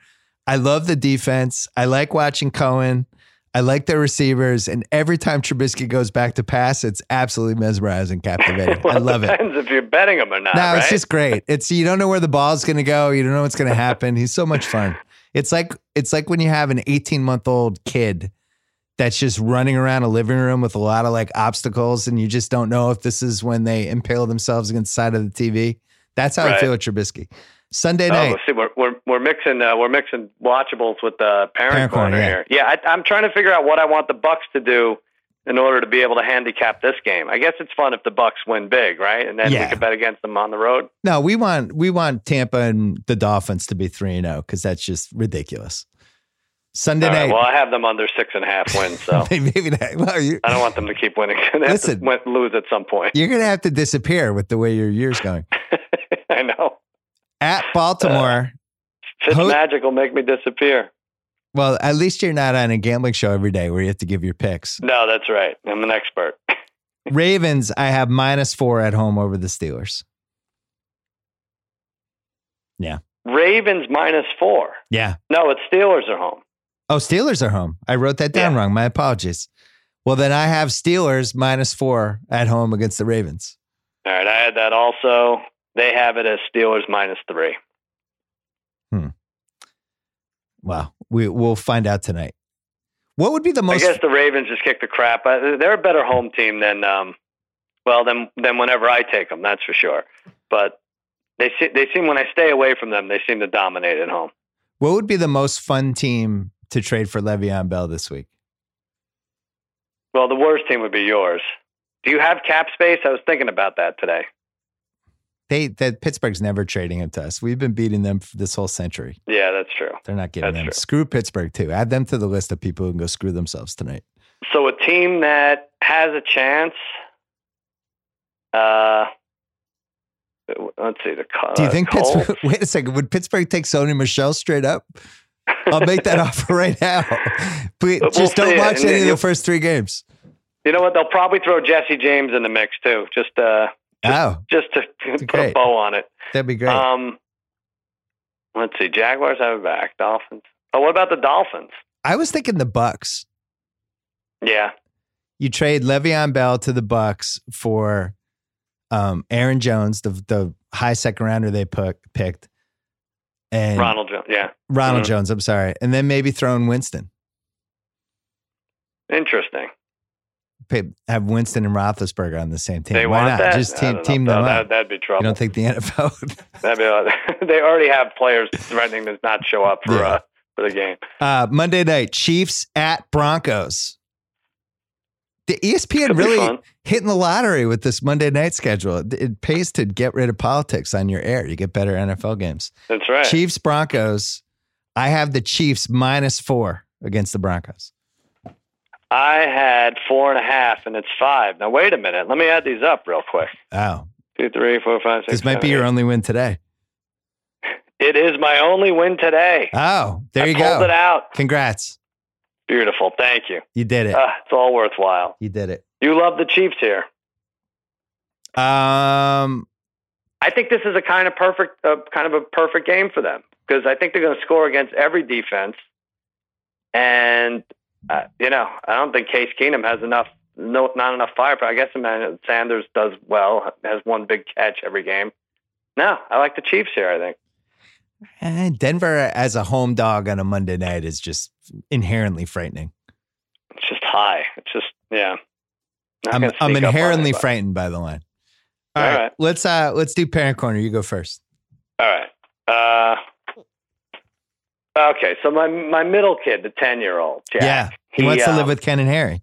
I love the defense. I like watching Cohen. I like their receivers, and every time Trubisky goes back to pass, it's absolutely mesmerizing, captivating. [LAUGHS] well, I love it. Depends if you're betting them or not. No, right? it's just great. It's you don't know where the ball's going to go. You don't know what's going to happen. He's so much fun. It's like it's like when you have an 18 month old kid that's just running around a living room with a lot of like obstacles, and you just don't know if this is when they impale themselves against the side of the TV. That's how I feel with Trubisky. Sunday Oh, night. see, we're we're we're mixing uh, we're mixing watchables with the parent, Parent corner, corner, yeah. here. Yeah, I, I'm trying to figure out what I want the Bucks to do in order to be able to handicap this game. I guess it's fun if the Bucks win big, right? And then Yeah. we could bet against them on the road. No, we want we want Tampa and the Dolphins to be three and zero because that's just ridiculous. Sunday right, night. well, I have them under six and a half wins, so [LAUGHS] maybe not. Well, you, I don't want them to keep winning. [LAUGHS] Listen. to win, lose at some point. you're gonna have to disappear with the way your year's going. [LAUGHS] I know. At Baltimore. Uh, Ho- Fitzmagic will make me disappear. Well, at least you're not on a gambling show every day where you have to give your picks. No, that's right. I'm an expert. [LAUGHS] Ravens, I have minus four at home over the Steelers. Yeah. Ravens minus four. Yeah. No, it's Steelers are home. Oh, Steelers are home. I wrote that down Yeah. wrong. My apologies. Well, then I have Steelers minus four at home against the Ravens. All right, I had that also. They have it as Steelers minus three. Hmm. Well, we we'll find out tonight. What would be the most? I guess the Ravens just kicked the crap. They're a better home team than, um, well, than than whenever I take them. That's for sure. But they se- they seem when I stay away from them, they seem to dominate at home. What would be the most fun team to trade for Le'Veon Bell this week? Well, the worst team would be yours. Do you have cap space? I was thinking about that today. They that Pittsburgh's never trading him to us. We've been beating them for this whole century. Yeah, that's true. They're not giving That's them. true. Screw Pittsburgh too. Add them to the list of people who can go screw themselves tonight. So a team that has a chance. Uh, let's see the. Col- Do you think Colts? Pittsburgh? [LAUGHS] Wait a second. Would Pittsburgh take Sony Michel straight up? I'll make that [LAUGHS] offer right now. Please, We'll just don't watch any of the first three games. You know what? They'll probably throw Jesse James in the mix too, just uh, Oh, just to [LAUGHS] put great. a bow on it. that'd be great. Um, let's see. Jaguars have it back. Dolphins. Oh, what about the Dolphins? I was thinking the Bucks. Yeah, You trade Le'Veon Bell to the Bucks for um, Aaron Jones, the the high second rounder they put, picked, and Ronald Jones. Yeah, Ronald Mhm. Jones. I'm sorry, and then maybe throw in Winston. interesting. Have Winston and Roethlisberger on the same team. They Why not? that. Just team team No, them that, up. That'd be trouble. You don't think the [LAUGHS] NFL? would- That'd be, [LAUGHS] they already have players threatening to not show up for Yeah. uh, for the game. Uh, Monday night, Chiefs at Broncos. The ESPN really hitting the lottery with this Monday night schedule. It, it pays to get rid of politics on your air. You get better NFL games. That's right. Chiefs Broncos. I have the Chiefs minus four against the Broncos. I had four and a half, and it's five. Now wait a minute. Let me add these up real quick. Oh, Two, three, four, five, six. this might be your eight. only win today. It is my only win today. Oh, there I you pulled go. it out. Congrats. Beautiful. Thank you. You did it. Ah, it's all worthwhile. You did it. You love the Chiefs here. Um, I think this is a kind of perfect, uh, kind of a perfect game for them because I think they're going to score against every defense, and uh, you know I don't think Case Keenum has enough, no, not enough firepower. I guess Emmanuel Sanders does well, has one big catch every game. No, I like the Chiefs here. I think. eh, Denver as a home dog on a Monday night is just inherently frightening. It's just high. It's just yeah. Not I'm I'm sneak up on inherently anybody. frightened by the line. All All right, right. let's uh let's do parent corner. You go first. All right. Uh, okay, so my my middle kid, the ten year old, Jack, yeah, he, wants to um, live with Ken and Harry.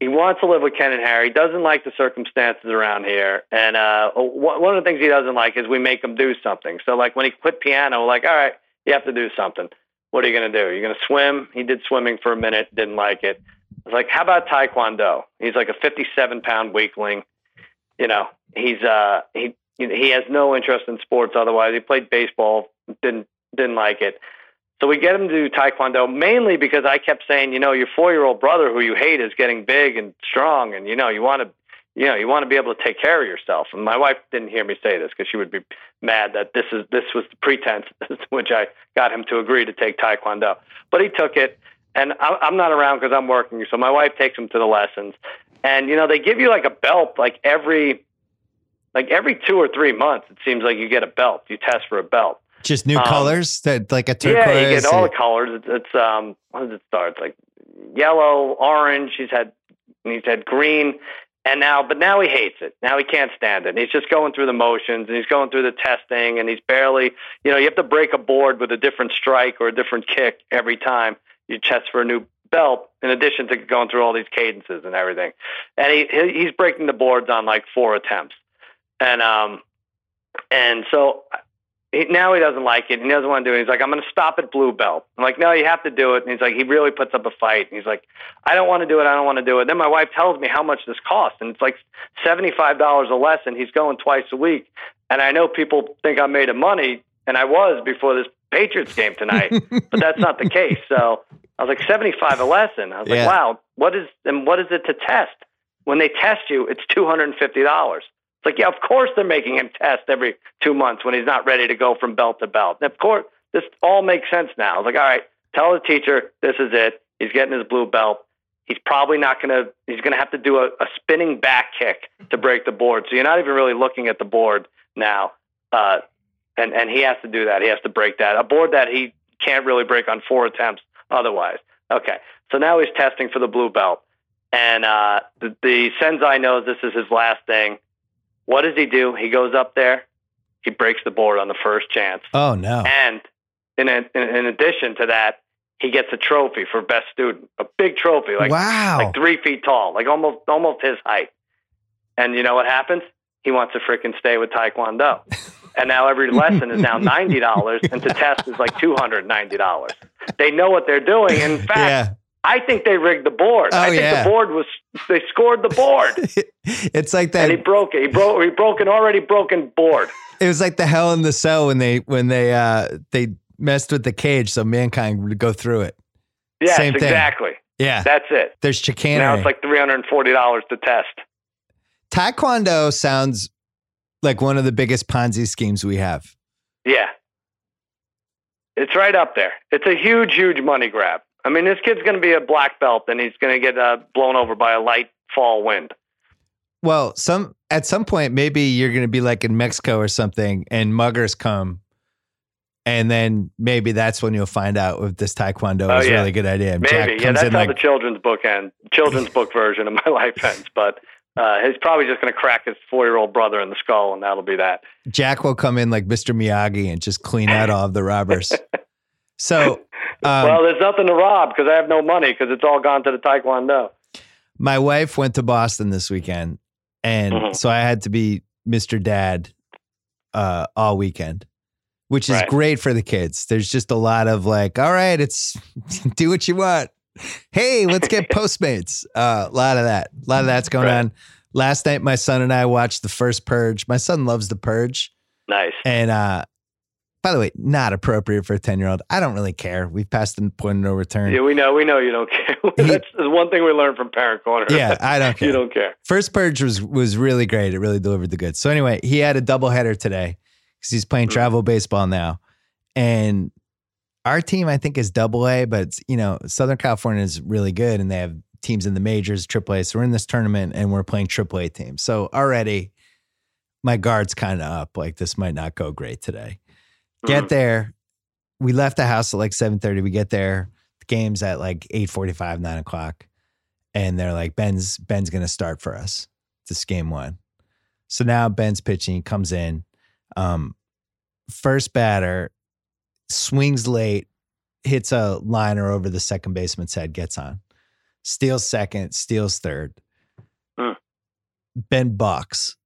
he wants to live with Ken and Harry. Doesn't like the circumstances around here, and uh, one one of the things he doesn't like is we make him do something. So, like when he quit piano, we're like, all right, you have to do something. What are you going to do? You're going to swim. He did swimming for a minute, didn't like it. I was like, how about taekwondo? He's like a 57 pound weakling. You know, he's uh he he has no interest in sports otherwise. He played baseball, didn't didn't like it. So we get him to do taekwondo mainly because I kept saying, you know, your four year old brother who you hate is getting big and strong, and you know, you want to, you know, you want to be able to take care of yourself. And my wife didn't hear me say this because she would be mad that this is this was the pretense [LAUGHS] which I got him to agree to take taekwondo. But he took it, and I'm not around because I'm working. So my wife takes him to the lessons, and you know, they give you like a belt like every. Like every two or three months, it seems like you get a belt. You test for a belt. Just new um, colors that like a turquoise. Yeah, you get all the colors. It's, it's um, what does it start? It's like yellow, orange. He's had he's had green, and now, but now he hates it. Now he can't stand it. And he's just going through the motions, and he's going through the testing, and he's barely, you know, you have to break a board with a different strike or a different kick every time you test for a new belt. In addition to going through all these cadences and everything, and he he- he's breaking the boards on like four attempts, and um, and so he, now he doesn't like it. He doesn't want to do it. He's like, I'm going to stop at blue belt. I'm like, no, you have to do it. And he's like, he really puts up a fight. And he's like, I don't want to do it. I don't want to do it. Then my wife tells me how much this costs, and it's like $75 a lesson. He's going twice a week. And I know people think I'm made of money, and I was before this Patriots game tonight, [LAUGHS] but that's not the case. So I was like, 75 a lesson. I was Yeah. like, wow, what is, and what is it to test? When they test you, it's $250. It's like, yeah, of course they're making him test every two months when he's not ready to go from belt to belt. And of course, this all makes sense now. I was like, all right, tell the teacher this is it. He's getting his blue belt. He's probably not going to. He's going to have to do a, a spinning back kick to break the board. So you're not even really looking at the board now. Uh, and and he has to do that. He has to break that a board that he can't really break on four attempts otherwise. Okay, so now he's testing for the blue belt, and uh, the, the sensei knows this is his last thing. What does he do? He goes up there, he breaks the board on the first chance, Oh no. and in, a, in addition to that, he gets a trophy for best student, a big trophy, like wow. like three feet tall, like almost almost his height. And you know what happens? He wants to freaking stay with Taekwondo. [LAUGHS] And now every lesson is now ninety dollars, and to test is like two hundred ninety dollars. They know what they're doing. In fact, yeah. I think they rigged the board. Oh, I think yeah. the board was they scored the board, [LAUGHS] it's like that. and he broke it. He broke he broke an already broken board. [LAUGHS] it was like the hell in the cell when they when they uh they messed with the cage so mankind would go through it. Yes, Same thing. exactly. Yeah. That's it. There's chicanery. Now it's like three hundred and forty dollars to test. Taekwondo sounds like one of the biggest Ponzi schemes we have. Yeah. It's right up there. It's a huge, huge money grab. I mean, this kid's going to be a black belt and he's going to get uh, blown over by a light fall wind. Well, some at some point maybe you're going to be like in Mexico or something, and muggers come, and then maybe that's when you'll find out if this Taekwondo Oh, is a yeah. really good idea. Maybe. Jack yeah, comes that's in how like, the children's book ends, children's book version of my [LAUGHS] life ends. But uh, he's probably just going to crack his four year old brother in the skull, and that'll be that. Jack will come in like Mr. Miyagi and just clean out all of the robbers. [LAUGHS] So, [LAUGHS] um, well, there's nothing to rob because I have no money because it's all gone to the Taekwondo. my wife went to Boston this weekend, and Mhm. so I had to be Mr. Dad uh, all weekend, which is Right. great for the kids. There's just a lot of like, all right, it's [LAUGHS] do what you want. Hey, let's get [LAUGHS] Postmates. Uh, a lot of that. A lot of that's going Right. on. Last night, my son and I watched the first Purge. My son loves the Purge, Nice. and uh, by the way, not appropriate for a ten year old. I don't really care. We've passed the point of no return. Yeah, we know. We know you don't care. [LAUGHS] That's the one thing we learned from Parent Corner. Yeah, I don't [LAUGHS] care. you don't care. First purge was was really great. It really delivered the goods. So anyway, he had a doubleheader today because he's playing Mm. travel baseball now, and our team I think is double A, but you know Southern California is really good, and they have teams in the majors, triple A. So we're in this tournament, and we're playing triple A teams. So already, my guard's kind of up. Like this might not go great today. Get Mhm. there. We left the house at like seven thirty. We get there. The game's at like eight forty five, nine o'clock, and they're like, "Ben's Ben's gonna start for us." This game one. So now Ben's pitching. He comes in. Um, first batter swings late, hits a liner over the second baseman's head, gets on, steals second, steals third. Ben balks.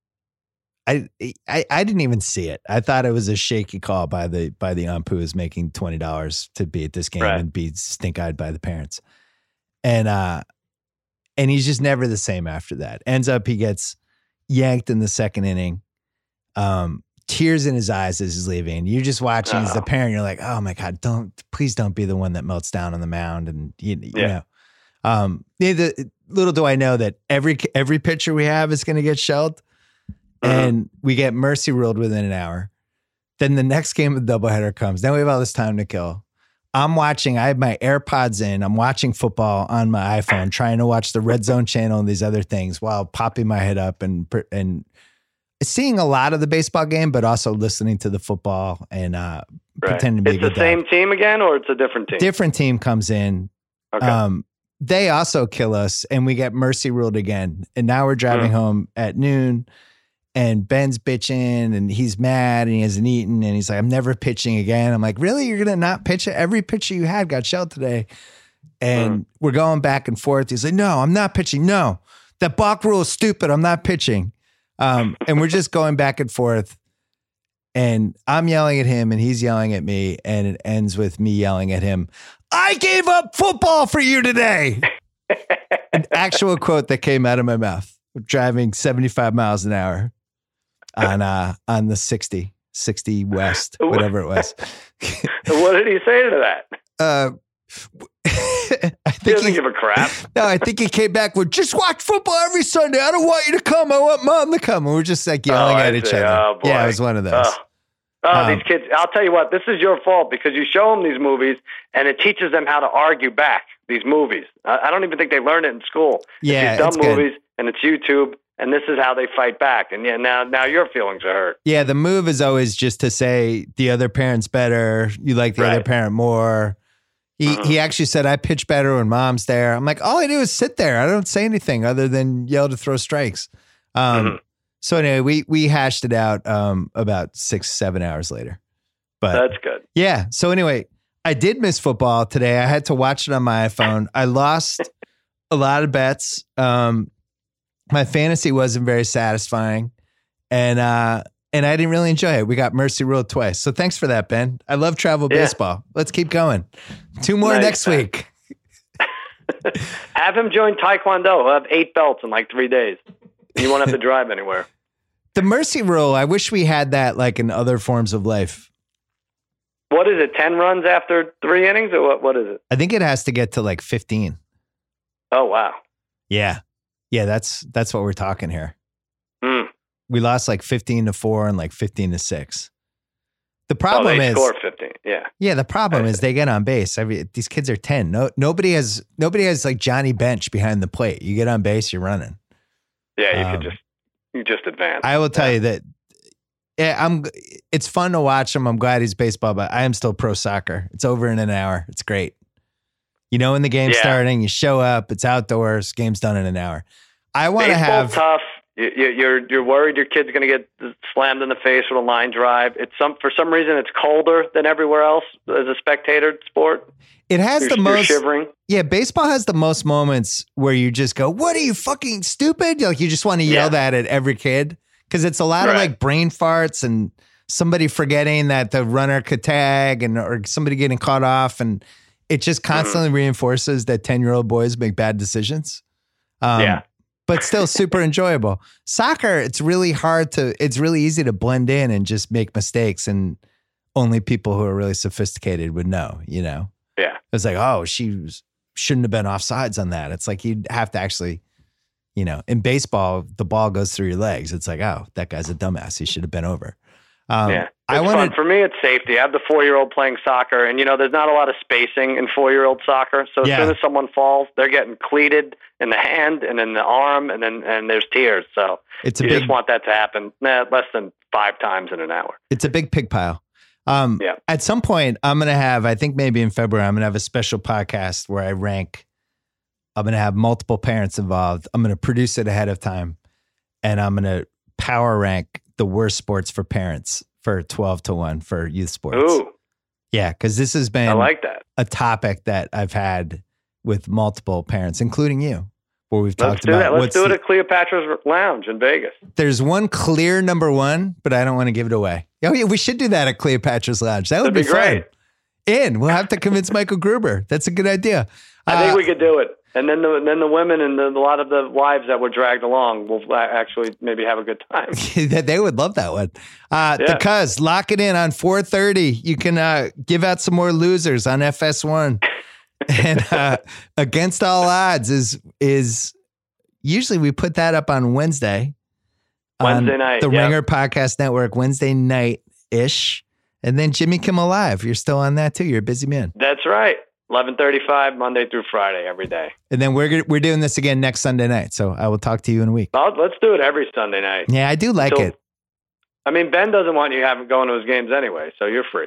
I, I I didn't even see it. I thought it was a shaky call by the by the ump who was making twenty dollars to be at this game Right. and be stink eyed by the parents, and uh, and he's just never the same after that. Ends up he gets yanked in the second inning, um, tears in his eyes as he's leaving. You're just watching as the Oh. parent. You're like, oh my god, don't please don't be the one that melts down on the mound, and you, you Yeah. know, um, the, little do I know that every every pitcher we have is going to get shelled. And we get mercy ruled within an hour. Then the next game of the doubleheader comes. Then we have all this time to kill. I'm watching, I have my AirPods in. I'm watching football on my iPhone, trying to watch the red zone channel and these other things while popping my head up and and seeing a lot of the baseball game, but also listening to the football and uh, Right. pretending to be It's the same dad. team again, or it's a different team. Different team comes in. okay. Um, they also kill us, and we get mercy ruled again. And now we're driving Mm. home at noon, and Ben's bitching, and he's mad, and he hasn't eaten, and he's like, "I'm never pitching again." I'm like, "Really? You're gonna not pitch it? Every pitcher you had got shelled today." And we're going back and forth. He's like, "No, I'm not pitching. No, that balk rule is stupid. I'm not pitching." Um, and we're just going back and forth. And I'm yelling at him, and he's yelling at me, and it ends with me yelling at him. I gave up football for you today. [LAUGHS] An actual quote that came out of my mouth. Driving 75 miles an hour on uh on the 60, 60 west, whatever it was. [LAUGHS] what did he say to that? uh [LAUGHS] I He think doesn't he, give a crap. [LAUGHS] no, I think he came back with just watch football every Sunday. I don't want you to come. I want mom to come. And we're just like yelling Oh, at each see. other. Oh, yeah, it was one of those. Oh, Oh, Um, these kids! I'll tell you what. This is your fault because you show them these movies, and it teaches them how to argue back these movies. I, I don't even think they learn it in school. Yeah, these dumb it's good. movies, and it's YouTube, and this is how they fight back. And yeah, now now your feelings are hurt. Yeah, the move is always just to say the other parent's better. You like the other parent more. He Mhm. he actually said I pitch better when mom's there. I'm like, all I do is sit there. I don't say anything other than yell to throw strikes. Um, Mhm. So anyway, we we hashed it out um, about six seven hours later. But That's good. yeah. So anyway, I did miss football today. I had to watch it on my iPhone. I lost a lot of bets. Um, my fantasy wasn't very satisfying, and uh, and I didn't really enjoy it. We got mercy ruled twice. So thanks for that, Ben. I love travel Yeah. baseball. Let's keep going. Two more Nice, next week. [LAUGHS] [LAUGHS] Have him join Taekwondo. He'll have eight belts in like three days. You won't have to drive anywhere. [LAUGHS] The mercy rule. I wish we had that like in other forms of life. What is it? Ten runs after three innings, or what? What is it? I think it has to get to like fifteen. Oh wow. Yeah, yeah. That's that's what we're talking here. Hmm. we lost like 15 to 4 and like 15 to 6. The Oh, problem they is score fifteen. Yeah. Yeah, the problem is they get on base. Every these kids are 10. No nobody has nobody has like Johnny Bench behind the plate. You get on base, you're running. Yeah. You Um, could just you just advance. I will tell Yeah. you that yeah, I'm it's fun to watch him. I'm glad he's baseball, but I am still pro soccer. It's over in an hour. It's great. You know when the game's Yeah. starting, you show up, it's outdoors, game's done in an hour. I want to have tough. You, you- you're you're worried your kid's going to get slammed in the face with a line drive. It's some for some reason it's colder than everywhere else as a spectator sport. it has You're, the most shivering. Yeah, baseball has the most moments where you just go, "What are you fucking stupid?" Like you just want to yell Yeah. that at every kid because it's a lot of like brain farts and somebody forgetting that the runner could tag and or somebody getting caught off, and it just Mm-hmm. constantly reinforces that ten year old boys make bad decisions. Um, Yeah. but still super [LAUGHS] enjoyable. Soccer, it's really hard to. It's really easy to blend in and just make mistakes, and only people who are really sophisticated would know. You know. Yeah. It's like, oh, she was, shouldn't have been offsides on that. It's like you'd have to actually, you know, in baseball, the ball goes through your legs. It's like, oh, that guy's a dumbass. He should have been over. Um, yeah. It's I fun. For me, it's safety. I have the four year old playing soccer, and you know, there's not a lot of spacing in four year old soccer. So as Yeah. soon as someone falls, they're getting cleated in the hand and in the arm, and then and there's tears. So it's a you big, just want that to happen nah, less than five times in an hour. it's a big pig pile. Um, Yeah. At some point, I'm going to have, I think maybe in February, I'm going to have a special podcast where I rank. I'm going to have multiple parents involved. I'm going to produce it ahead of time, and I'm going to power rank the worst sports for parents for 12 to one for youth sports. Ooh, Yeah, because this has been I like that. a topic that I've had with multiple parents, including you, where we've Let's talked do about that. Let's what's do it at Cleopatra's Lounge in Vegas. there's one clear number one, but I don't want to give it away. Oh yeah, we should do that at Cleopatra's Lounge. That would That'd be fun. great. In, we'll have to convince Michael Gruber. That's a good idea. I think Uh, we could do it. And then the then the women and the, a lot of the wives that were dragged along will actually maybe have a good time. [LAUGHS] they would love that one. Uh, The Yeah. Cuz, lock it in on 4:30. You can uh, give out some more losers on FS1. [LAUGHS] and uh, against all odds is is usually we put that up on Wednesday. on Wednesday night, the yep. Ringer Podcast Network, Wednesday night ish, and then Jimmy Kimmel Live. You're still on that too. You're a busy man. That's right. Eleven thirty-five Monday through Friday every day. And then we're we're doing this again next Sunday night. So I will talk to you in a week. Well, let's do it every Sunday night. Yeah, I do like So- it. I mean, Ben doesn't want you having going to his games anyway, so you're free.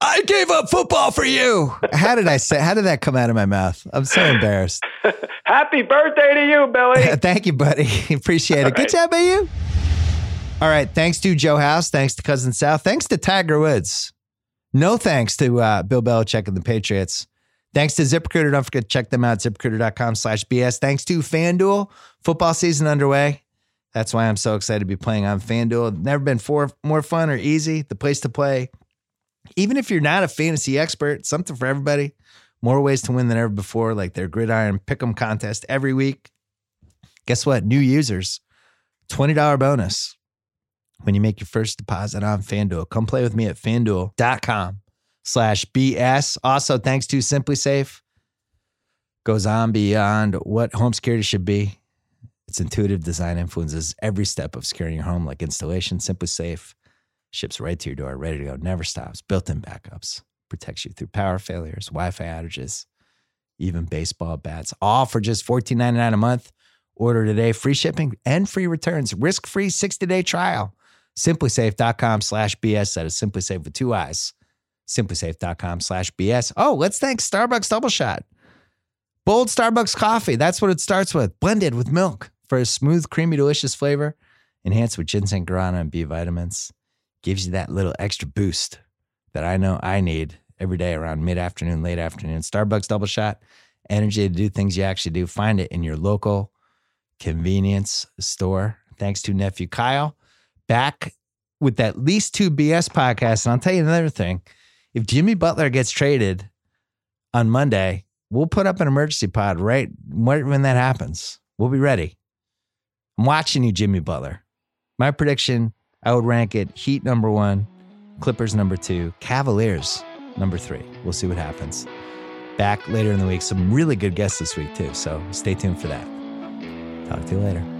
I gave up football for you. [LAUGHS] How did I say? How did that come out of my mouth? I'm so embarrassed. [LAUGHS] Happy birthday to you, Billy. [LAUGHS] Thank you, buddy. Appreciate it. All Good right. job by you. All right. Thanks to Joe House. Thanks to Cousin Sal. Thanks to Tiger Woods. No thanks to uh, Bill Belichick and the Patriots. Thanks to ZipRecruiter. Don't forget to check them out, ziprecruiter.com slash BS. Thanks to FanDuel. Football season underway. That's why I'm so excited to be playing on FanDuel. Never been for, more fun or easy. The place to play. Even if you're not a fantasy expert, something for everybody. More ways to win than ever before, like their Gridiron Pick'em contest every week. Guess what? New users, $20 bonus when you make your first deposit on FanDuel. Come play with me at fanduel.com slash BS. Also, thanks to SimpliSafe, goes on beyond what home security should be. Its intuitive design influences every step of securing your home, like installation. SimpliSafe Ships right to your door, ready to go, never stops, built in backups, protects you through power failures, Wi Fi outages, even baseball bats, all for just $14.99 a month. Order today, free shipping and free returns, risk free 60 day trial. Simplisafe.com slash BS. That is Simplisafe with two eyes. Simplisafe.com slash BS. Oh, let's thank Starbucks Double Shot. Bold Starbucks coffee. That's what it starts with, blended with milk for a smooth, creamy, delicious flavor, enhanced with ginseng guarana and B vitamins gives you that little extra boost that I know I need every day around mid afternoon, late afternoon. Starbucks double shot, energy to do things you actually do. Find it in your local convenience store. Thanks to nephew Kyle. Back with that least two BS podcast. And I'll tell you another thing if Jimmy Butler gets traded on Monday, we'll put up an emergency pod right when that happens. We'll be ready. I'm watching you, Jimmy Butler. My prediction I would rank it Heat number one, Clippers number two, Cavaliers number three. We'll see what happens. Back later in the week. Some really good guests this week, too. So stay tuned for that. Talk to you later.